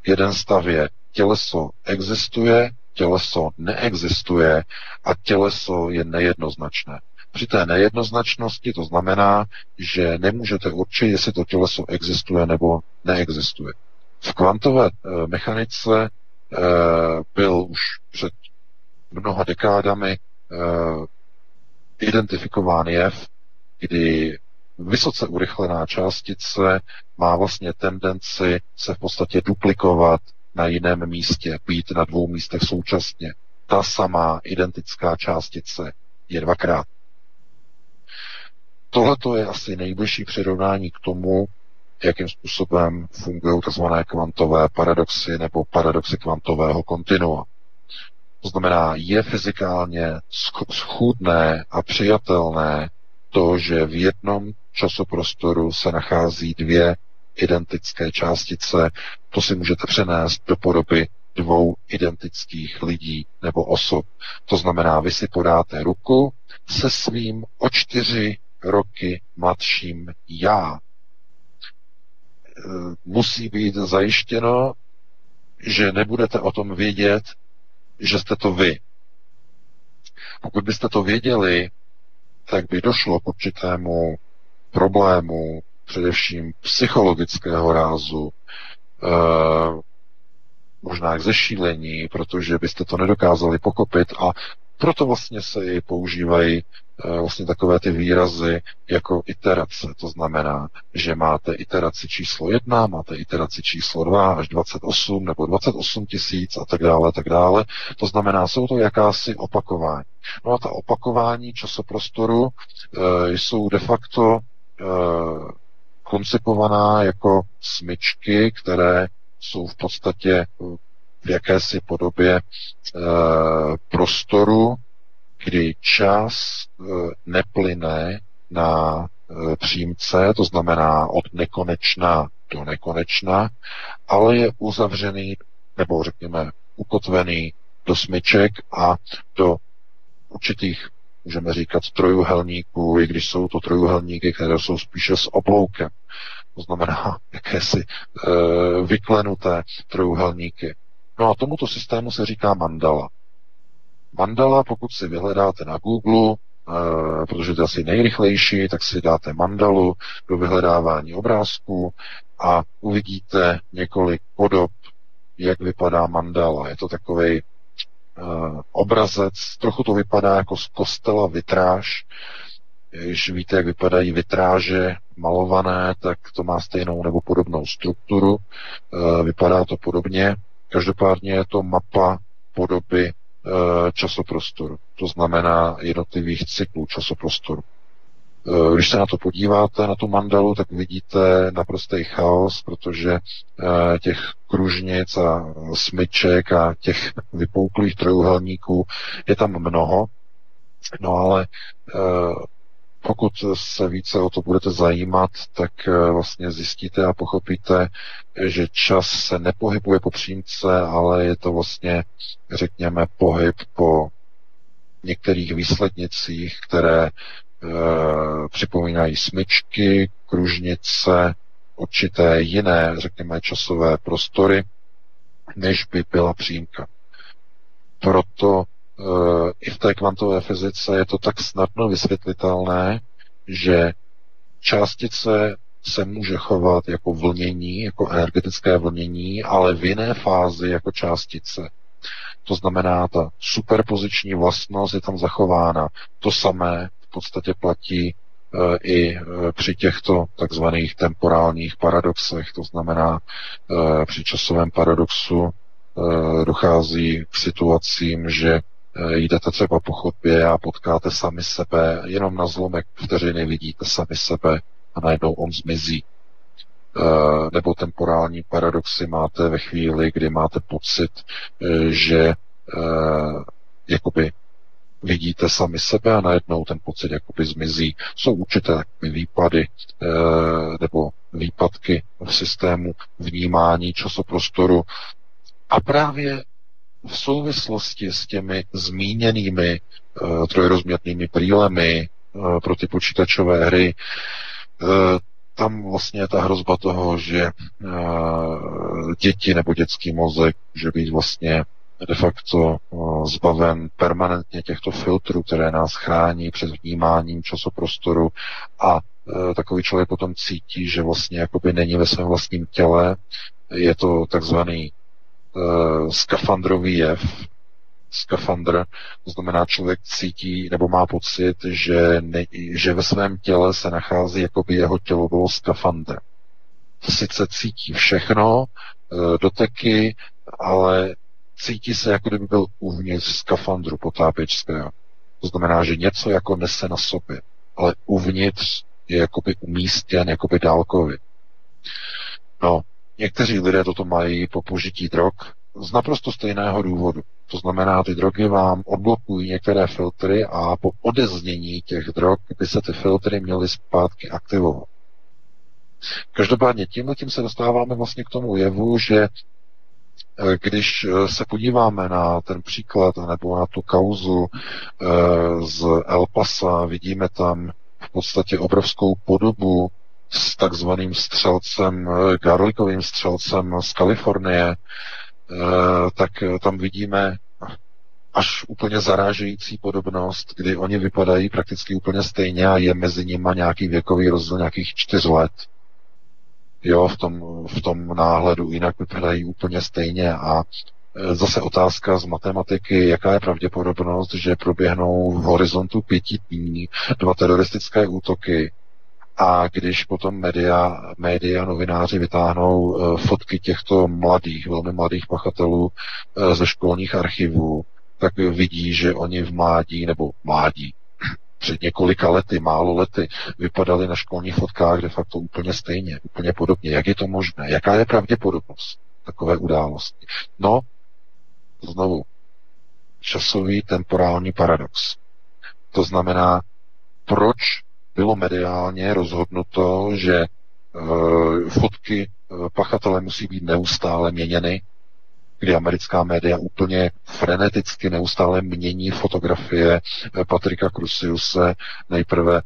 E: Jeden stav je těleso existuje, těleso neexistuje a těleso je nejednoznačné. Při té nejednoznačnosti to znamená, že nemůžete určit, jestli to těleso existuje nebo neexistuje. V kvantové e, mechanice byl už před mnoha dekádami e, identifikován jev, kdy vysoce urychlená částice má vlastně tendenci se v podstatě duplikovat na jiném místě, být na dvou místech současně. Ta samá identická částice je dvakrát. Tohle je asi nejbližší přirovnání k tomu, jakým způsobem fungují tzv. kvantové paradoxy nebo paradoxy kvantového kontinua. To znamená, je fyzikálně schůdné a přijatelné to, že v jednom časoprostoru se nachází dvě identické částice, to si můžete přenést do podoby dvou identických lidí nebo osob. To znamená, vy si podáte ruku se svým o čtyři roky mladším já. E, musí být zajištěno, že nebudete o tom vědět, že jste to vy. Pokud byste to věděli, tak by došlo k určitému problému, především psychologického rázu, e, možná k zešílení, protože byste to nedokázali pochopit a proto vlastně se i používají vlastně takové ty výrazy jako iterace. To znamená, že máte iteraci číslo 1, máte iteraci číslo 2 až 28 nebo 28 tisíc a tak dále, tak dále. To znamená, jsou to jakási opakování. No a ta opakování časoprostoru e, jsou de facto koncipovaná jako smyčky, které jsou v podstatě v jakési podobě e, prostoru, kdy čas e, neplyne na e, přímce, to znamená od nekonečna do nekonečna, ale je uzavřený, nebo řekněme ukotvený do smyček a do určitých, můžeme říkat, trojuhelníků, i když jsou to trojuhelníky, které jsou spíše s obloukem. To znamená jakési e, vyklenuté trojuhelníky. No a tomuto systému se říká mandala. Mandala, pokud si vyhledáte na Google, e, protože to je asi nejrychlejší, tak si dáte mandalu do vyhledávání obrázků a uvidíte několik podob, jak vypadá mandala. Je to takový uh, obrazec, trochu to vypadá jako z kostela vitráž, když víte, jak vypadají vitráže malované, tak to má stejnou nebo podobnou strukturu, uh, vypadá to podobně. Každopádně je to mapa podoby uh, časoprostoru, to znamená jednotlivých cyklů časoprostoru. Eh, když se na to podíváte, na tu mandalu, tak vidíte naprostý chaos, protože eh, těch kružnic a smyček a těch vypouklých trojuhelníků je tam mnoho. No ale eh, pokud se více o to budete zajímat, tak vlastně zjistíte a pochopíte, že čas se nepohybuje po přímce, ale je to vlastně, řekněme, pohyb po některých výslednicích, které Eh, připomínají smyčky, kružnice, určité jiné, řekněme, časové prostory, než by byla přímka. Proto e, i v té kvantové fyzice je to tak snadno vysvětlitelné, že částice se může chovat jako vlnění, jako energetické vlnění, ale v jiné fázi jako částice. To znamená, ta superpoziční vlastnost je tam zachována. To samé podstatě platí eh, i eh, při těchto takzvaných temporálních paradoxech, to znamená eh, při časovém paradoxu dochází k situacím, že jdete třeba po chodbě a potkáte sami sebe, jenom na zlomek vteřiny vidíte sami sebe a najednou on zmizí. Nebo temporální paradoxy máte ve chvíli, kdy máte pocit, že jakoby vidíte sami sebe a najednou ten pocit jakoby zmizí. Jsou určité výpady nebo výpadky v systému vnímání časoprostoru a právě v souvislosti s těmi zmíněnými e, trojrozměrnými brýlemi e, pro ty počítačové hry, e, tam vlastně je ta hrozba toho, že e, děti nebo dětský mozek může být vlastně de facto zbaven permanentně těchto filtrů, které nás chrání před vnímáním časoprostoru a e, takový člověk potom cítí, že vlastně jakoby není ve svém vlastním těle. Je to takzvaný uh, skafandrový jev, skafandr, to znamená člověk cítí nebo má pocit, že, ne, že ve svém těle se nachází, jako by jeho tělo bylo skafandr. Sice cítí všechno, doteky, ale cítí se, jako kdyby byl uvnitř skafandru potápěčského. To znamená, že něco jako nese na sobě, ale uvnitř je jakoby umístěn jakoby dálkově. No, někteří lidé toto mají po požití drog z naprosto stejného důvodu. To znamená, ty drogy vám odblokují některé filtry a po odeznění těch drog by se ty filtry měly zpátky aktivovat. Každopádně tímhle tím se dostáváme vlastně k tomu jevu, že Eh, když eh, se podíváme na ten příklad nebo na tu kauzu eh, z El Pasa, vidíme tam v podstatě obrovskou podobu s takzvaným střelcem, garlikovým střelcem z Kalifornie, tak tam vidíme až úplně zarážející podobnost, kdy oni vypadají prakticky úplně stejně a je mezi nimi nějaký věkový rozdíl nějakých čtyř let. Jo, v tom, v tom náhledu, jinak vypadají úplně stejně a Zase otázka z matematiky, jaká je pravděpodobnost, že proběhnou v horizontu pěti dní dva teroristické útoky a když potom média, média novináři vytáhnou uh, fotky těchto mladých, velmi mladých pachatelů uh, ze školních archivů, tak vidí, že oni v mládí, nebo mládí, před několika lety, málo lety, vypadaly na školních fotkách de facto úplně stejně, úplně podobně. Jak je to možné? Jaká je pravděpodobnost takové události? No, znovu, časový temporální paradox. To znamená, proč bylo mediálně rozhodnuto, že e, fotky e, pachatele musí být neustále měněny, kdy americká média úplně freneticky neustále mění fotografie eh, Patrika Crusiuse. Nejprve eh,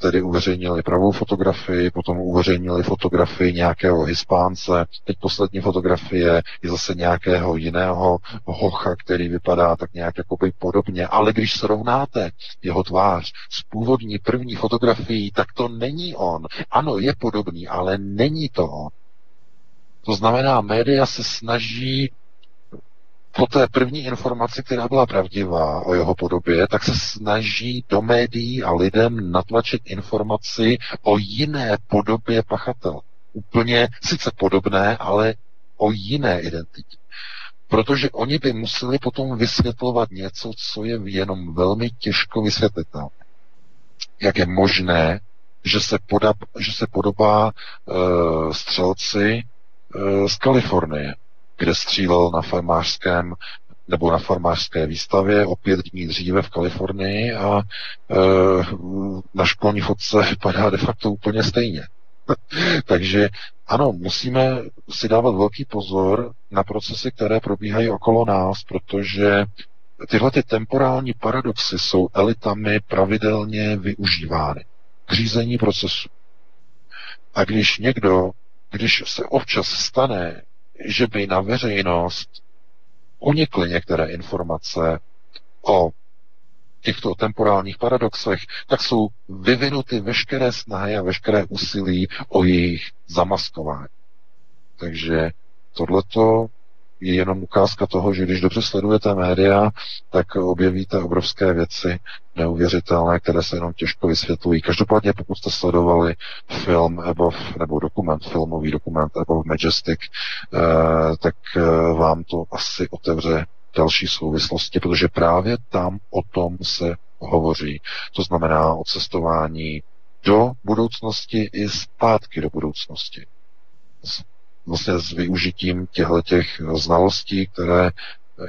E: tedy uveřejnili pravou fotografii, potom uveřejnili fotografii nějakého Hispánce, teď poslední fotografie je zase nějakého jiného hocha, který vypadá tak nějak jakoby podobně, ale když srovnáte jeho tvář s původní první fotografií, tak to není on. Ano, je podobný, ale není to on. To znamená, média se snaží po té první informaci, která byla pravdivá o jeho podobě, tak se snaží do médií a lidem natlačit informaci o jiné podobě pachatele. Úplně sice podobné, ale o jiné identitě. Protože oni by museli potom vysvětlovat něco, co je jenom velmi těžko vysvětlitelné. Jak je možné, že se, podab, že se podobá uh, střelci uh, z Kalifornie, kde střílel na farmářském nebo na farmářské výstavě o pět dní dříve v Kalifornii a e, na školní fotce vypadá de facto úplně stejně. Takže ano, musíme si dávat velký pozor na procesy, které probíhají okolo nás, protože tyhle ty temporální paradoxy jsou elitami pravidelně využívány k řízení procesu. A když někdo, když se občas stane, že by na veřejnost unikly některé informace o těchto temporálních paradoxech, tak jsou vyvinuty veškeré snahy a veškeré úsilí o jejich zamaskování. Takže tohleto je jenom ukázka toho, že když dobře sledujete média, tak objevíte obrovské věci neuvěřitelné, které se jenom těžko vysvětlují. Každopádně, pokud jste sledovali film Above, nebo dokument, filmový dokument Above Majestic, eh, tak eh, vám to asi otevře další souvislosti, protože právě tam o tom se hovoří. To znamená o cestování do budoucnosti i zpátky do budoucnosti vlastně s využitím těchto těch znalostí, které,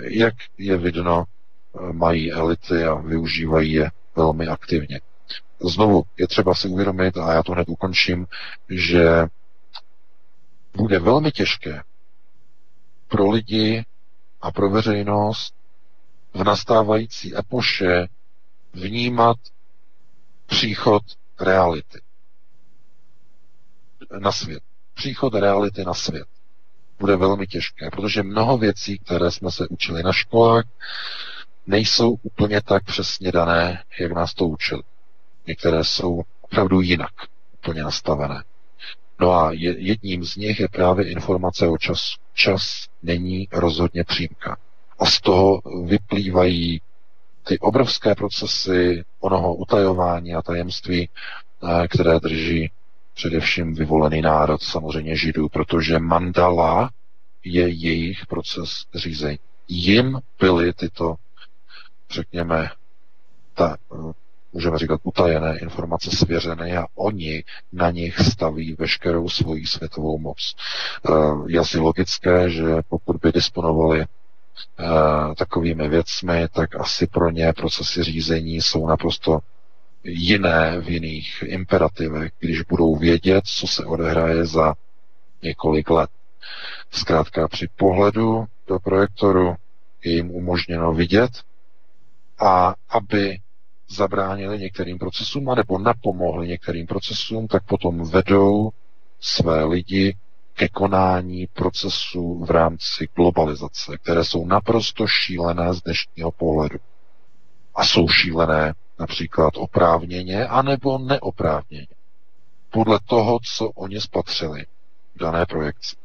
E: jak je vidno, mají elity a využívají je velmi aktivně. Znovu je třeba si uvědomit, a já to hned ukončím, že bude velmi těžké pro lidi a pro veřejnost v nastávající epoše vnímat příchod reality na svět příchod reality na svět bude velmi těžké, protože mnoho věcí, které jsme se učili na školách, nejsou úplně tak přesně dané, jak nás to učili. Některé jsou opravdu jinak úplně nastavené. No a jedním z nich je právě informace o času. Čas není rozhodně přímka. A z toho vyplývají ty obrovské procesy onoho utajování a tajemství, eh, které drží především vyvolený národ, samozřejmě židů, protože mandala je jejich proces řízení. Jim byly tyto, řekněme, ta, můžeme říkat, utajené informace svěřeny a oni na nich staví veškerou svoji světovou moc. Eh, je asi logické, že pokud by disponovali eh, takovými věcmi, tak asi pro ně procesy řízení jsou naprosto jiné v jiných imperativech, když budou vědět, co se odehraje za několik let. Zkrátka při pohledu do projektoru je jim umožněno vidět a aby zabránili některým procesům nebo napomohli některým procesům, tak potom vedou své lidi ke konání procesů v rámci globalizace, které jsou naprosto šílené z dnešního pohledu. A jsou šílené například oprávněně anebo neoprávněně. Podle toho, co oni spatřili v dané projekci.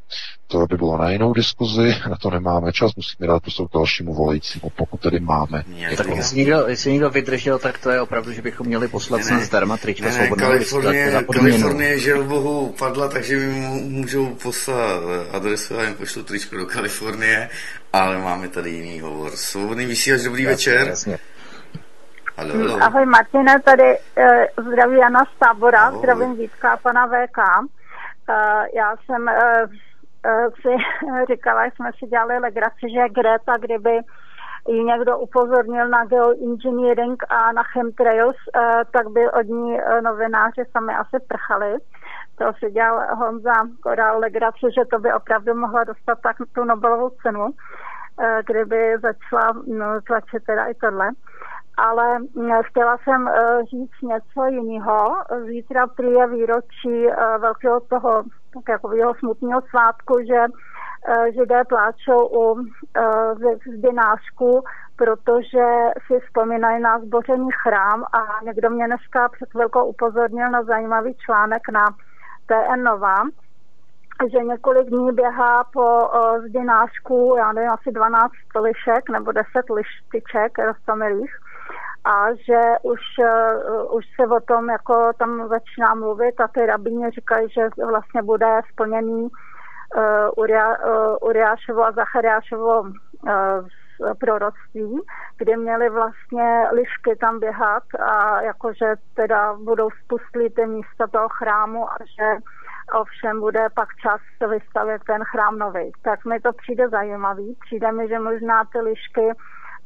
E: To by bylo na jinou diskuzi, na to nemáme čas, musíme dát prostě dalšímu volajícímu, pokud tedy máme.
D: Je tak jestli někdo, jestli někdo vydržel, tak to je opravdu, že bychom měli poslat ne, ne, zdarma trička ne,
F: Kalifornie, Kalifornie žel bohu padla, takže mi můžou poslat adresu a jim pošlu tričko do Kalifornie, ale máme tady jiný hovor. Svobodný vysílač, dobrý jasně, večer. Jasně. Halo, halo.
M: Ahoj Martine, tady eh, zdraví Jana z tábora, Ahoj. zdravím Vítka a pana VK. Eh, já jsem eh, eh, si říkala, že jsme si dělali legraci, že Greta, kdyby ji někdo upozornil na geoengineering a na chemtrails, tak by od ní novináři sami asi prchali. To si dělal Honza Korál legraci, že to by opravdu mohla dostat tak tu Nobelovou cenu, kdyby začala no, tlačit teda i tohle ale mm, chtěla jsem eh, říct něco jiného. Zítra prý je výročí eh, velkého toho tak jako smutného svátku, že eh, židé pláčou u zdinářku, protože si vzpomínají na zbořený chrám a někdo mě dneska před chvilkou upozornil na zajímavý článek na TN Nova, že několik dní běhá po zdinářku, já nevím, asi 12 lišek nebo 10 lištiček roztomilých a že už, uh, už se o tom jako tam začíná mluvit a ty rabíně říkají, že vlastně bude splněný uh, uh, Uriášovo a Zachariášovo uh, proroctví, kdy měli vlastně lišky tam běhat a jakože teda budou spustit ty místa toho chrámu a že ovšem bude pak čas vystavět ten chrám nový. Tak mi to přijde zajímavý. Přijde mi, že možná ty lišky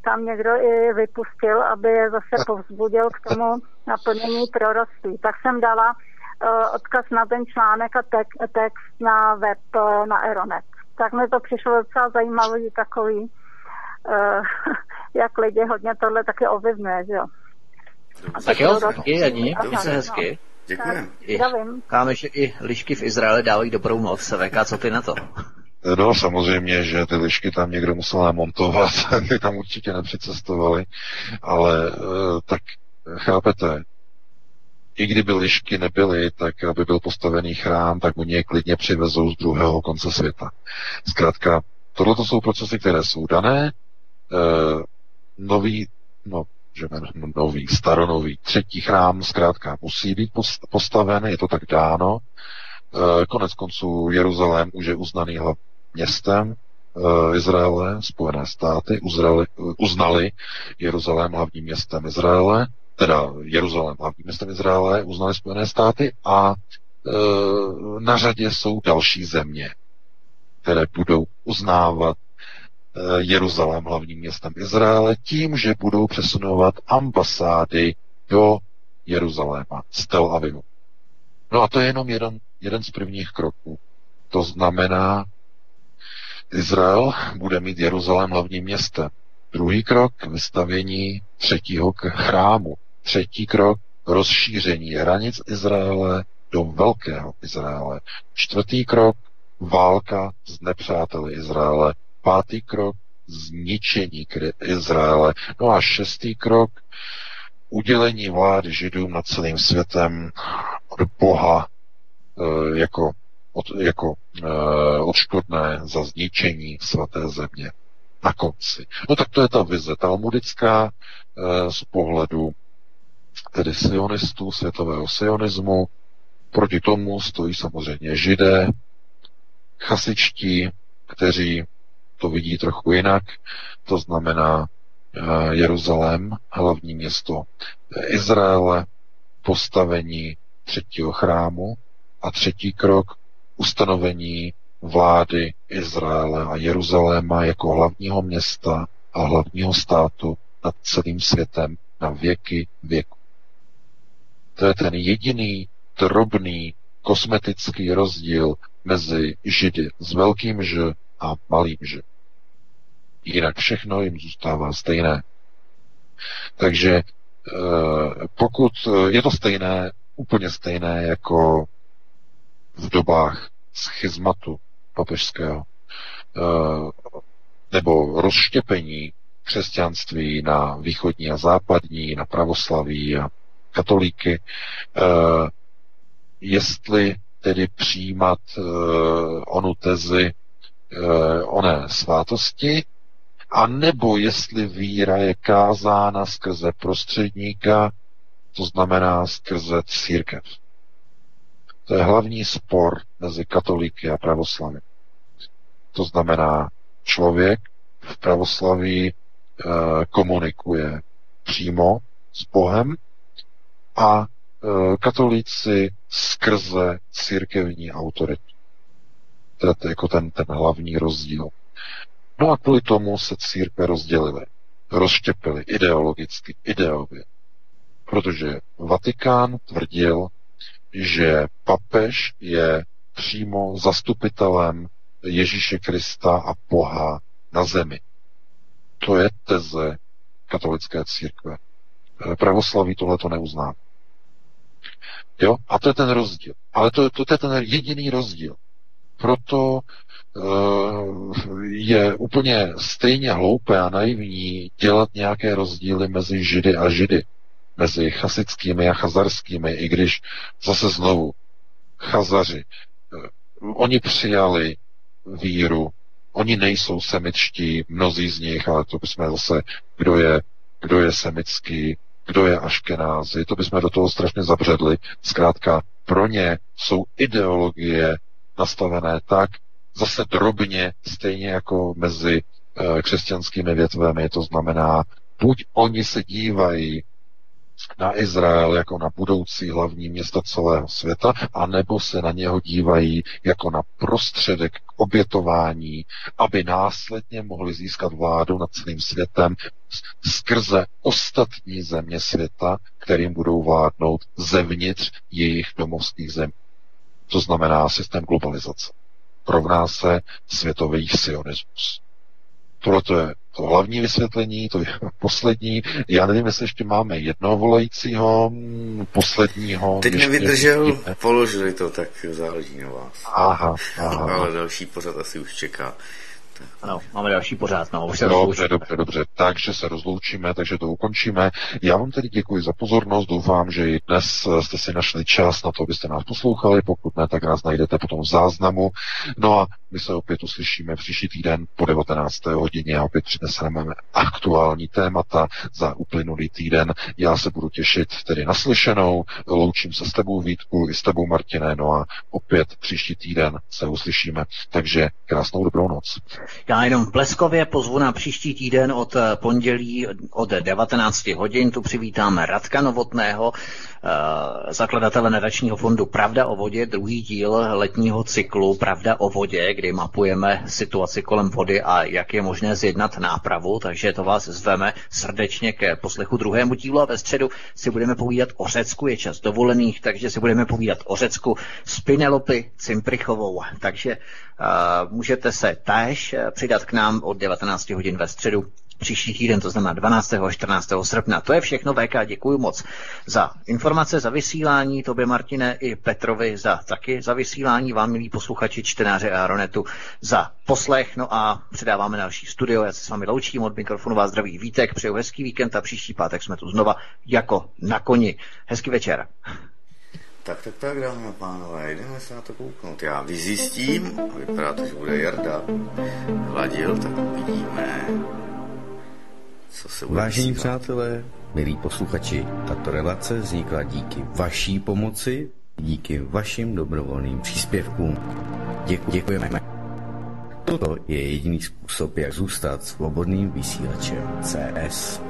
M: tam někdo i vypustil, aby je zase povzbudil k tomu naplnění proroctví. Tak jsem dala uh, odkaz na ten článek a tek, text na web uh, na Aeronet. Tak mi to přišlo docela zajímavý takový, uh, jak lidi hodně tohle taky ovlivňuje, že jo.
D: Tak jo, taky, Janí, to se hezky.
F: Děkujeme.
D: Káme, že i lišky v Izraeli dávají dobrou moc. VK, co ty na to?
E: No samozřejmě, že ty lišky tam někdo musel namontovat, ty tam určitě nepřicestovali, ale tak chápete, i kdyby lišky nebyly, tak aby byl postavený chrám, tak oni je klidně přivezou z druhého konce světa. Zkrátka, tohle jsou procesy, které jsou dané, e, nový, no, že nový, staronový, třetí chrám zkrátka musí být postaven, je to tak dáno. E, konec konců Jeruzalém už je uznaný městem e, Izraele, Spojené státy uzrali, uznali Jeruzalém hlavním městem Izraele, teda Jeruzalém hlavním městem Izraele, uznali Spojené státy a e, na řadě jsou další země, které budou uznávat Jeruzalém hlavním městem Izraele tím, že budou přesunovat ambasády do Jeruzaléma z Tel Avivu. No a to je jenom jeden, jeden z prvních kroků. To znamená, Izrael bude mít Jeruzalém hlavním městem. Druhý krok vystavění třetího chrámu. Třetí krok rozšíření hranic Izraele do velkého Izraele. Čtvrtý krok válka s nepřáteli Izraele. Pátý krok zničení Izraele. No a šestý krok udělení vlády židům nad celým světem od Boha e, jako, od, jako e, odškodné za zničení svaté země na konci. No tak to je ta vize talmudická e, z pohledu tedy sionistů, světového sionismu. Proti tomu stojí samozřejmě židé, chasičtí, kteří to vidí trochu jinak. To znamená Jeruzalém, hlavní město Izraele, postavení třetího chrámu a třetí krok ustanovení vlády Izraele a Jeruzaléma jako hlavního města a hlavního státu nad celým světem na věky věku. To je ten jediný drobný kosmetický rozdíl mezi Židy s velkým Ž a malým Ž. Jinak všechno jim zůstává stejné. Takže pokud je to stejné, úplně stejné jako v dobách schizmatu papežského nebo rozštěpení křesťanství na východní a západní, na pravoslaví a katolíky, jestli tedy přijímat onu tezi oné svátosti, a nebo jestli víra je kázána skrze prostředníka, to znamená skrze církev. To je hlavní spor mezi katolíky a pravoslavy. To znamená, člověk v pravoslaví e, komunikuje přímo s Bohem a e, katolíci skrze církevní autoritu. To je jako ten, ten hlavní rozdíl. No a kvůli tomu se církve rozdělily, rozštěpily ideologicky, ideově. Protože Vatikán tvrdil, že papež je přímo zastupitelem Ježíše Krista a Boha na zemi. To je teze katolické církve. Pravoslaví tohle to neuzná. Jo? A to je ten rozdíl. Ale to, to, to je ten jediný rozdíl. Proto uh, je úplně stejně hloupé a naivní dělat nějaké rozdíly mezi židy a židy. Mezi chasickými a chazarskými, i když zase znovu chazaři, uh, oni přijali víru, oni nejsou semičtí, mnozí z nich, ale to bychom zase, kdo je, kdo je semický, kdo je aškenázy, to bychom do toho strašně zabředli. Zkrátka, pro ně jsou ideologie nastavené tak, zase drobně, stejně jako mezi e, křesťanskými větvemi, to znamená, buď oni se dívají na Izrael jako na budoucí hlavní města celého světa, anebo se na něho dívají jako na prostředek k obětování, aby následně mohli získat vládu nad celým světem skrze ostatní země světa, kterým budou vládnout zevnitř jejich domovských zemí. To znamená systém globalizace. Rovná se světový sionismus. Tohle to je to hlavní vysvětlení, to je poslední. Já nevím, jestli ještě máme jednoho volajícího, posledního.
F: Teď nevydržel, položili to, tak záleží na vás.
E: Aha, aha.
F: Ale další pořad asi už čeká.
D: Ano, máme další pořád, no, už
E: se Dobře, dobře, dobře, takže se rozloučíme, takže to ukončíme. Já vám tedy děkuji za pozornost, doufám, že i dnes jste si našli čas na to, abyste nás poslouchali, pokud ne, tak nás najdete potom v záznamu. No a my se opět uslyšíme příští týden po 19. hodině a opět přineseme aktuální témata za uplynulý týden. Já se budu těšit tedy naslyšenou, loučím se s tebou Vítku i s tebou Martine, no a opět příští týden se uslyšíme. Takže krásnou dobrou noc.
D: Já jenom bleskově pozvu na příští týden od eh, pondělí od 19 hodin. Tu přivítáme Radka Novotného, zakladatele nadačního fondu Pravda o vodě, druhý díl letního cyklu Pravda o vodě, kdy mapujeme situaci kolem vody a jak je možné zjednat nápravu, takže to vás zveme srdečně ke poslechu druhému dílu a ve středu si budeme povídat o Řecku, je čas dovolených, takže si budeme povídat o Řecku s Pinelopy Cimprichovou. Takže uh, můžete se též přidat k nám od 19 hodin ve středu příští týden, to znamená 12. a 14. srpna. To je všechno, VK, děkuji moc za informace, za vysílání, tobě Martine i Petrovi za taky za vysílání, vám milí posluchači, čtenáře Aeronetu za poslech, no a předáváme další studio, já se s vámi loučím, od mikrofonu vás zdraví Vítek, přeju hezký víkend a příští pátek jsme tu znova jako na koni. Hezký večer.
F: Tak, tak, tak, dámy a pánové, jdeme se na to kouknout. Já vyzjistím, a vypadá to, že bude Jarda hladil, tak uvidíme, co se bude
N: Vážení vysílat. přátelé, milí posluchači, tato relace vznikla díky vaší pomoci, díky vašim dobrovolným příspěvkům. Děku, děkujeme. Toto je jediný způsob, jak zůstat svobodným vysílačem CS.